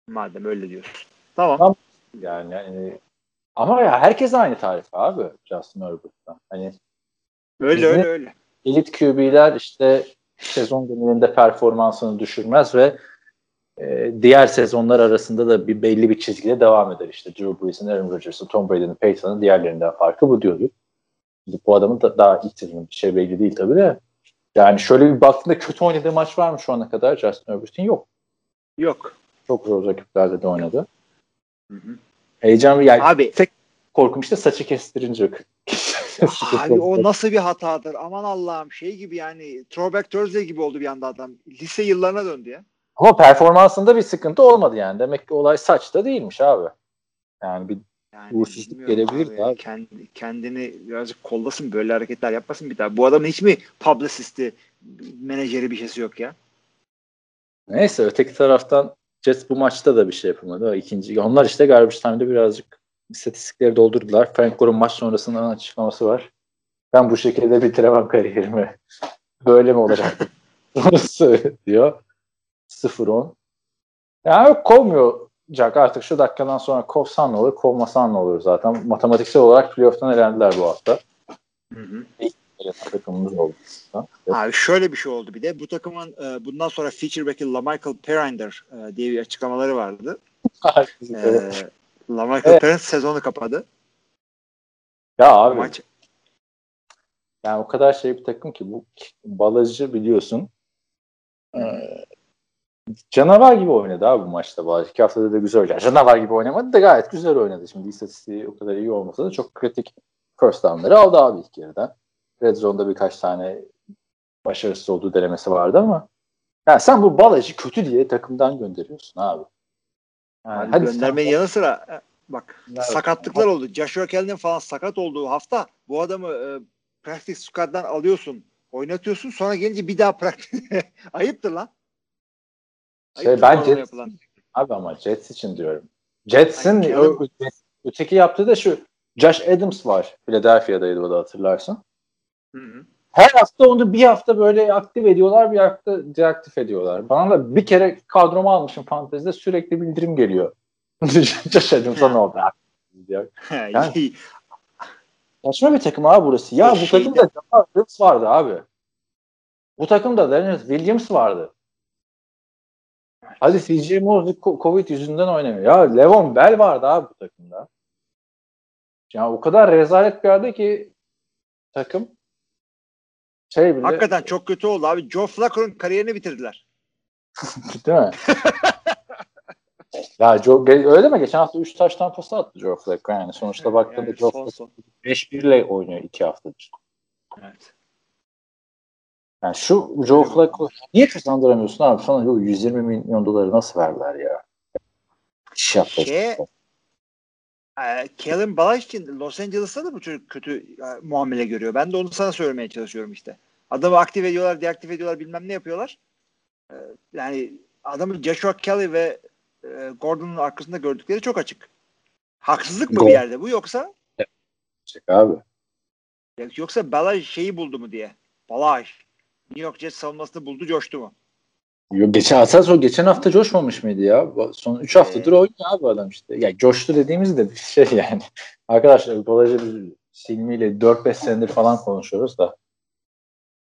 Madem öyle diyorsun. Tamam. Tamam. Yani, yani ama ya herkes aynı tarif abi Justin Herbert'tan. Hani Öyle öyle öyle. elit QB'ler işte sezon genelinde performansını düşürmez ve e, diğer sezonlar arasında da bir belli bir çizgide devam eder. İşte Drew Brees'in, Aaron Rodgers'ın, Tom Brady'nin, Peyton'ın diğerlerinden farkı bu diyorduk. Şimdi bu adamın da daha ilk sezonu bir şey belli değil tabii de. Yani şöyle bir baktığında kötü oynadığı maç var mı şu ana kadar Justin Herbert'in? Yok. Yok. Çok zor rakiplerde de oynadı. Hı hı. Heyecan yani Abi tek korkum işte saçı kestirince. (laughs) Abi o nasıl bir hatadır? Aman Allah'ım şey gibi yani Throwback Thursday gibi oldu bir anda adam. Lise yıllarına döndü ya. Ama performansında bir sıkıntı olmadı yani. Demek ki olay saçta değilmiş abi. Yani bir Yani Uğursuzluk gelebilir abi. abi. Kendi, kendini birazcık kollasın böyle hareketler yapmasın bir daha. Bu adamın hiç mi publicisti, menajeri bir şeysi yok ya? neyse öteki taraftan Jets bu maçta da bir şey yapamadı. O ikinci onlar işte garbage time'da birazcık istatistikleri doldurdular. Frank Gore'un maç sonrasından açıklaması var. Ben bu şekilde bitiremem kariyerimi. Böyle mi olacak? (laughs) Onu söylüyor. 0-10. Yani yok kovmayacak artık şu dakikadan sonra kovsan ne olur, kovmasan ne olur zaten. Matematiksel olarak playoff'tan elendiler bu hafta. Hı hı. Elenen takımımız oldu. Abi şöyle bir şey oldu bir de. Bu takımın e, bundan sonra feature back'i LaMichael Perrinder e, diye bir açıklamaları vardı. (laughs) E, LaMichael Evet. Perrinder sezonu kapadı. ya abi Maç yani o kadar şey bir takım ki bu balacı biliyorsun. Ee, canavar gibi oynadı abi bu maçta. Balacı. İki haftada da güzel oynadı. Canavar gibi oynamadı da gayet güzel oynadı. Şimdi istatistiği o kadar iyi olmasa da çok kritik first down'ları aldı abi ilk yarıda. Red Zone'da birkaç tane başarısız olduğu denemesi vardı ama ya sen bu balacı kötü diye takımdan gönderiyorsun abi. Yani Abi hadi göndermenin sen- yanı sıra e, bak Evet. sakatlıklar oldu. Joshua Kelly'nin falan sakat olduğu hafta bu adamı e, practice squad'dan alıyorsun. Oynatıyorsun sonra gelince bir daha practice. (laughs) Ayıptır lan. Şey, ben Jets- yapılan. Abi ama Jets için diyorum. Jets'in ö- öteki yaptığı da şu Josh Adams var. Philadelphia'daydı o da hatırlarsın. Hı hı. Her hafta onu bir hafta böyle aktif ediyorlar, bir hafta deaktif ediyorlar. Bana da bir kere kadroma almışım fantezide sürekli bildirim geliyor. (laughs) Josh Adams'a ne oldu? Ya, Yani- Saçma bir takım abi burası. Ya bu şeyde- takımda Jamal Williams vardı abi. Bu takımda Daniel Williams vardı. Hadi CJ Mosley Covid yüzünden oynamıyor. Ya Levon Bell vardı abi bu takımda. Ya o kadar rezalet bir yerde ki takım şey bile Hakikaten çok kötü oldu abi. Joe Flacco'nun kariyerini bitirdiler. (laughs) değil mi? ya Joe, öyle mi? Geçen hafta 3 taş tampası attı Joe Flacco yani. Sonuçta baktığında Yani Joe Flacco son. 5-1 ile oynuyor 2 haftadır. Evet. Yani şu Joe Flacco niye kazandıramıyorsun abi? Sana o 120 milyon doları nasıl verdiler ya? İş yaptı. Şey, e, Kellen Balaj için Los Angeles'ta da bu çocuk kötü e, muamele görüyor. Ben de onu sana söylemeye çalışıyorum işte. Adamı aktif ediyorlar, deaktif ediyorlar, bilmem ne yapıyorlar. E, yani adamı Joshua Kelly ve Gordon'un arkasında gördükleri çok açık. Haksızlık mı Gordon. bir yerde bu yoksa abi. yoksa Balaj şeyi buldu mu diye. Balaj. New York Jets savunmasını buldu, coştu mu? Yo, geçen esas o geçen hafta coşmamış mıydı ya? Son 3 haftadır Ee. oynuyor abi adam işte. Ya coştu dediğimiz de bir şey (laughs) yani. Arkadaşlar Balajı biz Silmi ile 4-5 senedir falan konuşuyoruz da.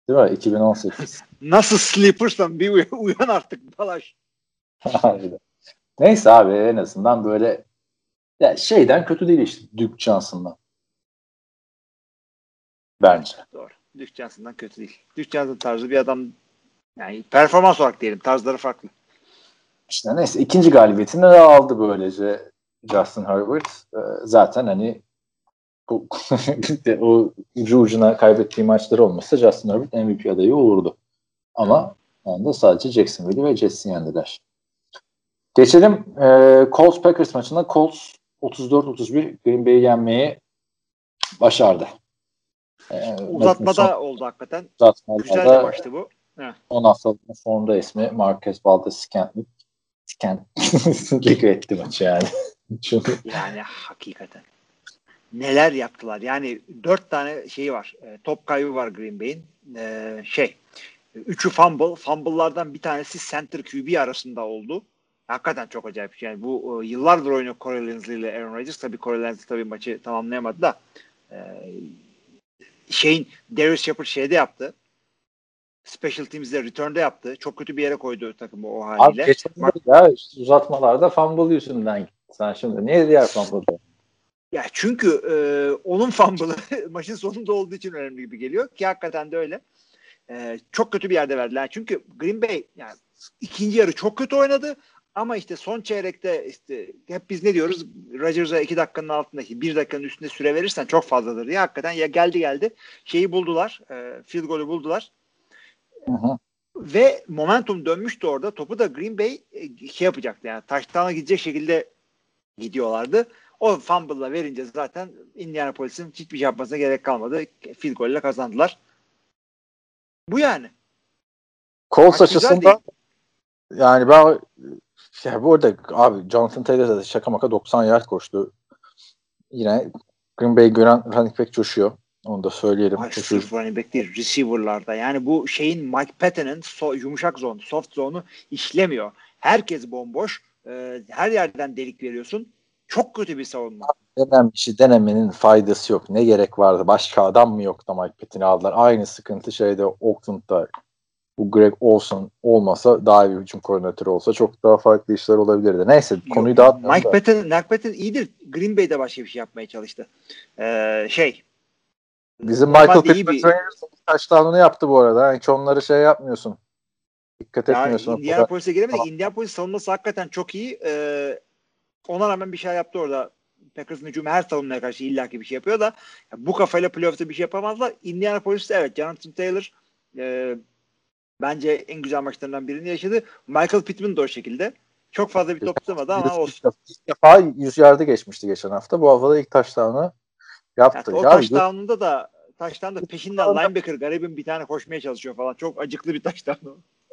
Değil mi? 2018. (laughs) Nasıl sleepersan bir uyan, (laughs) uyan artık. Harbiden. Neyse abi en azından böyle ya şeyden kötü değil işte Duke Johnson'dan. Bence. Doğru. Duke Johnson'dan kötü değil. Duke Johnson tarzı bir adam yani performans olarak diyelim. Tarzları farklı. İşte neyse ikinci galibiyetini de aldı böylece. Justin Herbert e, zaten hani bu, (laughs) o ucu ucuna kaybettiği maçlar olmasa Justin Herbert MVP adayı olurdu. Ama yani sadece Jacksonville ve Jets'i yendiler. Geçelim e, Colts Packers maçına. Colts 34-31 Green Bay'i yenmeyi başardı. E, Uzatmada son, oldu hakikaten. Uzatmada Güzel bir maçtı bu. 10 haftalık sonunda ismi Marquez Valdez Scantling. Scantling (laughs) etti maçı yani. (laughs) yani hakikaten. Neler yaptılar. Yani dört tane şeyi var. E, top kaybı var Green Bay'in. E, şey üçü fumble. Fumble'lardan bir tanesi center QB arasında oldu. Hakikaten çok acayip. Yani bu e, yıllardır oynuyor Corey Linsley ile Aaron Rodgers. Tabii Corey Linsley tabii maçı tamamlayamadı da e, şeyin Darius Shepard şeyde yaptı. Special Teams'de return'da yaptı. Çok kötü bir yere koydu takımı o haliyle. Abi geçen ya işte uzatmalarda fumble yüzünden gitti. Sen şimdi niye diğer fumble'da? Ya çünkü e, onun fumble'ı (laughs) maçın sonunda olduğu için önemli gibi geliyor ki hakikaten de öyle. E, çok kötü bir yerde verdiler. Çünkü Green Bay yani ikinci yarı çok kötü oynadı. Ama işte son çeyrekte işte hep biz ne diyoruz? Rodgers'a iki dakikanın altındaki bir dakikanın üstünde süre verirsen çok fazladır diye. Hakikaten ya geldi geldi. Şeyi buldular. E, field golü buldular. Hı. Ve momentum dönmüştü orada. Topu da Green Bay e, şey yapacaktı yani taştana gidecek şekilde gidiyorlardı. O fumble'la verince zaten Indianapolis'in hiçbir şey yapmasına gerek kalmadı. Field golle kazandılar. Bu yani. Colts açısından yani ben ya bu arada abi Jonathan Taylor da şaka maka 90 yard koştu. Yine Green Bay gören running back coşuyor. Onu da söyleyelim. Ay, sırf running back değil. Receiver'larda. Yani bu şeyin Mike Patton'ın so, yumuşak zone, soft zone'u işlemiyor. Herkes bomboş. Ee, her yerden delik veriyorsun. Çok kötü bir savunma. Denen bir şey denemenin faydası yok. Ne gerek vardı? Başka adam mı yok da Mike Patton'ı aldılar? Aynı sıkıntı şeyde Oakland'da bu Greg Olson olmasa daha iyi bir hücum koordinatörü olsa çok daha farklı işler olabilirdi. Neyse Yok, konuyu dağıtmayalım Mike Patton, Mike Patton iyidir. Green Bay'de başka bir şey yapmaya çalıştı. Ee, şey Bizim Michael Pittman bir... touchdown'unu yaptı bu arada. Hiç onları şey yapmıyorsun. Dikkat ya etmiyorsun. Indianapolis'e giremedik. Tamam. Indianapolis savunması hakikaten çok iyi. Ee, ona rağmen bir şey yaptı orada. Packers'ın hücumu her savunmaya karşı illaki bir şey yapıyor da bu kafayla playoff'ta bir şey yapamazlar. Indianapolis'te evet Jonathan Taylor e, bence en güzel maçlarından birini yaşadı. Michael Pittman da o şekilde. Çok fazla bir top tutamadı ama olsun. İlk defa 100 yardı geçmişti geçen hafta. Bu hafta da ilk touchdown'ı yaptı. Yani o ya, touchdown'unda da taştan da peşinden linebacker garibim bir tane koşmaya çalışıyor falan. Çok acıklı bir taştan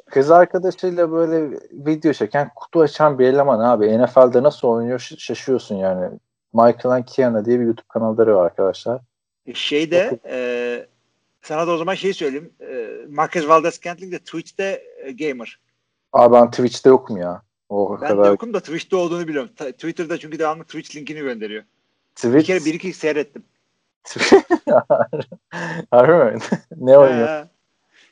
Kız arkadaşıyla böyle video çeken kutu açan bir eleman abi. NFL'de nasıl oynuyor şaşıyorsun yani. Michael and Kiana diye bir YouTube kanalları var arkadaşlar. E, şeyde e, sana da o zaman şey söyleyeyim. E, Marquez Valdez Scantling de Twitch'te e, gamer. Abi ben Twitch'te yokum ya. O ben kadar... de yokum da Twitch'te olduğunu biliyorum. Ta- Twitter'da çünkü devamlı Twitch linkini gönderiyor. Twitch... Bir kere bir iki seyrettim. (laughs) Harbi mi? (laughs) ne oynuyor? Ee,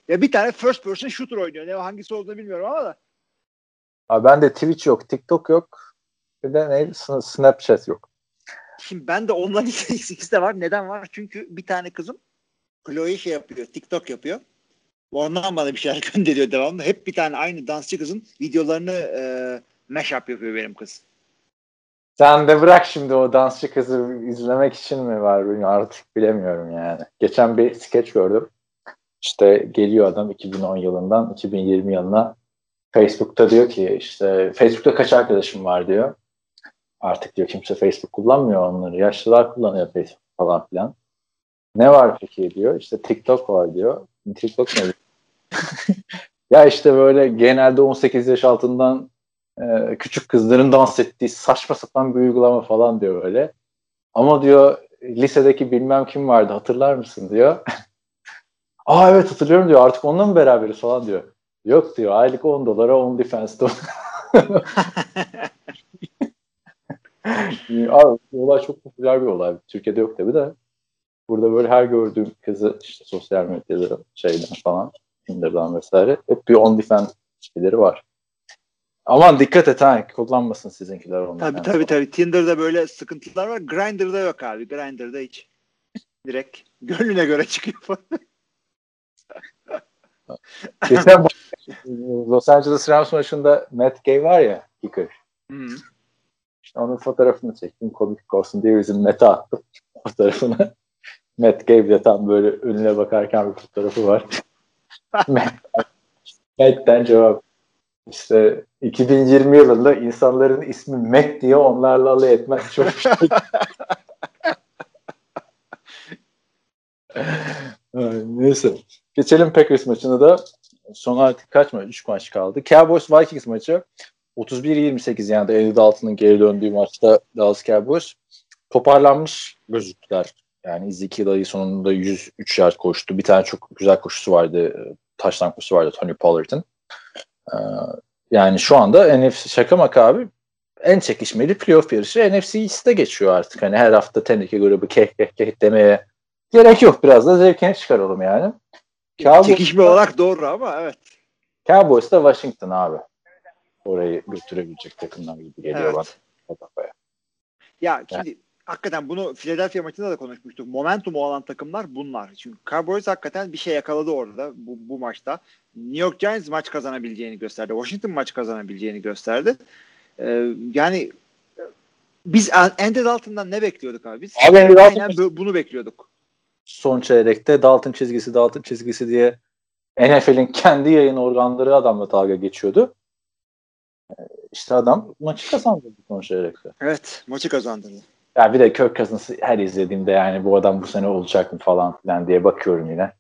ya bir tane first person shooter oynuyor. Ne hangisi olduğunu bilmiyorum ama da. Abi ben de Twitch yok, TikTok yok. Bir de ne? Snapchat yok. Şimdi ben de onların (laughs) ikisi de var. Neden var? Çünkü bir tane kızım Chloe şey yapıyor. TikTok yapıyor. Ondan bana bir şeyler (laughs) gönderiyor devamlı. Hep bir tane aynı dansçı kızın videolarını e, mashup yapıyor benim kız. Sen de bırak şimdi o dansçı kızı izlemek için mi var artık bilemiyorum yani. Geçen bir skeç gördüm. İşte geliyor adam 2010 yılından 2020 yılına Facebook'ta diyor ki işte Facebook'ta kaç arkadaşım var diyor. Artık diyor kimse Facebook kullanmıyor onları. Yaşlılar kullanıyor Facebook falan filan. Ne var peki diyor. İşte TikTok var diyor. TikTok ne? (laughs) ya işte böyle genelde 18 yaş altından e, küçük kızların dans ettiği saçma sapan bir uygulama falan diyor böyle. Ama diyor lisedeki bilmem kim vardı hatırlar mısın diyor. (laughs) Aa evet hatırlıyorum diyor artık onunla mı beraberiz falan diyor. Yok diyor aylık 10 dolara OnlyFans'ta. (laughs) Abi, olay çok popüler bir olay. Türkiye'de yok tabi de. Burada böyle her gördüğüm kızı işte sosyal medyada şeyden falan Tinder'dan vesaire hep bir OnlyFans şeyleri var. Aman dikkat et ha kullanmasın sizinkiler onu. Tabii tabii tabii. Tinder'da böyle sıkıntılar var. Grindr'da yok abi. Grindr'da hiç. Direkt gönlüne göre çıkıyor falan. (laughs) Geçen Los Angeles Rams maçında Matt Gay var ya kicker. Hmm. Onun fotoğrafını çektim. Komik olsun diye bizim Matt'e attım (laughs) fotoğrafını. Matt Gabe de tam böyle önüne bakarken bir fotoğrafı var. (laughs) Matt, Matt'ten cevap. İşte 2020 yılında insanların ismi Matt diye onlarla alay etmek çok (laughs) şey. Neyse. Geçelim Packers maçını da. Son artık kaç maç? 3 maç kaldı. Cowboys Vikings maçı 31-28 yani Andy Dalton'ın geri döndüğü maçta Dallas Cowboys toparlanmış gözüktüler. Yani Ezekiel ayı sonunda 103 yard koştu. Bir tane çok güzel koşusu vardı. Taştan koşusu vardı Tony Pollard'ın. Ee, yani şu anda NFC şaka maka abi en çekişmeli playoff yarışı NFC East'te geçiyor artık. Hani her hafta teneke grubu keh keh keh demeye gerek yok. Biraz da zevkini çıkaralım yani. Cowboys Çekişme olarak doğru ama evet. Cowboys da Washington abi. Orayı götürebilecek takımlar gibi geliyor evet. bana. Ya şimdi yani. Hakikaten bunu Philadelphia maçında da konuşmuştuk. Momentumu olan takımlar bunlar. Çünkü Cowboys hakikaten bir şey yakaladı orada bu, bu maçta. New York Giants maç kazanabileceğini gösterdi. Washington maç kazanabileceğini gösterdi. Ee, yani biz Andy Dalton'dan ne bekliyorduk abi? Biz abi, aynen bunu bekliyorduk. Son çeyrekte Dalton çizgisi, Dalton çizgisi diye NFL'in kendi yayın organları adamla dalga geçiyordu. İşte adam maçı kazandırdı son çeyrekte. Evet, maçı kazandırdı. Ya bir de Kirk Cousins'ı her izlediğimde yani bu adam bu sene olacak mı falan filan diye bakıyorum yine.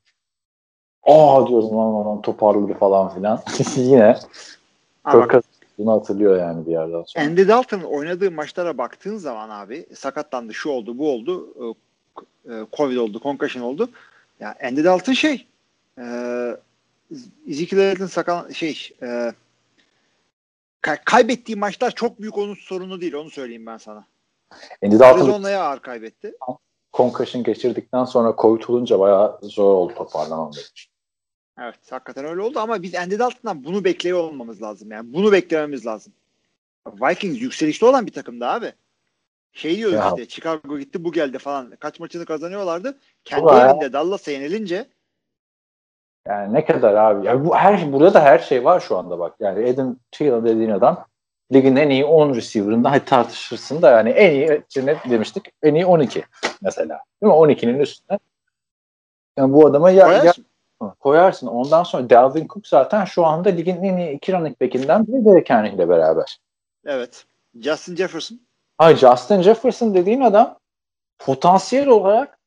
Aa diyorum lan lan toparladı falan filan. (laughs) yine Kirk Cousins bunu hatırlıyor yani bir yerden sonra. Andy Dalton'ın oynadığı maçlara baktığın zaman abi sakatlandı, şu oldu, bu oldu, e, e, Covid oldu, concussion oldu. Ya Andy Dalton şey e, Ezekiel Elliott'ın sakal şey e, kaybettiği maçlar çok büyük onun sorunu değil onu söyleyeyim ben sana. Andy Dalton Arizona'ya ağır kaybetti. Concussion geçirdikten sonra Covid olunca bayağı zor oldu toparlamam için. Evet hakikaten öyle oldu ama biz Andy Dalton'dan bunu bekliyor olmamız lazım yani. Bunu beklememiz lazım. Vikings yükselişte olan bir takımdı abi. Şey diyorduk ya. işte Chicago gitti bu geldi falan. Kaç maçını kazanıyorlardı. Kendi Ulan. evinde Dallas'a yenilince yani ne kadar abi? Ya bu her burada da her şey var şu anda bak. Yani Adam Thielen dediğin adam ligin en iyi 10 receiver'ında hadi tartışırsın da yani en iyi ne demiştik? En iyi 12 mesela. Değil mi? 12'nin üstüne. Yani bu adama ya, koyarsın. ya koyarsın. Ondan sonra Dalvin Cook zaten şu anda ligin en iyi iki running back'inden biri Derek Henry ile beraber. Evet. Justin Jefferson. Hayır Justin Jefferson dediğin adam potansiyel olarak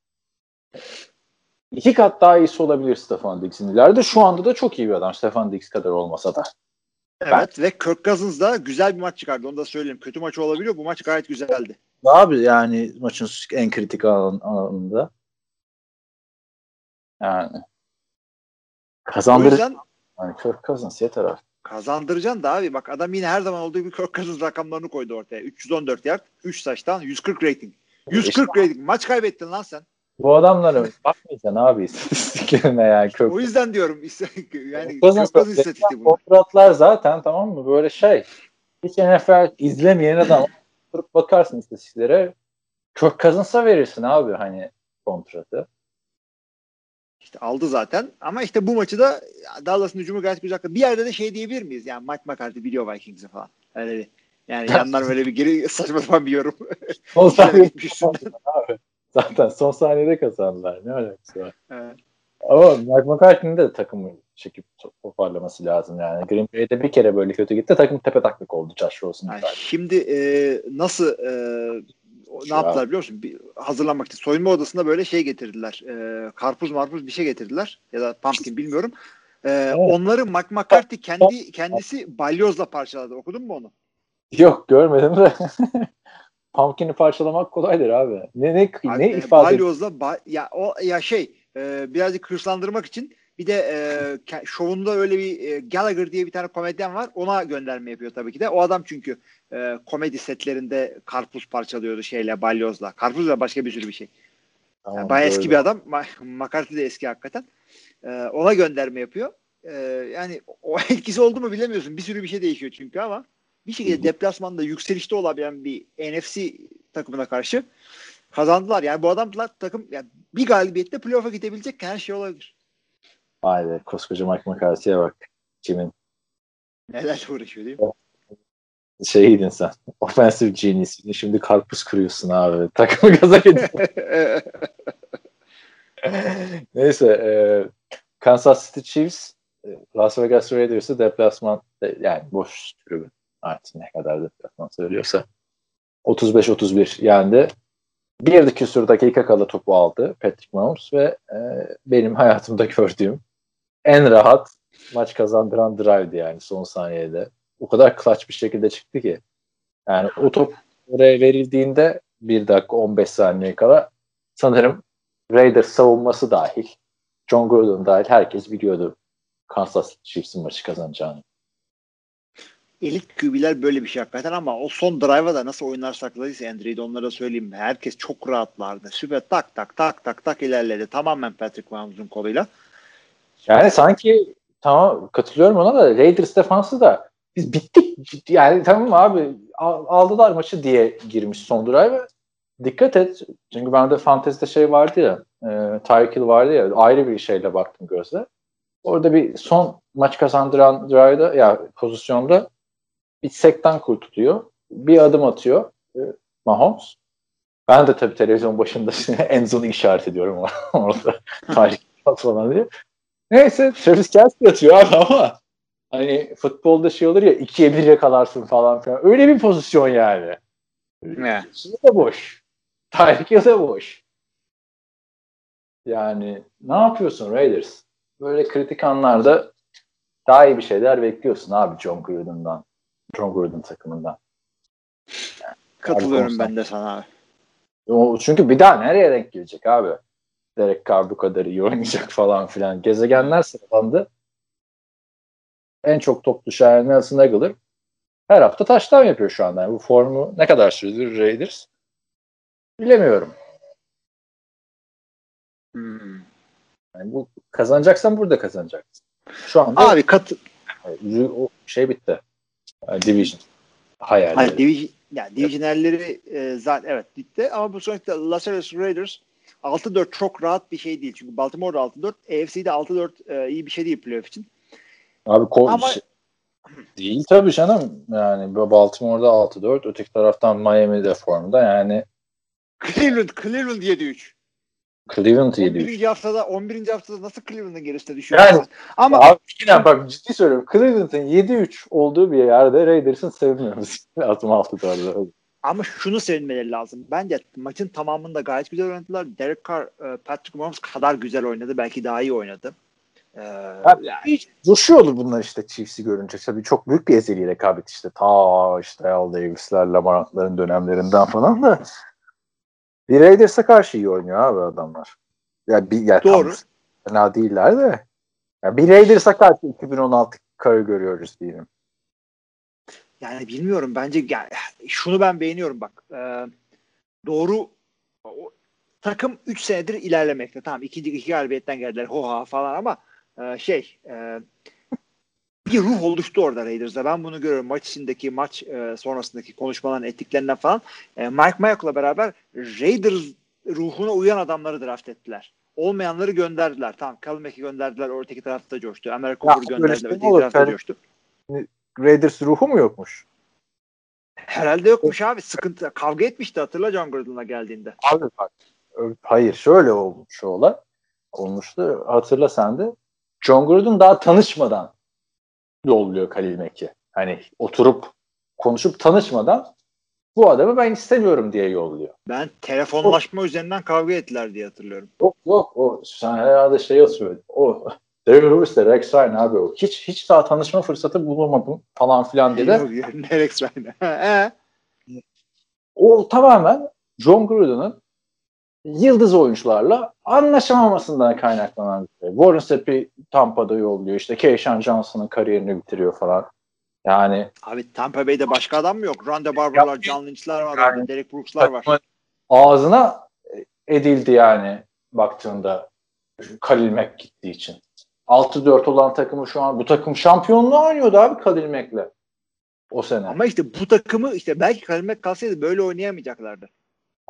iki kat daha iyisi olabilir Stefan Diggs'in ileride. Şu anda da çok iyi bir adam Stefan Diggs kadar olmasa da. Evet ben... ve Kirk Cousins da güzel bir maç çıkardı. Onu da söyleyeyim. Kötü maç olabiliyor. Bu maç gayet güzeldi. Abi yani maçın en kritik alanında. Yani kazandır. Yüzden yani Kirk Cousins yeter artık. Kazandıracaksın da abi. Bak adam yine her zaman olduğu gibi Kirk Cousins rakamlarını koydu ortaya. 314 yard, 3 saçtan, 140 rating. 140 işte, rating. Maç kaybettin lan sen. Bu adamlara bakmayacaksın abi istatistiklerine yani. Kök. O yüzden diyorum (laughs) yani Kökbaz istatistiği bu. Kontratlar zaten tamam mı böyle şey. Hiç NFL izlemeyen adam (laughs) oturup bakarsın istatistiklere. Kök kazınsa verirsin abi hani kontratı. İşte aldı zaten. Ama işte bu maçı da Dallas'ın hücumu gayet güzel. Bir yerde de şey diyebilir miyiz? Yani Mike McCarthy biliyor Vikings'i falan. Öyle bir. Yani (laughs) yandan böyle bir geri saçma sapan bir yorum. Olsa abi. (laughs) Zaten son saniyede kazandılar. Ne alakası var? Evet. Ama Mike McCarthy'nin de takımı çekip toparlaması lazım yani. Green Bay'de bir kere böyle kötü gitti. Takım tepe taklık oldu Josh Rosen. Yani şimdi e, nasıl e, ne yaptılar biliyor musun? Bir, hazırlanmak için. Soyunma odasında böyle şey getirdiler. E, karpuz marpuz bir şey getirdiler. Ya da pumpkin bilmiyorum. E, evet. Onları Mike McCarthy kendi kendisi balyozla parçaladı. Okudun mu onu? Yok görmedim de. (laughs) pumpkin'i parçalamak kolaydır abi. Ne ne abi, ne ifade balyozla ba ya o ya şey e, birazcık hırslandırmak için bir de e, şovunda öyle bir e, Gallagher diye bir tane komedyen var. Ona gönderme yapıyor tabii ki de. O adam çünkü e, komedi setlerinde karpuz parçalıyordu şeyle balyozla. Karpuz ve başka bir sürü bir şey. Tamam, yani bayağı eski bir adam. McCarthy de eski hakikaten. E, ona gönderme yapıyor. E, yani o etkisi oldu mu bilemiyorsun. Bir sürü bir şey değişiyor çünkü ama bir şekilde deplasmanda yükselişte olabilen bir NFC takımına karşı kazandılar. Yani bu adamlar takım yani bir galibiyette playoff'a gidebilecek her şey olabilir. Vay be koskoca Mike McCarthy'ye bak. Kimin? Neler uğraşıyor değil mi? şeydin sen. (laughs) Offensive genius'ini şimdi karpuz kırıyorsun abi. (laughs) Takımı gaza getiriyorsun. (laughs) Neyse e, Kansas City Chiefs e, Las Vegas Raiders'ı deplasman e, yani boş tribün artık ne kadar deplasman söylüyorsa 35-31 yendi. Bir küsur dakika kala topu aldı Patrick Mahomes ve e, benim hayatımda (laughs) gördüğüm en rahat maç kazandıran drive'di yani son saniyede. O kadar clutch bir şekilde çıktı ki. Yani o top oraya verildiğinde 1 dakika 15 saniye kala sanırım Raiders savunması dahil John Gruden dahil herkes biliyordu Kansas Chiefs'in maçı kazanacağını. Elit QB'ler böyle bir şey hakikaten ama o son drive'a da nasıl oyunlar sakladıysa Andrew'de onlara söyleyeyim. Herkes çok rahatlardı. Süper tak tak tak tak tak ilerledi. Tamamen Patrick Mahomes'un koluyla. Yani sanki tamam katılıyorum ona da Raiders defansı da biz bittik. Yani tamam abi aldılar maçı diye girmiş son drive'a. Dikkat et. Çünkü bende fantezide şey vardı ya e, Tyreek Hill vardı ya ayrı bir şeyle baktım gözle. Orada bir son maç kazandıran drive'da ya pozisyonda bir sekten kurtuluyor. Bir adım atıyor e, Mahomes. Ben de tabii televizyon başında (laughs) en zonu işaret ediyorum (laughs) orada. Tyreek falan diye. Neyse Travis Kelsey atıyor abi ama hani futbolda şey olur ya ikiye bir yakalarsın falan filan. Öyle bir pozisyon yani. Ne? Şey de boş. Tyreek Hill de boş. Yani ne yapıyorsun Raiders? Böyle kritik anlarda daha iyi bir şeyler bekliyorsun abi John Gruden'dan. John Gruden takımından. Yani, Katılıyorum ben de sana abi. O, çünkü bir daha nereye denk gelecek abi? Derek Carr bu kadar iyi oynayacak falan filan. Gezegenler sıralandı. En çok top düşen Nelson Aguilar her hafta taştan yapıyor şu anda. Yani bu formu ne kadar süredir Raiders? Bilemiyorum. Hmm. Yani bu kazanacaksan burada kazanacaksın. Şu anda Abi kat o şey bitti. Division. Hayal. Hayır, division, yani divisionerleri e, zaten evet bitti ama bu sonuçta Las Vegas Raiders 6-4 çok rahat bir şey değil. Çünkü Baltimore 6-4, AFC'de 6-4 e, iyi bir şey değil playoff için. Abi ko- Ama şey, değil tabii canım. Yani Baltimore'da 6-4, öteki taraftan Miami'de formda yani Cleveland, Cleveland 7-3. Cleveland 7-3. 11. haftada 11. haftada nasıl Cleveland'ın gerisinde düşüyor? Yani ama abi yine bak ciddi söylüyorum. Cleveland'ın 7-3 olduğu bir yerde Raiders'ın sevmiyoruz. Atım (laughs) altı tarzı. Ama şunu sevinmeleri lazım. Bence maçın tamamında gayet güzel oynadılar. Derek Carr, e, Patrick Mahomes kadar güzel oynadı. Belki daha iyi oynadı. Ee, yani, yani. Coşuyordur bunlar işte Chiefs'i görünce. Tabii çok büyük bir ezeli rekabet işte. Ta işte Al Davis'ler, Lamarant'ların dönemlerinden falan da. Raiders'a karşı iyi oynuyor abi adamlar. Ya bir, ya Doğru. Fena değiller de. Ya bir Raiders'a karşı 2016 karı görüyoruz diyelim. Yani bilmiyorum bence yani şunu ben beğeniyorum bak. E, doğru o, takım 3 senedir ilerlemekte. Tamam iki, iki galibiyetten geldiler hoha falan ama e, şey e, bir ruh oluştu orada Raiders'da. Ben bunu görüyorum. Maç içindeki, maç e, sonrasındaki konuşmaların ettiklerinden falan. E, Mike Michael'la beraber Raiders ruhuna uyan adamları draft ettiler. Olmayanları gönderdiler. Tamam Kalmek'i gönderdiler. Ortaki tarafta coştu. Amerika Cooper gönderdiler. Şey öteki tarafta coştu. Raiders ruhu mu yokmuş? Herhalde yokmuş abi. Sıkıntı. Kavga etmişti hatırla John Gruden'la geldiğinde. Abi bak. Hayır şöyle olmuş olay. Olmuştu. Hatırla sen de. John Gruden daha tanışmadan yolluyor Kalil Mekki. Hani oturup konuşup tanışmadan bu adamı ben istemiyorum diye yolluyor. Ben telefonlaşma o, üzerinden kavga ettiler diye hatırlıyorum. Yok yok o sen herhalde şey yazıyor. O Derek Rivers de Rex Ryan abi o. Hiç hiç daha tanışma fırsatı bulamadım falan filan dedi. Yok yerine (laughs) Rex Ryan. (laughs) o tamamen John Gruden'ın yıldız oyuncularla anlaşamamasından kaynaklanan bir şey. Warren Sapp'i Tampa'da yolluyor. İşte Keyshawn Johnson'ın kariyerini bitiriyor falan. Yani Abi Tampa Bay'de başka adam mı yok? Ronda Barber'lar, John Lynch'ler var yani. Derek Brooks'lar var. Ağzına edildi yani baktığında Khalil Mack gittiği için. 6-4 olan takımı şu an bu takım şampiyonluğu oynuyordu abi Khalil Mack'le o sene. Ama işte bu takımı işte belki Khalil Mack kalsaydı böyle oynayamayacaklardı.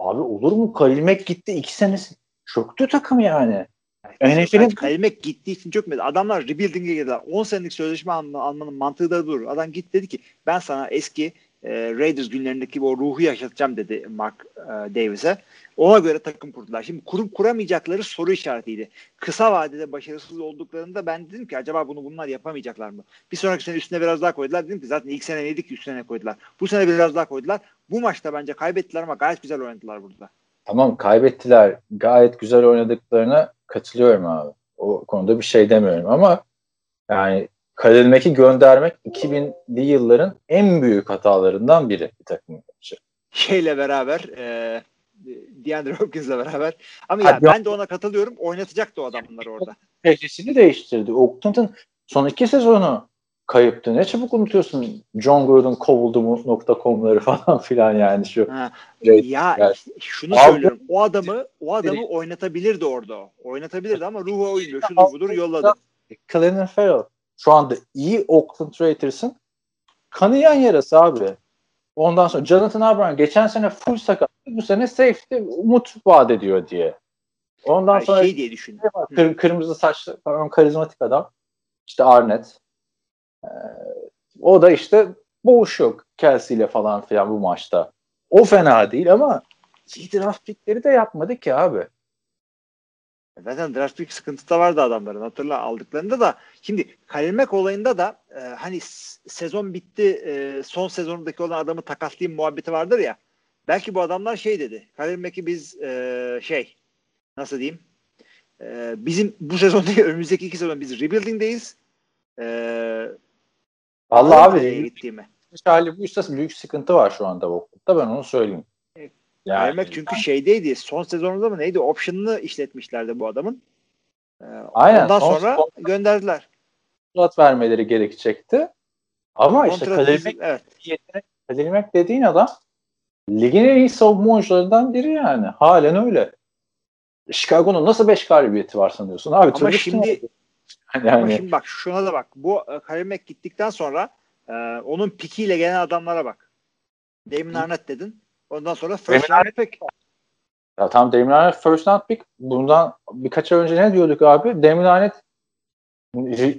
Abi olur mu? Khalil Mack gitti iki senesi. Çöktü takım yani. NFL'in Khalil Mack gittiği için çökmedi. Adamlar rebuilding'e girdiler. 10 senelik sözleşme alma, almanın mantığı da dur. Adam gitti dedi ki ben sana eski e, Raiders günlerindeki o ruhu yaşatacağım dedi Mark e, Davis'e. Ona göre takım kurdular. Şimdi kurup kuramayacakları soru işaretiydi. Kısa vadede başarısız olduklarında ben dedim ki acaba bunu bunlar yapamayacaklar mı? Bir sonraki sene üstüne biraz daha koydular. Dedim ki zaten ilk sene neydik üstüne koydular. Bu sene biraz daha koydular. Bu maçta bence kaybettiler ama gayet güzel oynadılar burada. Tamam kaybettiler. Gayet güzel oynadıklarına katılıyorum abi. O konuda bir şey demiyorum ama yani Mack'i göndermek 2000'li yılların en büyük hatalarından biri bir takım için. Şeyle beraber e, DeAndre Hopkins'le beraber. Ama ya ben de ona katılıyorum. Oynatacaktı o adamları orada. Pehlisini değiştirdi. Oakland'ın son iki sezonu kayıptı. Ne çabuk unutuyorsun John Gruden kovuldu mu .com'ları (laughs) falan filan yani şu. Ha. Ya yani. şunu Abi, söylüyorum. O adamı o adamı oynatabilirdi orada. Oynatabilirdi ama ruhu oynuyor. Şudur budur yolladı. Clinton Farrell şu anda iyi Oakland Raiders'ın kanayan yarası abi. Ondan sonra Jonathan Abram geçen sene full sakat. Bu sene safety umut vaat ediyor diye. Ondan Ay, sonra şey diye düşün. Kır, kırmızı saçlı falan karizmatik adam. İşte Arnett. Ee, o da işte boğuşuyor Kelsey ile falan filan bu maçta. O fena değil ama iyi draft pickleri de yapmadı ki abi. Zaten draft pick sıkıntısı da vardı adamların hatırla aldıklarında da. Şimdi Kalimek olayında da e, hani sezon bitti e, son sezonundaki olan adamı takaslayayım muhabbeti vardır ya. Belki bu adamlar şey dedi. Kalimek'i biz e, şey nasıl diyeyim e, bizim bu sezon değil önümüzdeki iki sezon biz rebuilding'deyiz. E, Allah abi gittiğimi. hali buysa büyük sıkıntı var şu anda Oakland'da ben onu söyleyeyim. Yani, Vermek çünkü şeydeydi. Son sezonunda mı neydi? Option'ını işletmişlerdi bu adamın. Ee, Aynen. Ondan son, sonra son, gönderdiler. Kontrat vermeleri gerekecekti. Ama Kontrat işte Kalilmek, evet. Kalilmek dediğin adam ligin en iyi savunma oyuncularından biri yani. Halen öyle. Chicago'nun nasıl 5 galibiyeti var sanıyorsun abi? Ama şimdi yani, ama şimdi bak şuna da bak. Bu e, Kalilmek gittikten sonra e, onun pikiyle gelen adamlara bak. Damon Arnett dedin. Ondan sonra first round pick. Ya tam Damon Arnett first round pick. Bundan birkaç ay önce ne diyorduk abi? Damon Arnett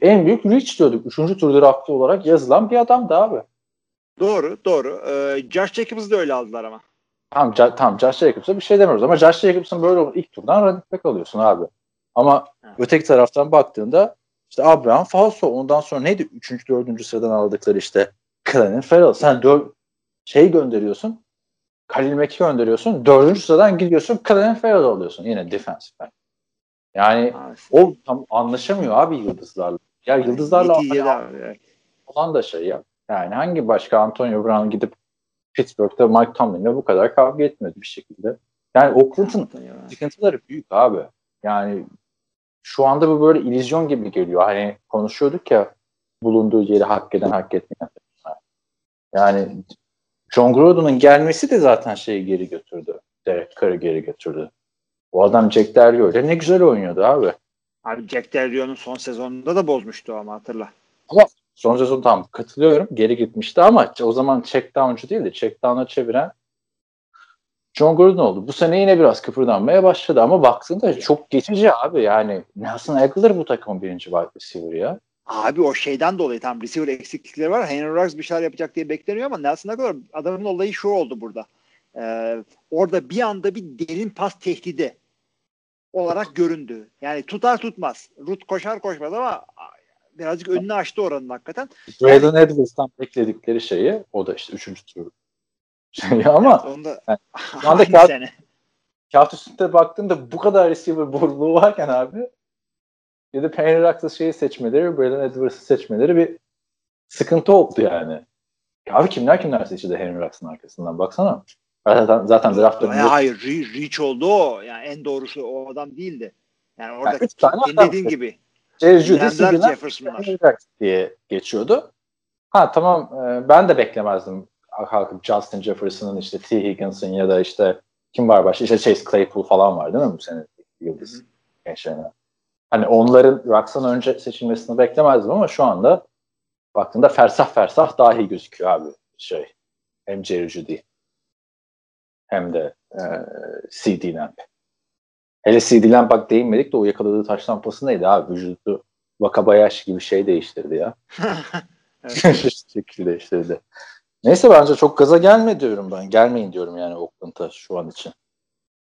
en büyük reach diyorduk. Üçüncü tur draftı olarak yazılan bir adamdı abi. Doğru, doğru. Ee, Josh Jacobs'ı da öyle aldılar ama. Tamam, ca- tamam Josh Jacobs'a bir şey demiyoruz ama Josh Jacobs'ın böyle ilk turdan running back alıyorsun abi. Ama ha. öteki taraftan baktığında işte Abraham Falso ondan sonra neydi? Üçüncü, dördüncü sıradan aldıkları işte Clannon Farrell. Sen dör şey gönderiyorsun. Khalil Mack'i gönderiyorsun. Dördüncü sıradan gidiyorsun. Clannon Farrell alıyorsun. Yine defensive Yani o tam anlaşamıyor abi yıldızlarla. Ya yıldızlarla hani, olan da şey ya. Yani hangi başka Antonio Brown gidip Pittsburgh'da Mike Tomlin'le bu kadar kavga etmedi bir şekilde. Yani Oakland'ın sıkıntıları büyük abi. Yani şu anda bu böyle illüzyon gibi geliyor. Hani konuşuyorduk ya bulunduğu yeri hak eden hak etmeyen. Yani John Gruden'ın gelmesi de zaten şeyi geri götürdü. Derek Carr'ı geri götürdü. O adam Jack Del Rio ne güzel oynuyordu abi. Abi Jack Del Rio'nun son sezonunda da bozmuştu ama hatırla. Ama son sezon tam katılıyorum. Geri gitmişti ama o zaman check down'cu değildi. Check down'a çeviren John Gruden oldu. Bu sene yine biraz kıpırdanmaya başladı ama baktığında çok geçici abi. Yani Nelson Aguilar bu takımın birinci wide receiver ya. Abi o şeyden dolayı tam receiver eksiklikleri var. Henry Ruggs bir şeyler yapacak diye bekleniyor ama Nelson Aguilar adamın olayı şu oldu burada. Ee, orada bir anda bir derin pas tehdidi olarak göründü. Yani tutar tutmaz. Rut koşar koşmaz ama birazcık önünü açtı oranın hakikaten. Braylon yani, Edwards'tan bekledikleri şeyi o da işte üçüncü tur şey ama evet, onda, yani, (laughs) şu anda kağıt, kağıt üstünde baktığında bu kadar receiver borluğu varken abi ya da Henry Ruggs'ı şeyi seçmeleri, Braylon Edwards'ı seçmeleri bir sıkıntı oldu yani. Abi kimler kimler seçildi Henry Ruggs'ın arkasından baksana. Zaten, zaten draft döneminde... Hayır, Reach oldu o. Yani en doğrusu o adam değildi. Yani orada yani üç tane dediğin gibi. Jerry Judy, Jefferson'lar diye geçiyordu. Ha tamam e, ben de beklemezdim kalkıp Justin Jefferson'ın işte T. Higgins'ın ya da işte kim var başka işte Chase Claypool falan var değil mi bu sene yıldız gençlerine. Hani onların Rux'tan önce seçilmesini beklemezdim ama şu anda baktığında fersah fersah daha iyi gözüküyor abi şey. Hem Jerry Judy hem de e, CD Lamb. Hele CD Lamb bak değinmedik de o yakaladığı taş lampası neydi abi? Vücudu Vakabayashi gibi şey değiştirdi ya. (laughs) (laughs) Şekil değiştirdi. Neyse bence çok gaza gelme diyorum ben. Gelmeyin diyorum yani Oakland'a şu an için.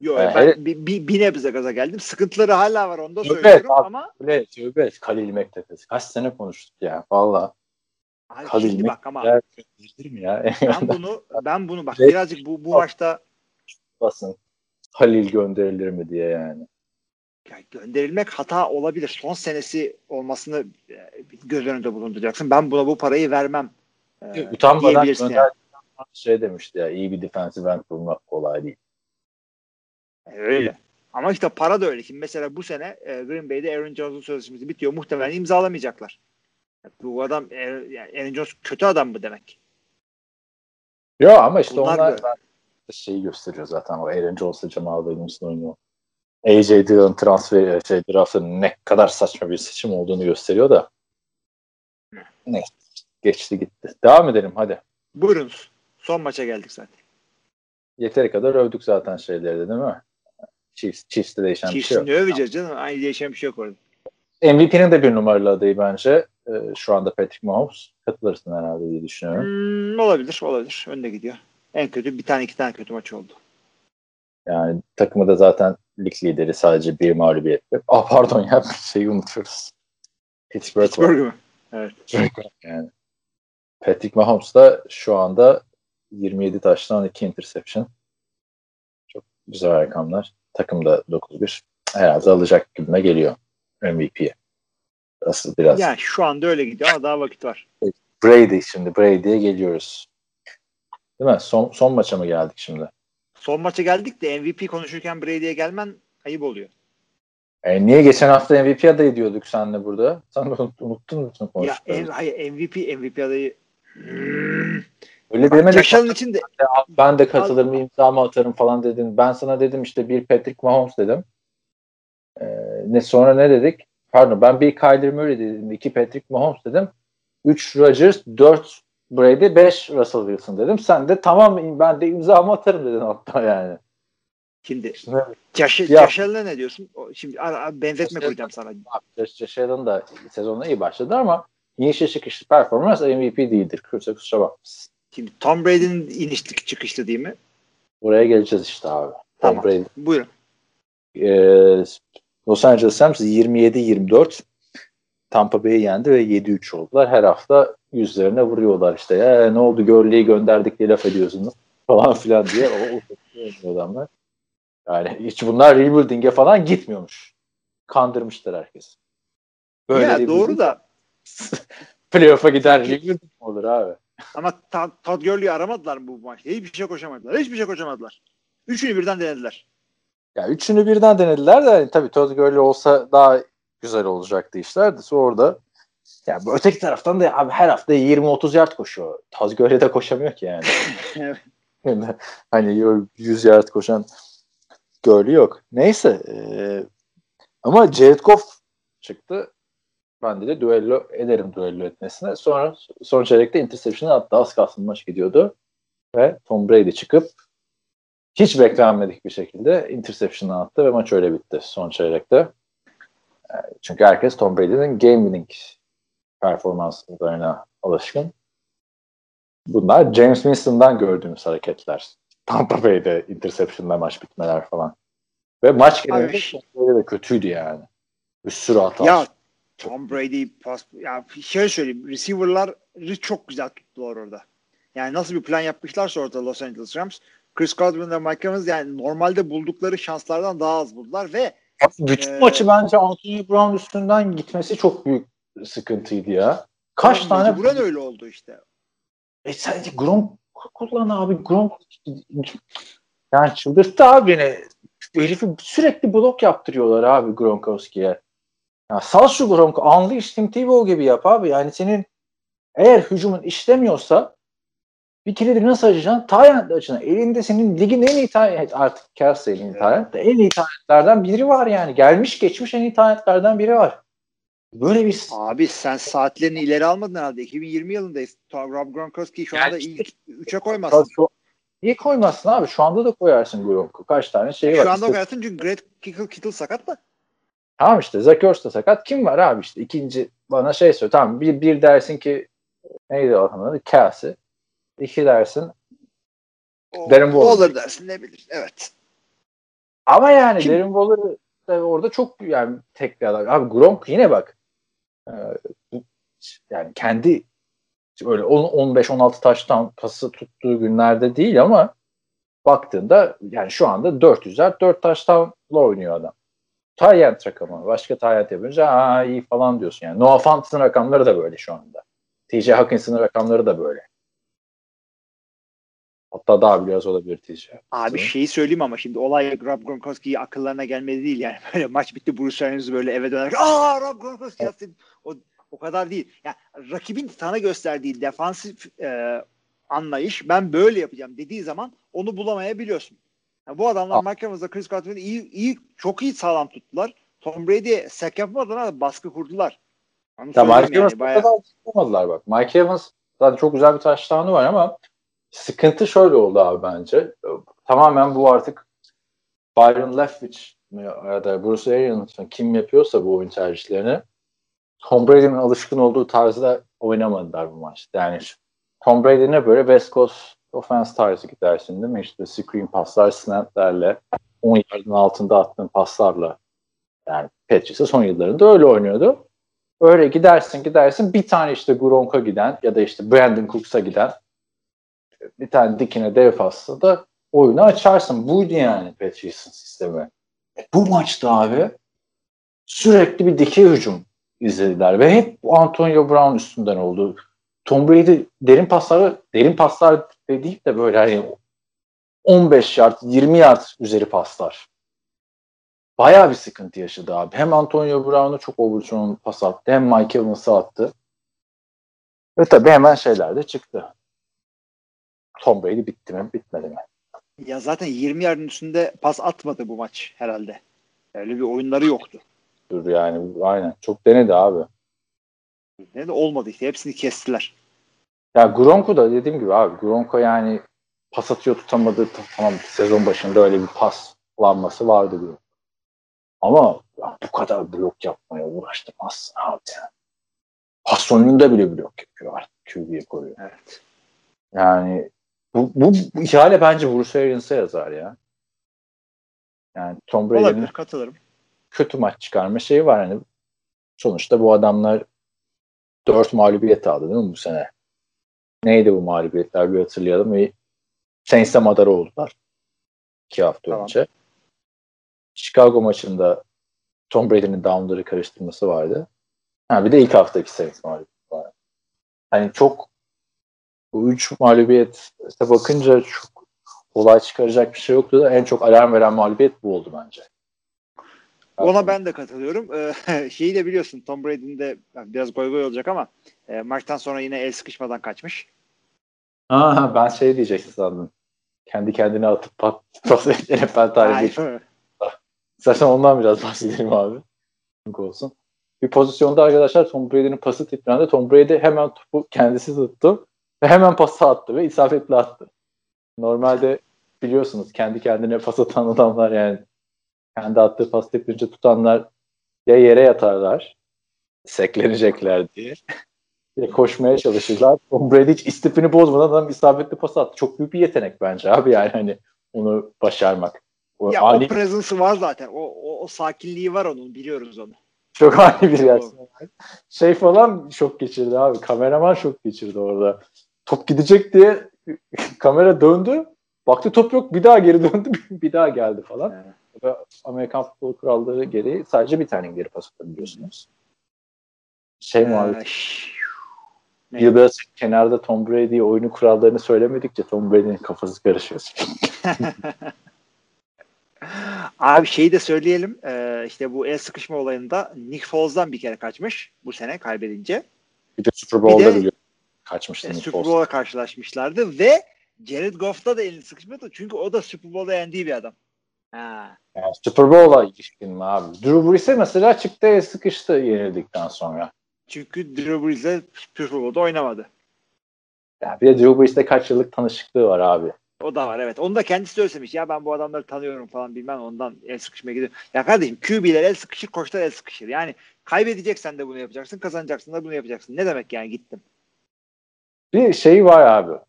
Yok Evet. ben bir, bir, bir nebze gaza geldim. Sıkıntıları hala var onu da Evet, söylüyorum abi. ama Öyle tövbe Kalil Mektep'e. Kaç sene konuştuk ya valla. Kalil şimdi bak ama Ya, mi ya? (laughs) ben bunu ben bunu bak Şey- birazcık bu bu maçta Basın. Halil gönderilir mi diye yani. ya gönderilmek hata olabilir. Son senesi olmasını e, göz önünde bulunduracaksın. Ben buna bu parayı vermem. E, Utanmadan yani. şey demişti ya iyi bir defensive end bulmak kolay değil. Öyle. Ama işte para da öyle. Şimdi mesela bu sene e, Green Bay'de Aaron Jones'un sözleşmesi bitiyor. Muhtemelen imzalamayacaklar. Bu adam e, Aaron Jones kötü adam mı demek? Ya ama işte Bunlar onlar böyle. şeyi gösteriyor zaten o Aaron Jones'la Jamal Williams'ın oyunu. AJ Dillon transfer şey draftının ne kadar saçma bir seçim olduğunu gösteriyor da. Neyse geçti gitti. Devam edelim hadi. Buyurunuz. Son maça geldik zaten. Yeteri kadar övdük zaten şeyleri de değil mi? Chiefs, Chiefs'te değişen bir şey yok. ne öveceğiz canım? Aynı değişen bir şey yok orada. MVP'nin de bir numaralı adayı bence. Ee, şu anda Patrick Mahomes. Katılırsın herhalde diye düşünüyorum. Hmm, olabilir, olabilir. Önde gidiyor. En kötü bir tane iki tane kötü maç oldu. Yani takımı da zaten lig lideri sadece bir mağlubiyetle. Ah pardon ya şeyi unutuyoruz. Pittsburgh. Pittsburgh mü? Evet. Yani. Patrick Mahomes da şu anda 27 taştan 2 interception. Çok güzel rakamlar. Takım da 9-1. Herhalde alacak gibime geliyor MVP'ye. Asıl biraz. Yani şu anda öyle gidiyor ama daha vakit var. Brady şimdi Brady'ye geliyoruz. Değil mi? Son, son maça mı geldik şimdi? Son maça geldik de MVP konuşurken Brady'ye gelmen ayıp oluyor. E, niye geçen hafta MVP adayı diyorduk seninle burada? Sen unuttun mu bütün Ya konuştuklarımızı? en, hayır MVP MVP adayı Hmm. Öyle demedik. Yaşar'ın için de Ben de katılırım, imzamı atarım falan dedin. Ben sana dedim işte bir Patrick Mahomes dedim. Ee, ne sonra ne dedik? Pardon ben bir Kyler Murray dedim. iki Patrick Mahomes dedim. Üç Rodgers, dört Brady, beş Russell Wilson dedim. Sen de tamam ben de imzamı atarım dedin hatta yani. şimdi Ya- Yaşar'la ne diyorsun? Şimdi benzetme kuracağım sana. Allen da sezonuna iyi başladı ama inişli çıkışlı performans MVP değildir. Kürse kusura bakmasın. Şimdi Tom Brady'nin inişli çıkışlı değil mi? Buraya geleceğiz işte abi. Tom Tamam. Brady. Buyurun. Ee, Los Angeles Rams 27-24 Tampa Bay'i yendi ve 7-3 oldular. Her hafta yüzlerine vuruyorlar işte. Ya, ne oldu Gurley'i gönderdik diye laf ediyorsunuz (laughs) falan filan diye. O, adamlar. Yani hiç bunlar rebuilding'e falan gitmiyormuş. Kandırmışlar herkes. ya rebuilding- doğru da (laughs) Playoff'a gider olur abi? ama Todd Gurley'i aramadılar mı bu maçta? Hiçbir şey koşamadılar. Hiçbir şey koşamadılar. Üçünü birden denediler. Ya üçünü birden denediler de hani tabii Todd Gurley olsa daha güzel olacaktı işler de orada ya bu öteki taraftan da abi her hafta 20-30 yard koşuyor. Todd Gurley de koşamıyor ki yani. (laughs) Yani hani o 100 yard koşan Gurley yok. Neyse eee, ama Jared Goff çıktı. Ben de, de düello ederim düello etmesine. Sonra son çeyrekte interception'ı attı. Az kalsın maç gidiyordu. Ve Tom Brady çıkıp hiç beklenmedik bir şekilde interception'ı attı ve maç öyle bitti son çeyrekte. Ee, Çünkü herkes Tom Brady'nin game winning performanslarına alışkın. Bunlar James Winston'dan gördüğümüz hareketler. Tampa Bay'de interception'la maç bitmeler falan. Ve maç genelinde de kötüydü yani. Bir sürü hata. Ya Tom Brady pas ya şöyle söyleyeyim receiver'ları çok güzel tuttular orada. Yani nasıl bir plan yapmışlarsa orada Los Angeles Rams Chris Godwin ve Mike Evans yani normalde buldukları şanslardan daha az buldular ve Bütün Ee, maçı bence Anthony Brown üstünden gitmesi çok büyük sıkıntıydı ya. Kaç tane mecburen öyle oldu işte. E sen Gronk kullan abi. Gronk yani çıldırttı abi beni. Herifi sürekli blok yaptırıyorlar abi Gronkowski'ye. Ya sal şu Gronk'u. Unleash Tim Tebow gibi yap abi. Yani senin eğer hücumun işlemiyorsa bir kilidi nasıl açacaksın? Tayyant açına. Elinde senin ligin en iyi tayyant artık Kelsey'nin tayyant da en iyi tayyantlardan biri var yani. Gelmiş geçmiş en iyi tayyantlardan biri var. Böyle bir Abi sen saatlerini ileri almadın herhalde. 2020 yılındayız. Rob Gronkowski'yi şu anda Yani ilk 3'e koymazsın. Şu- Niye koymazsın abi? Şu anda da koyarsın Gronk'u. Kaç tane şey var. Şu anda koyarsın çünkü Great Kittle, Kittle sakat mı? Tamam işte Zach Ertz da sakat. Kim var abi işte ikinci bana şey söyle. Tamam bir, bir dersin ki neydi o adı? Kelsey. 2 dersin. O, Darren Waller. Waller dersin ne bilir. Evet. Ama yani Kim- Darren Waller da orada çok yani tek bir adam. Abi Gronk yine bak. e, yani kendi öyle 15-16 taştan pası tuttuğu günlerde değil ama baktığında yani şu anda 400'ler 4 taştanla oynuyor adam. Tayyent rakamı. Başka Tayyent yapınca aa iyi falan diyorsun. Yani Noah Fant'ın rakamları da böyle şu anda. TJ Hawkins'ın rakamları da böyle. Hatta daha biraz olabilir TJ. Abi Hı. şeyi söyleyeyim ama şimdi olay Rob Gronkowski'yi akıllarına gelmedi değil yani. (laughs) Böyle maç bitti Bruce Arians böyle eve dönerek aa Rob Gronkowski yaptı. O, o kadar değil. Yani rakibin sana gösterdiği defansif e, anlayış ben böyle yapacağım dediği zaman onu bulamayabiliyorsun. Yani bu adamlar Ah. Mike Evans'la Chris Godwin'i iyi, iyi, çok iyi sağlam tuttular. Tom Brady'ye sek yapmadan baskı kurdular. Onu Ya Mike yani, bayağı- tutamadılar bak. Mike Evans zaten çok güzel bir taştanı var ama sıkıntı şöyle oldu abi bence. Tamamen bu artık Byron Leftwich ya da Bruce Arians mı kim yapıyorsa bu oyun tercihlerini Tom Brady'nin alışkın olduğu tarzda oynamadılar bu maçta. Yani Tom Brady ne böyle West Coast offense tarzı gidersin değil mi? İşte screen paslar, snaplerle 10 yardın altında attığın paslarla yani Patriots'a son yıllarında öyle oynuyordu. Öyle gidersin gidersin bir tane işte Gronk'a giden ya da işte Brandon Cooks'a giden bir tane dikine dev pasta da oyunu açarsın. Buydu yani Patriots'ın sistemi. E, bu maçta abi sürekli bir dikey hücum izlediler ve hep Antonio Brown üstünden oldu. Tom Brady derin pasları derin paslar değil de böyle hani 15 yard 20 yard üzeri paslar. Bayağı bir sıkıntı yaşadı abi. Hem Antonio Brown'a çok overthrown pas attı hem Mike Evans'a attı. Ve tabii hemen şeyler de çıktı. Tom Brady bitti mi bitmedi mi? Ya zaten 20 yardın üstünde pas atmadı bu maç herhalde. Öyle bir oyunları yoktu. Dur yani aynen. Çok denedi abi. Ne de olmadı işte. Hepsini kestiler. Ya Gronk'u da dediğim gibi abi Gronk'u yani pas atıyor tutamadı. Tamam sezon başında öyle bir paslanması vardı diyor. Ama ya bu kadar blok yapmaya uğraştırmazsın abi yani. Pas sonunda bile blok yapıyor artık. QB'ye koyuyor. Evet. Yani bu, bu, bu ihale bence Bruce Arians'a yazar ya. Yani Tom Brady'nin. Katılırım. kötü maç çıkarma şeyi var. Hani sonuçta bu adamlar dört mağlubiyet aldı değil mi bu sene? Neydi bu mağlubiyetler bir hatırlayalım. Ve Saints'e madara oldular. iki hafta Tamam. önce. Chicago maçında Tom Brady'nin downları karıştırması vardı. Ha, bir de ilk haftaki Saints mağlubiyeti var. Hani çok bu üç mağlubiyete bakınca çok olay çıkaracak bir şey yoktu da en çok alarm veren mağlubiyet bu oldu bence. Ona ben de katılıyorum. Ee, (laughs) şeyi de biliyorsun Tom Brady'nin de yani biraz goy goy olacak ama e, maçtan sonra yine el sıkışmadan kaçmış. Ha, ben şey diyeceksin sandım. Kendi kendine atıp pat, pas NFL tarihi. İstersen ondan biraz bahsedelim abi. Olsun. Bir pozisyonda arkadaşlar Tom Brady'nin pası titrende Tom Brady hemen topu kendisi tuttu ve hemen pası attı ve isabetli attı. Normalde biliyorsunuz kendi kendine pas atan adamlar yani kendi attığı pas titrince tutanlar ya yere yatarlar seklenecekler diye ya koşmaya çalışırlar. Tom Brady hiç istifini bozmadan adam isabetli pas attı. Çok büyük bir yetenek bence abi yani hani onu başarmak. O ya ani o presence'ı var zaten. O, o, o sakinliği var onun. Biliyoruz onu. Çok ani bir reaksiyon. Şey falan şok geçirdi abi. Kameraman şok geçirdi orada. Top gidecek diye kamera döndü. Baktı top yok. Bir daha geri döndü. (laughs) bir daha geldi falan. Evet. Ve Amerikan futbol kuralları gereği sadece bir tane geri pas atabiliyorsunuz. Şey Ee, muhabbet. şş, ne? Bill Belichick kenarda Tom Brady'ye oyunu kurallarını söylemedikçe Tom Brady'nin kafası karışıyor. (laughs) Abi şeyi de söyleyelim. Ee, işte bu el sıkışma olayında Nick Foles'dan bir kere kaçmış bu sene kaybedince. bir de Super Bowl'da biliyor. Kaçmıştı. E, Nick Super. Bowl'a karşılaşmışlardı ve Jared Goff'ta da elini sıkışmadı. Çünkü o da Super Bowl'da yendiği bir adam. Ha. Yani Super Bowl'a ilişkin mi abi? Drew Brees'e mesela çıktı el sıkıştı yenildikten sonra. Çünkü Drew Brees'le Super Bowl'da oynamadı. Ya bir de Drew Brees'te kaç yıllık tanışıklığı var abi. O da var evet. Onu da kendisi de söylemiş. Ya ben bu adamları tanıyorum falan bilmem ondan el sıkışmaya gidiyor. Ya kardeşim QB'ler el sıkışır, koçlar el sıkışır. Yani kaybedeceksen de bunu yapacaksın, kazanacaksın da bunu yapacaksın. Ne demek yani gittim. Bir şey var abi.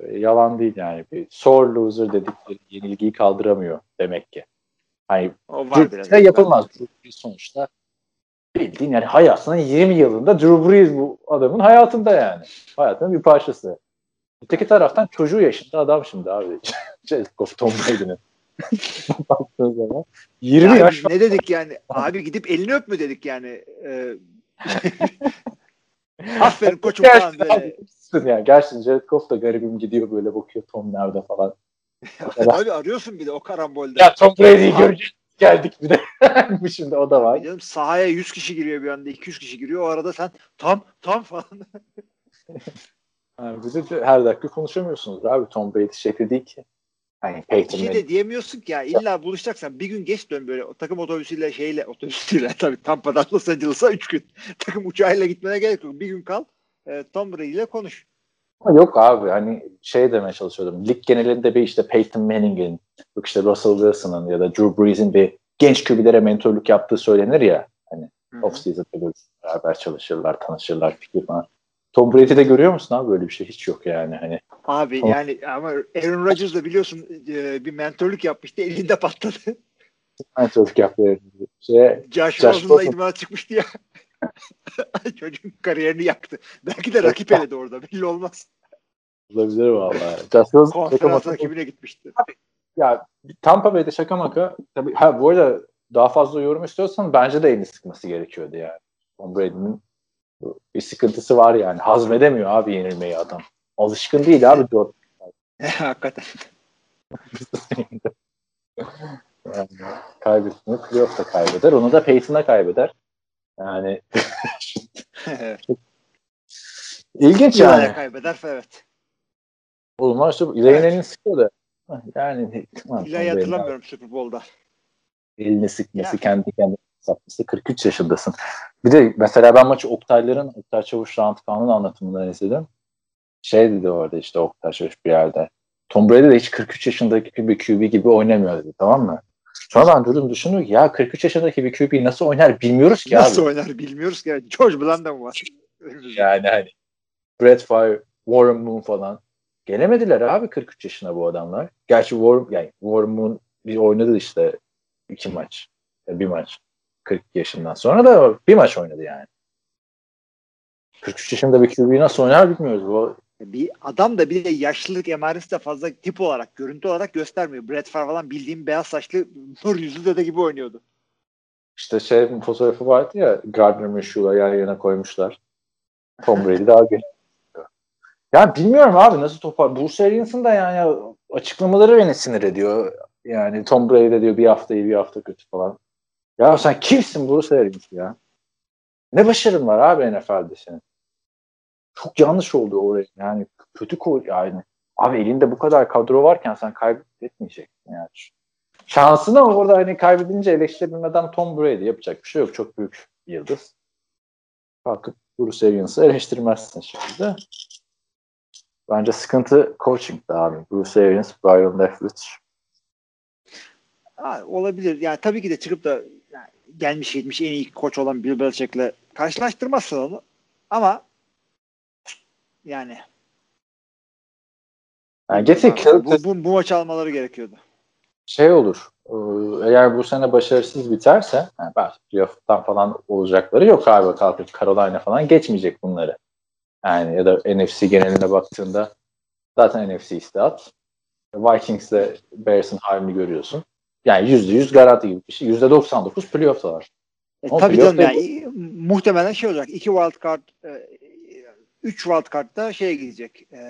E, yalan değil yani. Bir sore loser dedikleri yenilgiyi kaldıramıyor demek ki. Hani O var biraz. Yapılmaz. Brees sonuçta bildiğin yani hayatının 20 yılında Drew Brees bu adamın hayatında yani. Hayatının bir parçası. Öteki taraftan çocuğu yaşında adam şimdi abi. (laughs) Goff, Tom Brady'nin. (laughs) Baktığın zaman. 20 Yani yaş ne dedik yani? Abi gidip elini öp mü dedik yani? Ee, (laughs) aferin koçum falan böyle. Yani. Gerçi Jared Goff da garibim gidiyor böyle bakıyor Tom nerede falan. (laughs) Abi arıyorsun bir de o karambolde. Ya Tom Brady'yi göreceğiz. Geldik bir de. (laughs) Şimdi o da var. Canım sahaya 100 kişi giriyor bir anda 200 kişi giriyor. O arada sen tam tam falan. (laughs) Yani bir de her dakika konuşamıyorsunuz abi. Tom Brady şekli değil ki. Hani Peyton şey de diyemiyorsun ki ya illa buluşacaksan bir gün geç dön böyle takım otobüsüyle şeyle otobüsüyle tabii Tampa'dan Los Angeles'a 3 gün takım uçağıyla gitmene gerek yok. Bir gün kal e, Tom Brady ile konuş. Yok abi hani şey demeye çalışıyordum. Lig genelinde bir işte Peyton Manning'in, yok işte Russell Wilson'ın ya da Drew Brees'in bir genç kübilere mentorluk yaptığı söylenir ya. Hani off-season'da beraber çalışırlar, tanışırlar, fikir falan. Tom Brady'de görüyor musun abi böyle bir şey? Hiç yok yani. Hani Abi Tamam. yani ama Aaron Rodgers da biliyorsun e, bir mentörlük yapmıştı elinde patladı. mentorluk yapıyor. Şey, Josh Josh Rosen'la Rosen. idmana çıkmıştı ya. (laughs) Çocuğun kariyerini yaktı. Belki de rakip (laughs) eledi orada belli olmaz. olabilir Rosen şaka Konferans rakibine gitmişti. Ya Tampa Bay'de şaka maka tabii ha bu arada daha fazla yorum istiyorsan bence de elini sıkması gerekiyordu yani. Tom Brady'nin bir sıkıntısı var yani. Hazmedemiyor abi yenilmeyi adam. Alışkın değil abi Jordan. (laughs) Hakikaten. Yani kaybettiğini playoff'ta kaybeder. Onu da Peyton'a kaybeder. Yani ilginç yani. kaybeder evet. İşte İlay'ın elini sıkıyor da. Yani İla'yı hatırlamıyorum Super Bowl'da. elini sıkması, Ya. kendi kendine sapması 43 yaşındasın. Bir de mesela ben maçı Oktay'ların, Oktay Çavuş Rant Kaan'ın anlatımından izledim. Şey dedi orada işte Oktay Çavuş bir yerde. Tom Brady de hiç 43 yaşındaki bir QB gibi oynamıyor dedi tamam mı? Sonra ben durdum düşündüm ki ya 43 yaşındaki bir QB nasıl oynar bilmiyoruz ki Nasıl abi. oynar bilmiyoruz ki. George Blanda mı var? (laughs) Yani hani Brett Favre, Warren Moon falan. Gelemediler abi 43 yaşına bu adamlar. Gerçi Warren, yani Warren Moon bir oynadı işte iki maç. Bir maç. 40 yaşından sonra da bir maç oynadı yani. 43 yaşında bir QB nasıl oynar bilmiyoruz. Bu Bir adam da bir de yaşlılık emaresi de fazla tip olarak, görüntü olarak göstermiyor. Brett Favre falan bildiğim beyaz saçlı (laughs) nur yüzlü dede gibi oynuyordu. işte şey fotoğrafı vardı ya Gardner Minshew'la yan yana koymuşlar. Tom Brady daha genç. Yani bilmiyorum abi nasıl topar. Bruce Arians'ın da yani açıklamaları beni sinir ediyor. Yani Tom Brady de diyor bir hafta iyi bir hafta kötü falan. Ya sen kimsin Bruce Arians ya? Ne başarın var abi NFL'de senin? Çok yanlış oldu oraya. Yani kötü koy yani. Abi elinde bu kadar kadro varken sen kaybetmeyeceksin yani. Şansını orada hani kaybedince eleştirebilme adam Tom Brady yapacak bir şey yok. Çok büyük bir yıldız. Kalkıp Bruce Arians'ı eleştirmezsin şimdi. Bence sıkıntı coaching'de abi. Bruce Arians, Brian Leftwich. Olabilir. Yani tabii ki de çıkıp da yani gelmiş gitmiş en iyi koç olan Bill Belichick'le karşılaştırmazsın onu. Ama yani Yani getir bu, bu, bu maçı almaları gerekiyordu. şey olur. e, Eğer bu sene başarısız biterse yani belki playoff'tan falan olacakları yok abi. Kalkıp Carolina falan geçmeyecek bunları. Yani ya da NFC geneline baktığında zaten NFC istihat. Vikings'le Bears'ın halini görüyorsun. Yani %100 garanti gibi bir şey. %99 playoff'talar. E, Ama tabii canım yani muhtemelen şey olacak. İki wild card e, üç wild card'da şeye gidecek. E,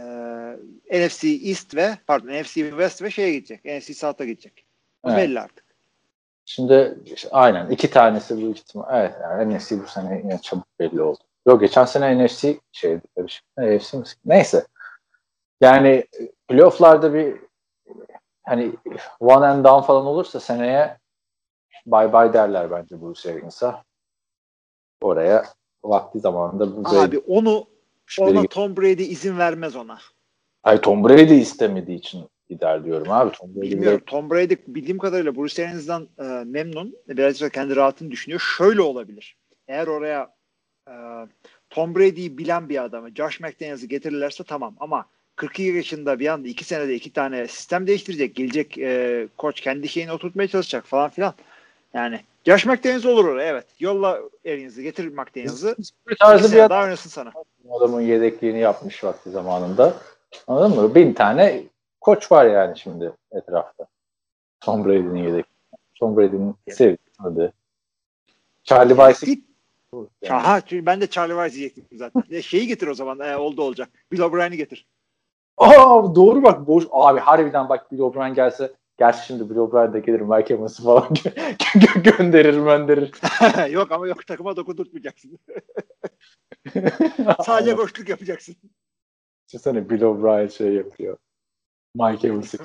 NFC East ve pardon NFC West ve şeye gidecek. NFC South'a gidecek. Evet. belli artık. Şimdi aynen iki tanesi bu ihtimal. Evet yani NFC bu sene yine çabuk belli oldu. Yok geçen sene NFC şeydi karışık. NFC mi? Neyse. Yani playoff'larda bir hani one and down falan olursa seneye bye bye derler bence bu Arians'a. Oraya vakti zamanında bu Abi onu Brady- ona Tom Brady izin vermez ona. Ay Tom Brady istemediği için gider diyorum abi. Tom Brady Bilmiyorum. Tom Brady bildiğim kadarıyla Bruce Arians'dan e, memnun. Birazcık da kendi rahatını düşünüyor. Şöyle olabilir. Eğer oraya e, Tom Brady'yi bilen bir adamı, Josh McDaniels'ı getirirlerse tamam ama 42 yaşında bir anda iki senede iki tane sistem değiştirecek. Gelecek e, koç kendi şeyini oturtmaya çalışacak falan filan. Yani Josh McDaniels olur oraya evet. Yolla Arians'ı getir McDaniels'ı. Tarzı bir adam daha oynasın sana. adamın yedekliğini yapmış vakti zamanında. Anladın mı? Bin tane koç var yani şimdi etrafta. Tom Brady'nin yedek. Tom Brady'nin sevdiği. Charlie Weiss'i. Aha, çünkü ben de Charlie Weiss diyecektim zaten. E, şeyi getir o zaman. E, oldu olacak. Bill O'Brien'i getir. Aa doğru bak boş abi harbiden bak Bill O'Brien gelse gerçi şimdi Bill O'Brien de gelir Mike Evans'ı falan (laughs) gö- gö- gönderir gönderir. (laughs) yok ama yok takıma dokundurtmayacaksın. (laughs) Sadece koçluk yapacaksın. Düşünsene Bill O'Brien şey yapıyor. Mike Evans'ı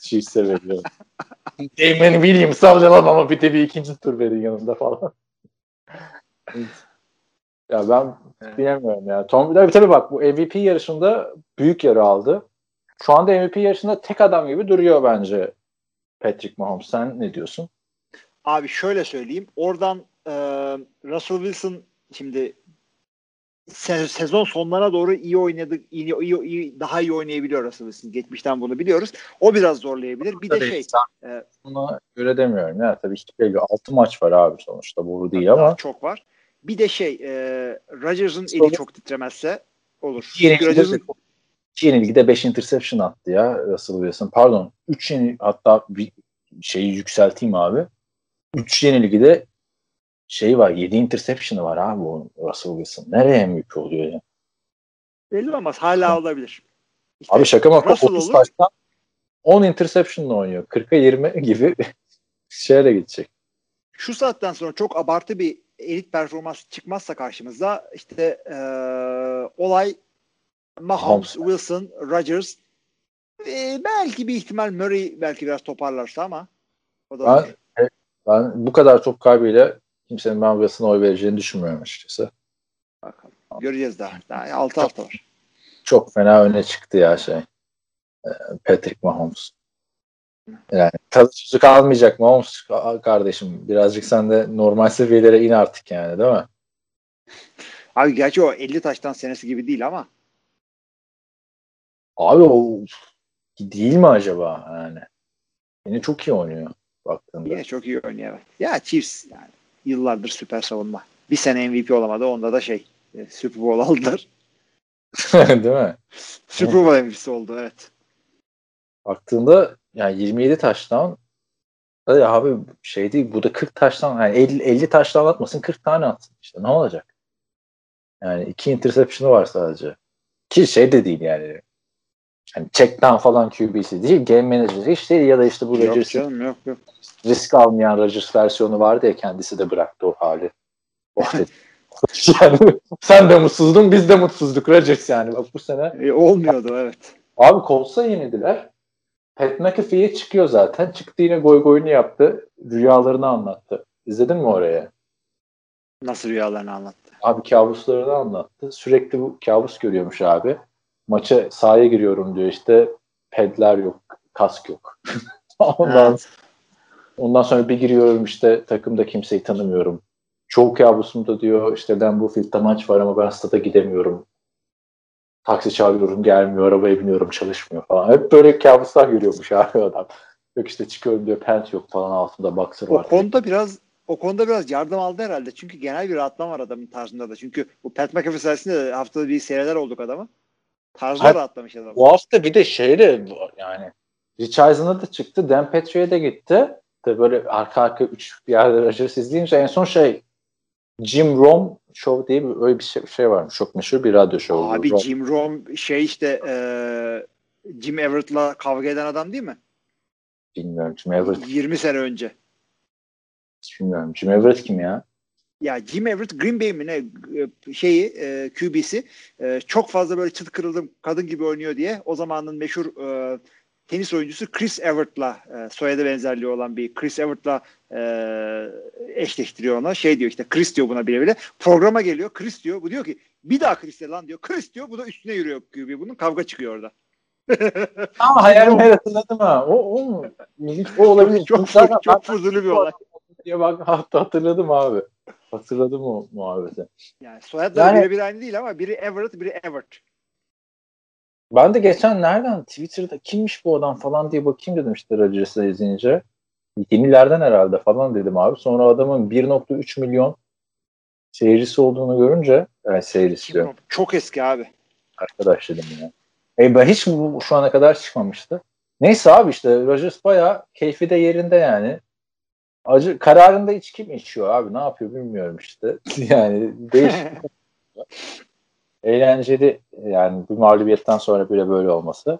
Chiefs'e veriyor. Damon Williams alacağım ama bir de bir ikinci tur verin yanında falan. ya ben bilemiyorum ya. Tom tabii, tabii bak bu MVP yarışında büyük yer aldı. Şu anda MVP yarışında tek adam gibi duruyor bence Patrick Mahomes. Sen ne diyorsun? Abi şöyle söyleyeyim. Oradan e, Russell Wilson şimdi se- sezon sonlarına doğru iyi oynadı, iyi, iyi, iyi- daha iyi oynayabiliyor Russell Wilson. Geçmişten bunu biliyoruz. O biraz zorlayabilir. Bir de Tabii, şey e, Buna göre demiyorum ya. Tabii hiç belli. 6 maç var abi sonuçta. Bu değil ama. çok var. Bir de şey e, Rodgers'ın eli çok titremezse olur. Rodgers'ın iki yenilgide 5 interception attı ya Russell Wilson. Pardon. 3 yeni hatta bir şeyi yükselteyim abi. 3 yenilgide şey var 7 interception'ı var abi o Russell Wilson. Nereye MVP oluyor ya? belli olmaz. Hala olabilir. İşte Abi şaka maka Russell 30 olur. taştan 10 interception'la oynuyor. 40'a 20 (laughs) gibi şeyle gidecek. şu saatten sonra çok abartı bir elit performans çıkmazsa karşımıza işte e, olay Mahomes, Wilson, Rodgers e, belki bir ihtimal Murray belki biraz toparlarsa ama o da Ben, olur. ben bu kadar top kaybıyla kimsenin ben Wilson'a oy vereceğini düşünmüyorum açıkçası. Bakalım. Göreceğiz daha. Daha 6 hafta var. Çok fena öne çıktı ya şey. e, Patrick Mahomes. Yani tadı tuzu kalmayacak Mahomes ka- kardeşim. Birazcık sen de normal seviyelere in artık yani değil mi? Abi gerçi o 50 taştan senesi gibi değil ama Abi o değil mi acaba yani? Yine çok iyi oynuyor baktığında. yine çok iyi oynuyor. Evet. Ya Chiefs yani yıllardır süper savunma. Bir sene MVP olamadı. Onda da şey e, Super Bowl aldılar. (laughs) değil mi? Super Bowl MVP'si oldu evet. Baktığında yani 27 taştan Hadi abi şey değil bu da 40 taştan yani 50, 50 taştan atmasın 40 tane atsın işte ne olacak? Yani iki interception'ı var sadece. Ki şey de değil yani. Hani checkdown falan QB'si değil. Game manager işte ya da işte bu Yok canım yok yok. risk almayan Rodgers versiyonu vardı ya kendisi de bıraktı o hali. (laughs) Oh yani sen de mutsuzdun biz de mutsuzduk Rodgers yani. Bak bu sene E, olmuyordu evet. Abi Colts'a yenildiler. Pat McAfee'ye çıkıyor zaten. Çıktı yine goy goyunu yaptı. Rüyalarını anlattı. İzledin mi oraya? Nasıl rüyalarını anlattı. Abi kabuslarını anlattı. Sürekli bu kabus görüyormuş abi. Maça sahaya giriyorum diyor işte. Pedler yok. Kask yok. (laughs) ondan, Evet. ondan sonra bir giriyorum işte takımda kimseyi tanımıyorum. Çoğu kabusumda diyor işte ben bu field'de maç var ama ben stada gidemiyorum. Taksi çağırıyorum gelmiyor, arabaya biniyorum çalışmıyor falan. Hep böyle kabuslar görüyormuş abi adam. Yok işte çıkıyorum diyor pant yok falan altında boxer O var. konuda biraz o konuda biraz yardım aldı herhalde. Çünkü genel bir rahatlama var adamın tarzında da. Çünkü bu Pat McAfee sayesinde de haftada bir seyreder olduk adamı. Tarzı Hayır. rahatlamış adam. Bu hafta bir de şeyle yani Rich Eisen'a da çıktı. Dan Patrick'e de gitti. Tabii böyle arka arka üç bir yerde Rodgers izleyince en son şey Jim Rome Show diye bir öyle bir şey, şey varmış. Çok meşhur bir radyo şovu. Abi Rom- Jim Rome şey işte eee Jim Everett'la kavga eden adam değil mi? Bilmiyorum. Jim Everett 20 sene önce. bilmiyorum. Jim Everett kim ya? Ya Jim Everett Green Bay mi ne e, şeyi e, QB'si e, çok fazla böyle çıt kırıldım kadın gibi oynuyor diye o zamanın meşhur e, tenis oyuncusu Chris Everett'la e, soyadı benzerliği olan bir Chris Everett'la e, eşleştiriyor ona. Şey diyor işte Chris diyor buna bile bile. Programa geliyor Chris diyor. Bu diyor ki bir daha Chris de lan diyor. Chris diyor. Bu da üstüne yürüyor QB. Bunun kavga çıkıyor orada. (laughs) Ama hayalim her hatırladım ha. O, o mu? İlginç. O olabilir. çok çok, çok fuzuli bir olay. diye bak (laughs) hatırladım abi. Hatırladım o muhabbeti. Yani soyadları Yani- birebir aynı değil ama biri Everett biri Everett. Ben de geçen nereden Twitter'da kimmiş bu adam falan diye bakayım dedim işte Rodgers'ı izleyince. Yenilerden herhalde falan dedim abi. Sonra adamın 1.3 milyon seyircisi olduğunu görünce yani seyircisi diyorum. Çok eski abi. Arkadaş dedim ya. E ben hiç bu şu ana kadar çıkmamıştı. Neyse abi işte Rodgers bayağı keyfi de yerinde yani. Acı kararında içki mi içiyor abi ne yapıyor bilmiyorum işte. (laughs) yani değişik. (laughs) Eğlenceli yani bir mağlubiyetten sonra bile böyle olması.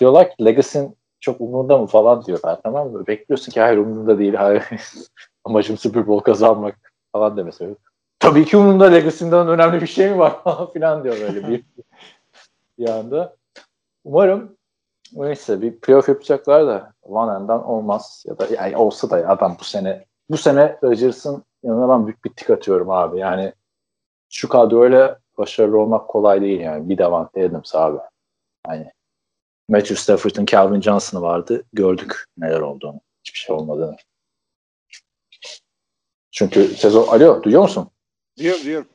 Diyorlar ki Legacy'nin çok umurunda mı falan diyorlar tamam mı? Bekliyorsun ki hayır umurunda değil. Hayır. (laughs) Amacım Super Bowl kazanmak falan demesi. Tabii ki umurunda Legacy'nden önemli bir şey mi var falan filan diyor böyle bir, bir anda. Umarım neyse bir playoff yapacaklar da Van En'den olmaz ya da yani olsa da adam bu sene bu sene Rodgers'ın yanına ben büyük bir tik atıyorum abi. Yani şu kadroyla başarılı olmak kolay değil yani. Bir Davante Adams abi. Yani Matthew Stafford'ın Calvin Johnson'ı vardı. Gördük neler olduğunu. Hiçbir şey olmadığını. Çünkü sezon... Alo duyuyor musun? Duyuyorum duyuyorum.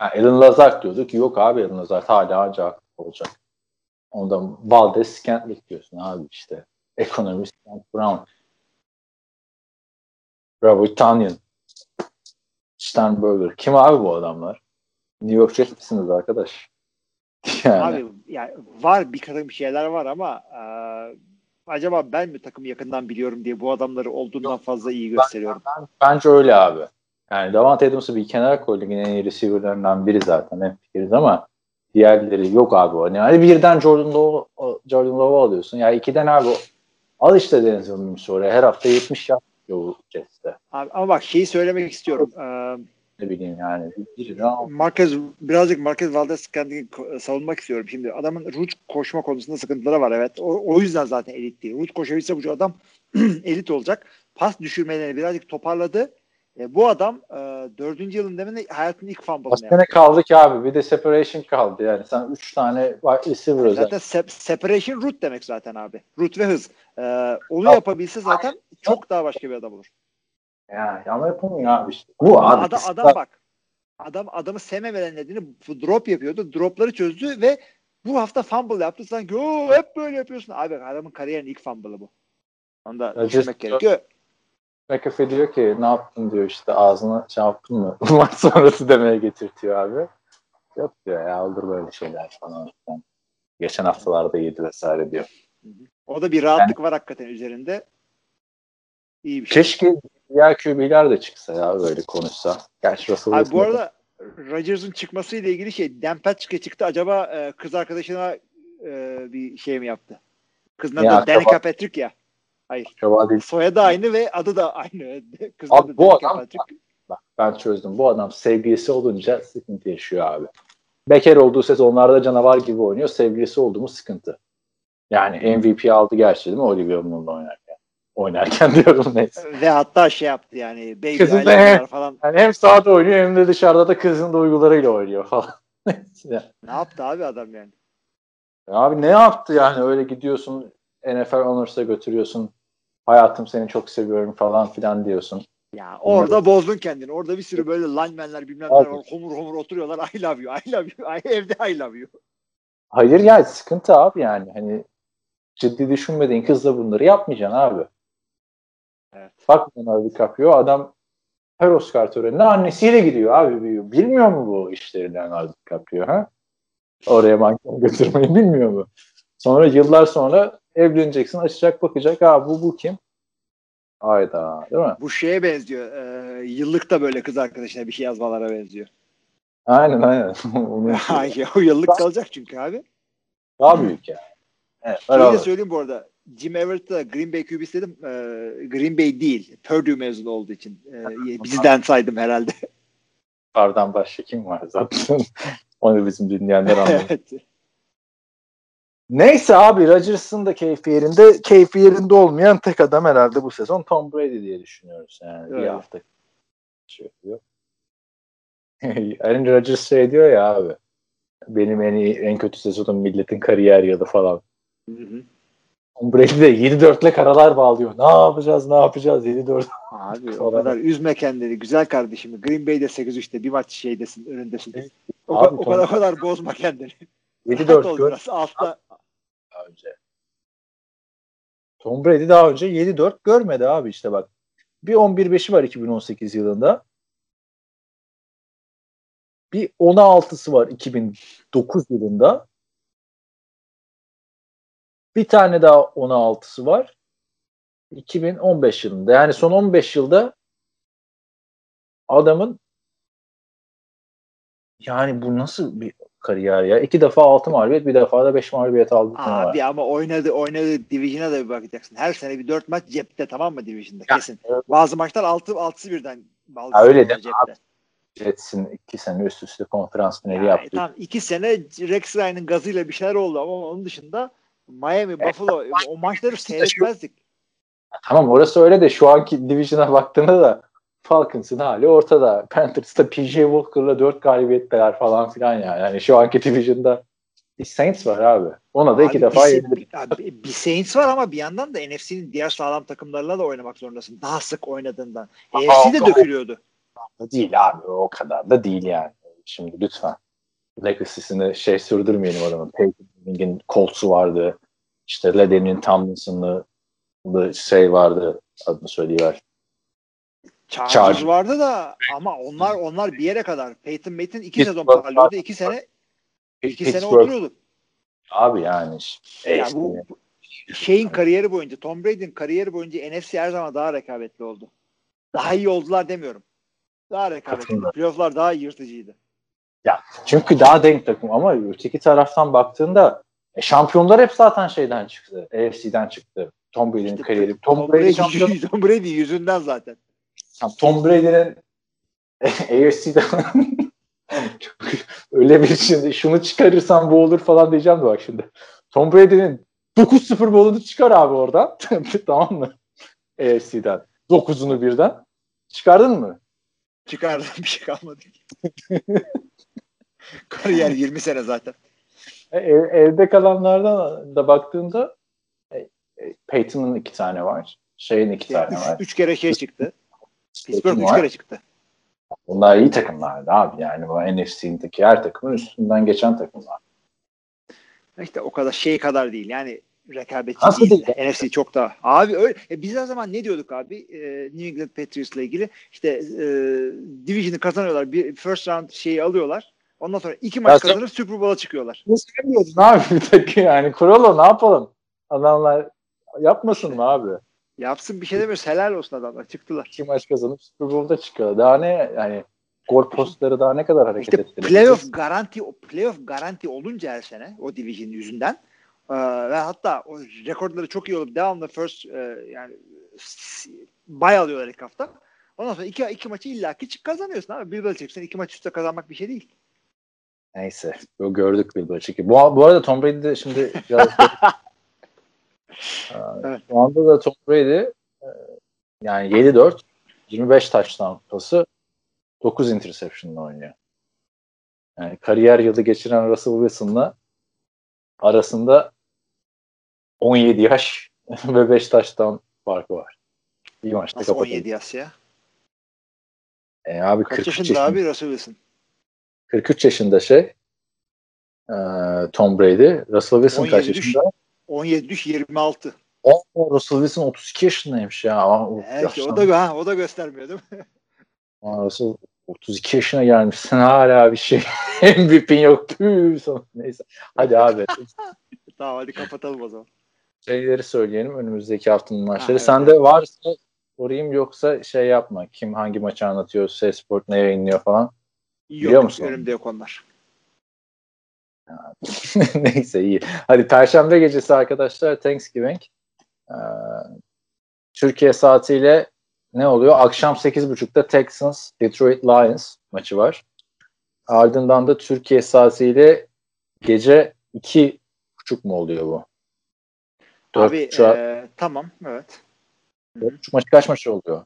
Yani Alan Lazard diyorduk. Yok abi Alan Lazard hala ancak olacak. Ondan Valdez Scantling diyorsun abi işte. Ekonomist Brown. Robert Tanyan. Sternberger. Kim abi bu adamlar? New York Jets misiniz arkadaş? (laughs) Yani. Abi yani var bir bir şeyler var ama e, acaba ben mi takımı yakından biliyorum diye bu adamları olduğundan Yok, fazla iyi gösteriyorum. Ben, ben, bence öyle abi. Yani Davante Adams'ı bir kenara koyduk. En iyi receiver'larından biri zaten. Hep fikiriz ama diğerleri yok abi. o. Yani birden Jordan Love, Jordan Love alıyorsun. Ya yani ikiden abi al işte Denzel Mims oraya. Her hafta 70 yap bu Jets'te. Abi, ama bak şeyi söylemek istiyorum. Ee, ne bileyim yani. Marquez birazcık Marquez Valdez kendini savunmak istiyorum şimdi. Adamın root koşma konusunda sıkıntıları var evet. O, o yüzden zaten elit değil. Root koşabilse bu adam (clears throat) elit olacak. Pas düşürmelerini birazcık toparladı. E, bu adam e, dördüncü yılında mı hayatının ilk fumble'ını yaptı. kaldı ki abi. Bir de separation kaldı yani. Sen üç tane receiver özel. Zaten se- separation root demek zaten abi. Root ve hız. E, onu yapabilse zaten çok daha başka bir adam olur. Ya ama yapamıyor abi işte. Bu abi. Adam, adam bak. Adam adamı seme veren nedeni drop yapıyordu. Dropları çözdü ve bu hafta fumble yaptı. Sanki hep böyle yapıyorsun. Abi adamın kariyerinin ilk fumble'ı bu. Onu da düşünmek gerekiyor. McAfee diyor ki ne yaptın diyor işte ağzına şey yaptın mı? (laughs) Maç sonrası demeye getirtiyor abi. Yok diyor ya olur böyle şeyler falan. Geçen haftalarda yedi vesaire diyor. O da bir rahatlık yani, var hakikaten üzerinde. İyi bir şey. Keşke diğer QB'ler de çıksa ya böyle konuşsa. Gerçi Russell Abi bu arada Rodgers'ın çıkmasıyla ilgili şey Dan Patrick'e çıktı. Acaba e, kız arkadaşına e, bir şey mi yaptı? Kızın adı Danica Patrick ya. Hayır. Acaba değil. Soyadı aynı ve adı da aynı. (laughs) Kızın abi, bu adam Patrick. Bak, ben çözdüm. Bu adam sevgilisi olunca sıkıntı yaşıyor abi. Bekar olduğu sezonlarda canavar gibi oynuyor. Sevgilisi oldu mu sıkıntı. Yani MVP aldı gerçi değil mi Olivia Munn'la oynarken oynarken (laughs) diyorum neyse. Ve hatta şey yaptı yani baby kızın da hem, falan. Yani hem sahada oynuyor hem de dışarıda da kızın duygularıyla oynuyor falan. (laughs) ne yaptı abi adam yani? Abi ne yaptı yani öyle gidiyorsun NFL Honors'a götürüyorsun. Hayatım seni çok seviyorum falan filan diyorsun. Ya orada Bunları... bozdun kendini. Orada bir sürü böyle linemenler bilmem neler var. Homur homur oturuyorlar. (laughs) I love you, I love you. Evde I love you. Hayır ya sıkıntı abi yani. Hani ciddi düşünmediğin kızla bunları yapmayacaksın abi. Evet. Bak Leonardo DiCaprio adam her Oscar törenine annesiyle gidiyor abi. Bilmiyor mu bu işleri Leonardo DiCaprio ha? Oraya manken götürmeyi bilmiyor mu? Sonra yıllar sonra evleneceksin açacak bakacak ha bu bu kim? Ayda değil mi? Bu şeye benziyor. E, yıllık da böyle kız arkadaşına bir şey yazmalara benziyor. Aynen aynen. (laughs) (laughs) o yıllık kalacak çünkü abi. Daha büyük ya. Evet, Şeyi de söyleyeyim bu arada. Jim Everett da Green Bay QB'si dedim. E, Green Bay değil. Purdue mezunu olduğu için. E, bizden saydım herhalde. Bardan başka kim var zaten? (laughs) Onu bizim dinleyenler anlıyor. evet. Neyse abi Rodgers'ın da keyfi yerinde. Keyfi yerinde olmayan tek adam herhalde bu sezon Tom Brady diye düşünüyoruz. Yani evet. bir hafta şey yapıyor. (laughs) Aaron Rodgers şey diyor ya abi. Benim en iyi, en kötü sezonum milletin kariyer yılı falan. Hı hı. Tom Brady de 7-4'le karalar bağlıyor. Ne yapacağız ne yapacağız 7-4. Abi o kadar üzme kendini. Güzel kardeşim. Green Bay'de 8-3'te bir maç şeydesin önündesin. O, abi, o kadar o kadar bozma kendini. 7-4 (laughs) gör. Altta önce. Tom Brady daha önce 7-4 görmedi abi işte bak. Bir 11-5'i var 2018 yılında. Bir 16'sı var 2009 yılında. Bir tane daha 16'sı var 2015 yılında. Yani son 15 yılda adamın yani bu nasıl bir kariyer ya? İki defa altı mağlubiyet, bir defa da beş mağlubiyet aldı. Abi ama oynadı oynadı Division'a da bir bakacaksın. Her sene bir dört maç cepte tamam mı Division'da Ya, kesin. evet. Bazı maçlar altı altısı birden. Ya öyle cepte. deme abi. Jets'in iki sene üst üste konferans finali Yani yaptı. tamam iki sene Rex Ryan'ın gazıyla bir şeyler oldu ama onun dışında Miami, Buffalo o maçları seyretmezdik. Tamam orası öyle de şu anki Division'a baktığında da Falcons'ın hali ortada. Panthers'ta PJ Walker'la dört galibiyetler falan filan ya. Yani şu anki Division'da bir Saints var abi. Ona da iki Abi defa bir, yenildi. abi bir Saints var ama bir yandan da NFC'nin diğer sağlam takımlarla da oynamak zorundasın. Daha sık oynadığından. AFC de dökülüyordu. Değil abi o kadar da değil yani. Şimdi lütfen. Legacy'sini şey sürdürmeyelim adamın. Peyton Manning'in Colts'u vardı. İşte Leden'in Tomlinson'lı şey vardı. Adını söyleyiver. Chargers Chargers. vardı da ama onlar onlar bir yere kadar. Peyton Manning iki sezon Pittsburgh parlıyordu. iki sene iki sene Pittsburgh oturuyordu. Abi yani. Yani işte. bu şeyin kariyeri boyunca Tom Brady'nin kariyeri boyunca NFC her zaman daha rekabetli oldu. Daha iyi oldular demiyorum. Daha rekabetli. Playoff'lar daha yırtıcıydı. Çünkü daha denk takım ama öteki taraftan baktığında e, şampiyonlar hep zaten şeyden çıktı. AFC'den çıktı. Tom Brady'nin İşte kariyeri. Tom, Tom Brady, şampiyon. (laughs) Tom Brady yüzünden zaten. Tom Brady'nin (laughs) AFC'den (laughs) öyle bir şimdi şunu çıkarırsam bu olur falan diyeceğim de bak şimdi. Tom Brady'nin 9 Super Bowl'unu çıkar abi oradan. (laughs) tamam mı? AFC'den. 9'unu birden. Çıkardın mı? Çıkardı bir şey kalmadı. Kariyer 20 sene zaten. E, ev- evde kalanlardan da baktığında e, e, Peyton'ın iki tane var. Şeyin iki tane üç, var. üç kere şey çıktı. Pittsburgh Peyton üç var. kere çıktı. Bunlar iyi takımlardı abi. Yani bu NFC'deki her takımın üstünden geçen takımlar. İşte o kadar şey kadar değil. Yani rekabetçi Nasıl değil. değil? NFC çok daha. Abi öyle. E biz o zaman ne diyorduk abi? E, New England Patriots'la ilgili işte e, Division'ı kazanıyorlar. Bir first round şeyi alıyorlar. Ondan sonra iki maç sen- kazanıp Super Bowl'a çıkıyorlar. Ne sevmiyordun abi (laughs) bir yani. Kuralo ne yapalım? Adamlar yapmasın mı abi? Yapsın bir şey demiyoruz. Helal olsun adamlar. Çıktılar. İki maç kazanıp Super Bowl'da çıkıyor. Daha ne yani gol postları daha ne kadar hareket İşte ettirecek? playoff garanti playoff garanti olunca her sene o division yüzünden e, ve hatta o rekorları çok iyi olup devamlı first e, yani bay alıyorlar ilk hafta. Ondan sonra iki, iki maçı illaki çık kazanıyorsun abi. Bir böleceksin. iki maç üstte kazanmak bir şey değil. Neyse. Gördük bir Belichick'i. Bu, bu arada Tom Brady de şimdi biraz (laughs) Evet. Şu anda da Tom Brady e, yani 7-4 25 touchdown pası 9 interception'la oynuyor. Yani kariyer yılı geçiren Russell Wilson'la arasında 17 yaş (laughs) ve 5 touchdown farkı var. Bir maçta Nasıl kapatıldı. 17 yaş ya? E, abi Kaç 43 yaşında yaşında, abi Russell Wilson? 43 yaşında şey e, Tom Brady. Russell Wilson 17 kaç düş. Yaşında? 17 düş 26. O Russell Wilson 32 yaşındaymış ya. O Evet, o da ha, o da göstermiyor değil mi? Aa, (laughs) Russell 32 yaşına gelmişsin hala bir şey. (laughs) MVP'in yok. Neyse. Hadi abi. (laughs) tamam hadi kapatalım o zaman. Şeyleri söyleyelim önümüzdeki haftanın maçları. evet, Sende varsa sorayım yoksa şey yapma. Kim hangi maçı anlatıyor, S Sport ne yayınlıyor falan. Yok, Biliyor musun? Önümde yok onlar. (laughs) Neyse iyi. Hadi Perşembe gecesi arkadaşlar Thanksgiving. Ee, Türkiye saatiyle ne oluyor? Akşam 8.30'da Texans Detroit Lions maçı var. Ardından da Türkiye saatiyle gece 2.30 mu oluyor bu? Abi buçuğa- e, tamam evet. buçuk maçı kaç maçı oluyor?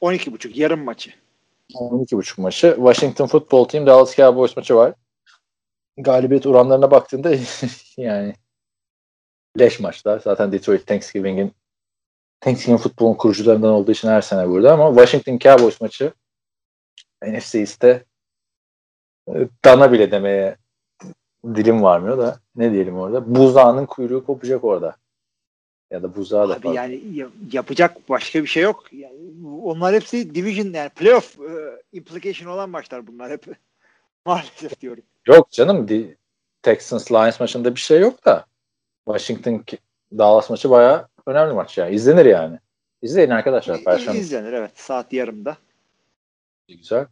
12.5 yarım maçı. 12.5 maçı. Washington Football Team Dallas Cowboys maçı var. Galibiyet oranlarına baktığında (laughs) yani leş maçlar. Zaten Detroit Thanksgiving'in Thanksgiving futbolun kurucularından olduğu için her sene burada ama Washington Cowboys maçı NFC East'te e, dana bile demeye dilim varmıyor da ne diyelim orada? Buzağının kuyruğu kopacak orada. Ya da buzağı da Abi yani ya- yapacak başka bir şey yok. Yani onlar hepsi division yani playoff e, implication olan maçlar bunlar hep. Maalesef diyorum. Yok canım Texans Lions maçında bir şey yok da Washington Dallas maçı bayağı önemli maç ya. İzlenir yani. İzleyin arkadaşlar. Perşembe İzlenir evet saat yarımda. güzel.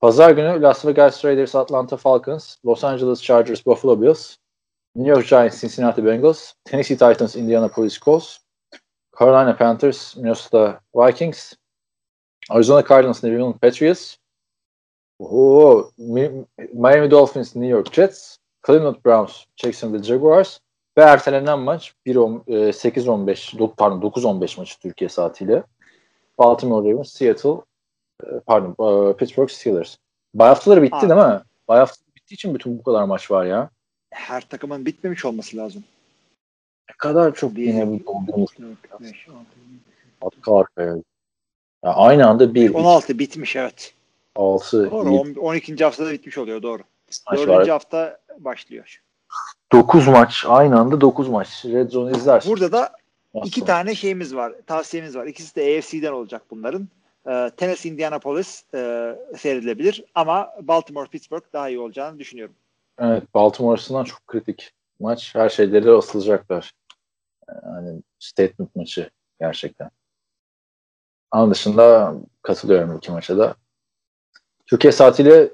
Pazar günü Las Vegas Raiders Atlanta Falcons, Los Angeles Chargers Buffalo Bills, New York Giants Cincinnati Bengals, Tennessee Titans Indianapolis Colts, Carolina Panthers Minnesota Vikings, Arizona Cardinals New England Patriots, Oo, Mi- Miami Dolphins New York Jets, Cleveland Browns Jacksonville Jaguars ve ertelenen maç 1-10 e, 8-15 dok- pardon 9-15 maçı Türkiye saatiyle Baltimore Ravens Seattle e, pardon e, Pittsburgh Steelers. Bay haftaları bitti Abi. değil mi? Bay haftaları bittiği için bütün bu kadar maç var ya. Her takımın bitmemiş olması lazım. Ne kadar çok Bir- yine bu olduğumuz 4, 5, 6, arka arkaya. Ya aynı anda 1, 2, 16 bitmiş evet. 6, Doğru. 7 on- 12. haftada bitmiş oluyor doğru. maç 4. var. hafta başlıyor. 9 maç. Aynı anda 9 maç. Red Zone izlersin. Burada da Nasıl? iki tane şeyimiz var. Tavsiyemiz var. İkisi de AFC'den olacak bunların. Ee, Tennessee Indianapolis e, seyredilebilir ama Baltimore Pittsburgh daha iyi olacağını düşünüyorum. Evet Baltimore açısından çok kritik maç. Her şeyleri asılacaklar. Yani statement maçı gerçekten. Onun dışında katılıyorum iki maça da. Türkiye saatiyle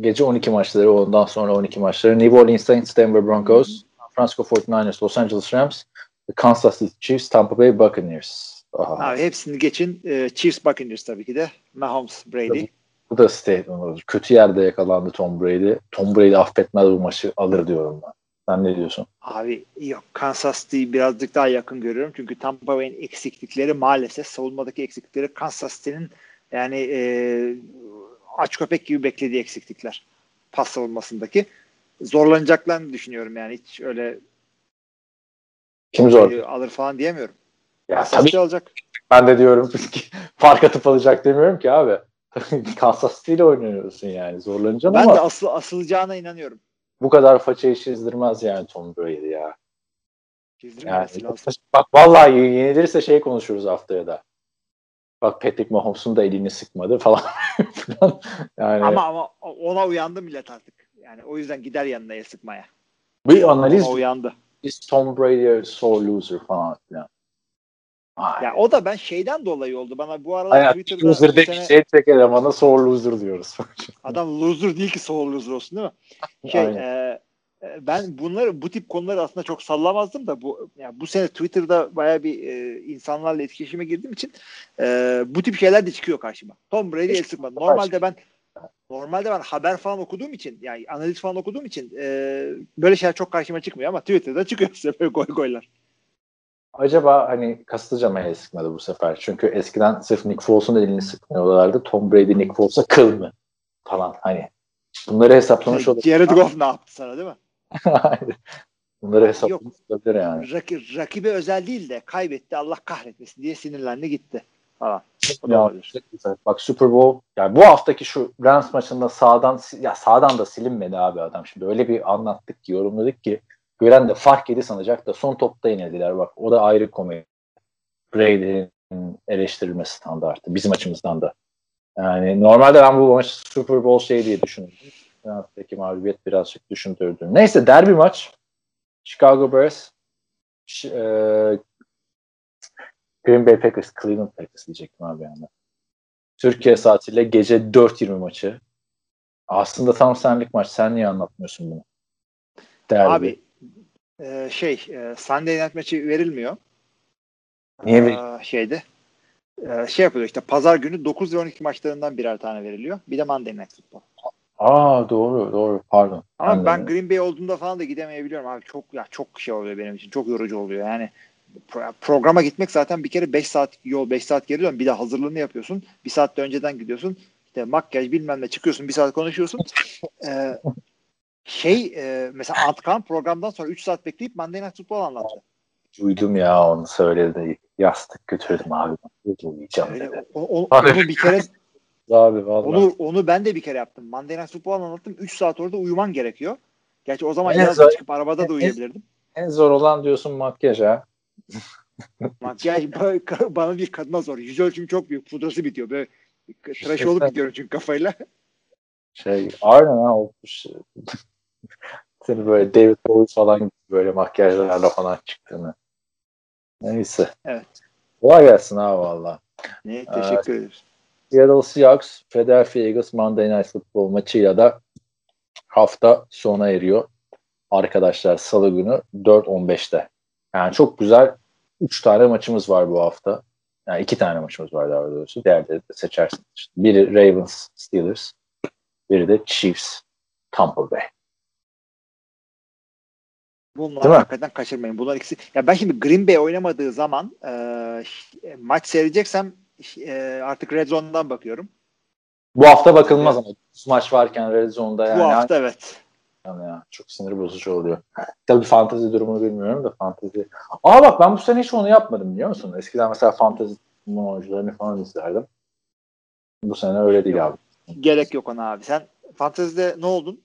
gece 12 maçları ondan sonra 12 maçları. New Orleans Saints, Denver Broncos, San Francisco 49ers, Los Angeles Rams, Kansas City Chiefs, Tampa Bay Buccaneers. Aha, Abi hepsini geçin. Ee, Chiefs Buccaneers tabii ki de. Mahomes Brady. bu da statement olur. Kötü yerde yakalandı Tom Brady. Tom Brady affetmez bu maçı alır diyorum ben. Sen ne diyorsun? Abi yok Kansas City'yi birazcık daha yakın görüyorum. Çünkü Tampa Bay'in eksiklikleri maalesef savunmadaki eksiklikleri Kansas City'nin yani e, aç köpek gibi beklediği eksiklikler. Pas savunmasındaki. Zorlanacaklarını düşünüyorum yani. Hiç öyle Kim zor? alır falan diyemiyorum. Ya Kansas tabii City alacak. Ben de diyorum (laughs) ki fark atıp alacak demiyorum ki abi. (laughs) Kansas City ile oynuyorsun yani. Zorlanacaksın Ben ama de asıl asılacağına inanıyorum. bu kadar façayı çizdirmez yani Tom Brady ya. Yani, lazım. bak vallahi yenilirse şey konuşuruz haftaya da. Bak Patrick Mahomes'un da elini sıkmadı falan. (laughs) yani Ama ama ona uyandı millet artık. Yani o yüzden gider yanına el sıkmaya. bir analiz Ona uyandı. is Tom Brady a sore loser falan filan. Ay. Ya o da ben şeyden dolayı oldu. Bana bu aralar Hayat Twitter'da loser bu de sene şey tek elemana sore loser diyoruz. adam loser değil ki soul loser olsun değil mi? (laughs) Şey Aynen. e, ben bunları bu tip konuları aslında çok sallamazdım da bu yani bu sene Twitter'da baya bir e, insanlarla etkileşime girdiğim için e, bu tip şeyler de çıkıyor karşıma. Tom Brady el sıkmadı. Normalde ben normalde ben haber falan okuduğum için yani analiz falan okuduğum için e, böyle şeyler çok karşıma çıkmıyor ama Twitter'da çıkıyor böyle goy goylar. Acaba hani kasıtlıca mı el sıkmadı bu sefer? Çünkü eskiden sırf Nick Foles'un elini sıkmıyorlardı. Tom Brady Nick Foles'a kıl mı? Falan hani. Bunları hesaplamış olabilir. Jared Goff ne yaptı sana değil mi? (laughs) Bunları hesaplamış olabilir yani. Raki, rakibe özel değil de kaybetti Allah kahretmesin diye sinirlendi gitti falan. Ya, olabilir. bak Super Bowl yani bu haftaki şu Rams maçında sağdan ya sağdan da silinmedi abi adam. Şimdi öyle bir anlattık ki yorumladık ki gören de fark yedi sanacak da son topta yenildiler bak. O da ayrı komedi. Brady'nin eleştirilme standartı bizim açımızdan da. Yani normalde ben bu maç Super Bowl şey diye düşünürdüm. Rams'taki mağlubiyet birazcık düşündürdü. Neyse derbi maç. Chicago Bears e, Green Bay Packers, Cleveland Packers diyecektim abi yani. Türkiye saatiyle gece 4.20 maçı. Aslında tam senlik maç. Sen niye anlatmıyorsun bunu? Derbi. Abi e, şey e, Sunday Night maçı verilmiyor. niye Ee, bir şeyde e, şey yapılıyor işte pazar günü 9 ve 12 maçlarından birer tane veriliyor. Bir de Monday Night Football. Aa doğru doğru pardon. Ama de- ben Green Bay olduğunda falan da gidemeyebiliyorum abi. Çok ya çok şey oluyor benim için. Çok yorucu oluyor. Yani pro- programa gitmek zaten bir kere 5 saat yol 5 saat geri dön. Bir de hazırlığını yapıyorsun. Bir saat de önceden gidiyorsun. İşte makyaj bilmem ne çıkıyorsun. Bir saat konuşuyorsun. Ee, şey e, mesela Antkan programdan sonra 3 saat bekleyip Monday Night Football anlattı. Duydum ya onu söyledi. Yastık götürdüm abi. Uyuyacağım dedi. o- o- onu bir kere Abi vallahi. Onu onu ben de bir kere yaptım. Monday Night Football anlattım. 3 saat orada uyuman gerekiyor. Gerçi o zaman En yazda zor- çıkıp arabada da uyuyabilirdim. En zor olan diyorsun makyaj ha. (laughs) Makyaj ba- bana bir kadına zor. Yüz ölçüm çok büyük. Pudrası bitiyor. Böyle tıraş olup gidiyorum çünkü kafayla. Şey aynen ha olmuş. (laughs) Seni böyle David Bowie falan böyle makyajlarla falan çıktığını. Neyse. Evet. Kolay gelsin ha valla. Ne? Teşekkür ederiz. Seattle Seahawks, Philadelphia Eagles Monday Night Football maçıyla da hafta sona eriyor. Arkadaşlar salı günü 4-15'te. Yani çok güzel 3 tane maçımız var bu hafta. Yani 2 tane maçımız var daha doğrusu. Diğerleri de seçersiniz. İşte biri Ravens, Steelers. Biri de Chiefs, Tampa Bay. Bunları Değil mi? hakikaten kaçırmayın. Bunlar ikisi. Ya ben şimdi Green Bay oynamadığı zaman e, maç seyredeceksem e, artık Red Zone'dan bakıyorum. Bu hafta bakılmaz ama maç varken Red Zone'da yani, Bu hafta evet. yani ya, çok sinir bozucu oluyor. Tabii fantezi durumunu bilmiyorum da fantezi. Aa bak ben bu sene hiç onu yapmadım biliyor musun? Eskiden mesela fantezi oyuncularını falan izlerdim. Bu sene öyle değil abi. Gerek yok ona abi. Sen fantezide ne oldun?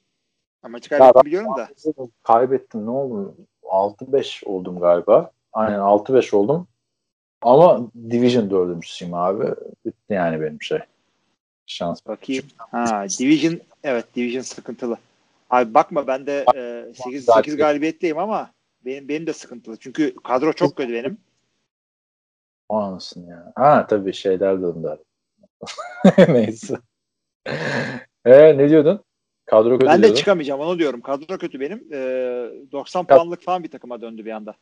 Ya kaybettim biliyorum da. Kaybettim ne oldu? 6-5 oldum galiba. Aynen 6-5 oldum. Ama Division dördüncüsüyüm abi. Bitti yani benim şey. Şans. Bakayım. Ha, Division evet Division sıkıntılı. Abi bakma ben de e, 8, Zaten- 8 galibiyetliyim ama benim benim de sıkıntılı. Çünkü kadro çok kötü benim. Anasın ya. Ha tabii şeyler döndü. (laughs) Neyse. Ee, ne diyordun? Kadro kötü Ben de diyordun. çıkamayacağım onu diyorum. Kadro kötü benim. E, 90 puanlık falan bir takıma döndü bir anda.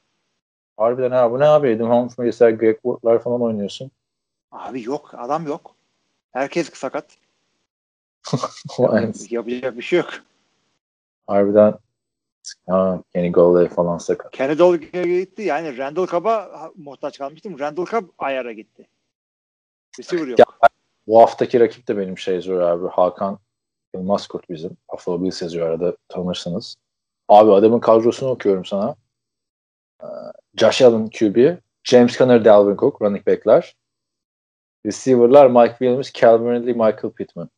Harbiden ha bu ne abi? Adam Humphries'ler, Greg Wood'lar falan oynuyorsun. Abi yok. Adam yok. Herkes sakat. (laughs) Yapacak bir şey yok. Harbiden ha, Kenny Golladay falan sakat. Kenny Dolge'ye gitti. Yani Randall Cobb'a muhtaç kalmıştım. Randall Cobb ayara gitti. Receiver yok. Ya, Bu haftaki rakip de benim şey zor abi. Hakan Maskot bizim. Buffalo Bills yazıyor arada tanırsınız. Abi adamın kadrosunu okuyorum sana. Josh Allen QB, James Conner, Dalvin Cook running back'ler. Receiver'lar Mike Williams, Calvin Ridley, Michael Pittman.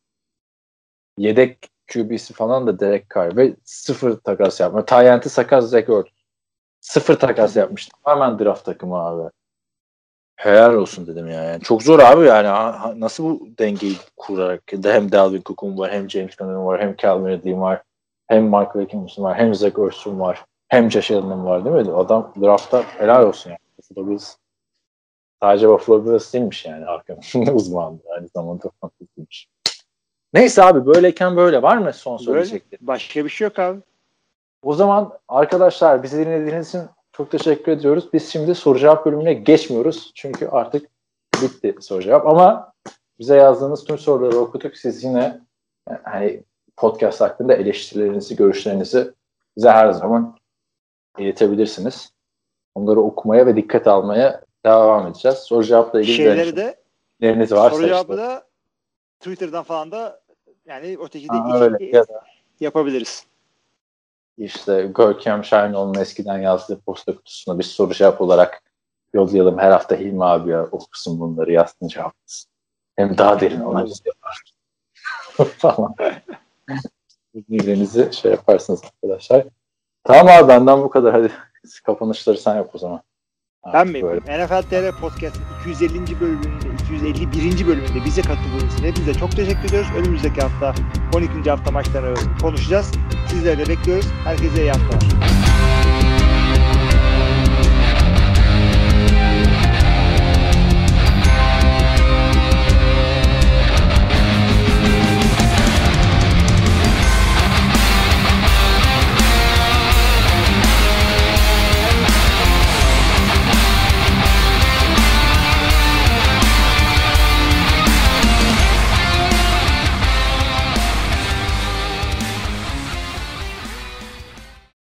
Yedek QB'si falan da Derek Carr ve sıfır takas yapma. Tyent'i sakat Zach Ertz. Sıfır takas yapmıştım. Hemen draft takımı abi. Helal olsun dedim ya. Yani çok zor abi yani. Nasıl bu dengeyi kurarak hem Dalvin Cook'un var, hem James Conner'ın var, hem Calvin Ridley'in var, hem Michael Wilkins'in var, hem Zach Ertz'ün var, hem Allen'ın var değil mi? Adam draftta helal olsun yani. Buffalo Bills sadece Buffalo Bills değilmiş yani arkamın (laughs) uzmanı. Aynı zamanda fanteziymiş. Neyse abi böyleyken böyle. Var mı son Böyle. söyleyeceklerin? Başka bir şey yok abi. O zaman arkadaşlar bizi dinlediğiniz için çok teşekkür ediyoruz. Biz şimdi soru cevap bölümüne geçmiyoruz. Çünkü artık bitti soru cevap. Ama bize yazdığınız tüm soruları okuduk. Siz yine yani hani podcast hakkında eleştirilerinizi, görüşlerinizi bize her zaman iletebilirsiniz. Onları okumaya ve dikkat almaya devam edeceğiz. Soru cevapla ilgili Şeyleri de de varsa soru cevabı işte. da Twitter'dan falan da yani öteki de iki- öyle. Ya da yapabiliriz. işte Görkem Şahinoğlu'nun eskiden yazdığı posta kutusuna bir soru cevap olarak yollayalım. Her hafta Hilmi abi okusun bunları yazsın cevaplasın. Hem daha derin analiz yapar. (laughs) falan. Birbirinizi şey yaparsınız arkadaşlar. Tamam abi benden bu kadar. Hadi (laughs) kapanışları sen yap o zaman. Ben Artık mi? böyle. NFL TR Podcast'ın 250. bölümünde, 251. bölümünde bize katıldığınız için hepinize çok teşekkür ediyoruz. Önümüzdeki hafta 12. hafta maçları konuşacağız. Sizleri de bekliyoruz. Herkese iyi haftalar.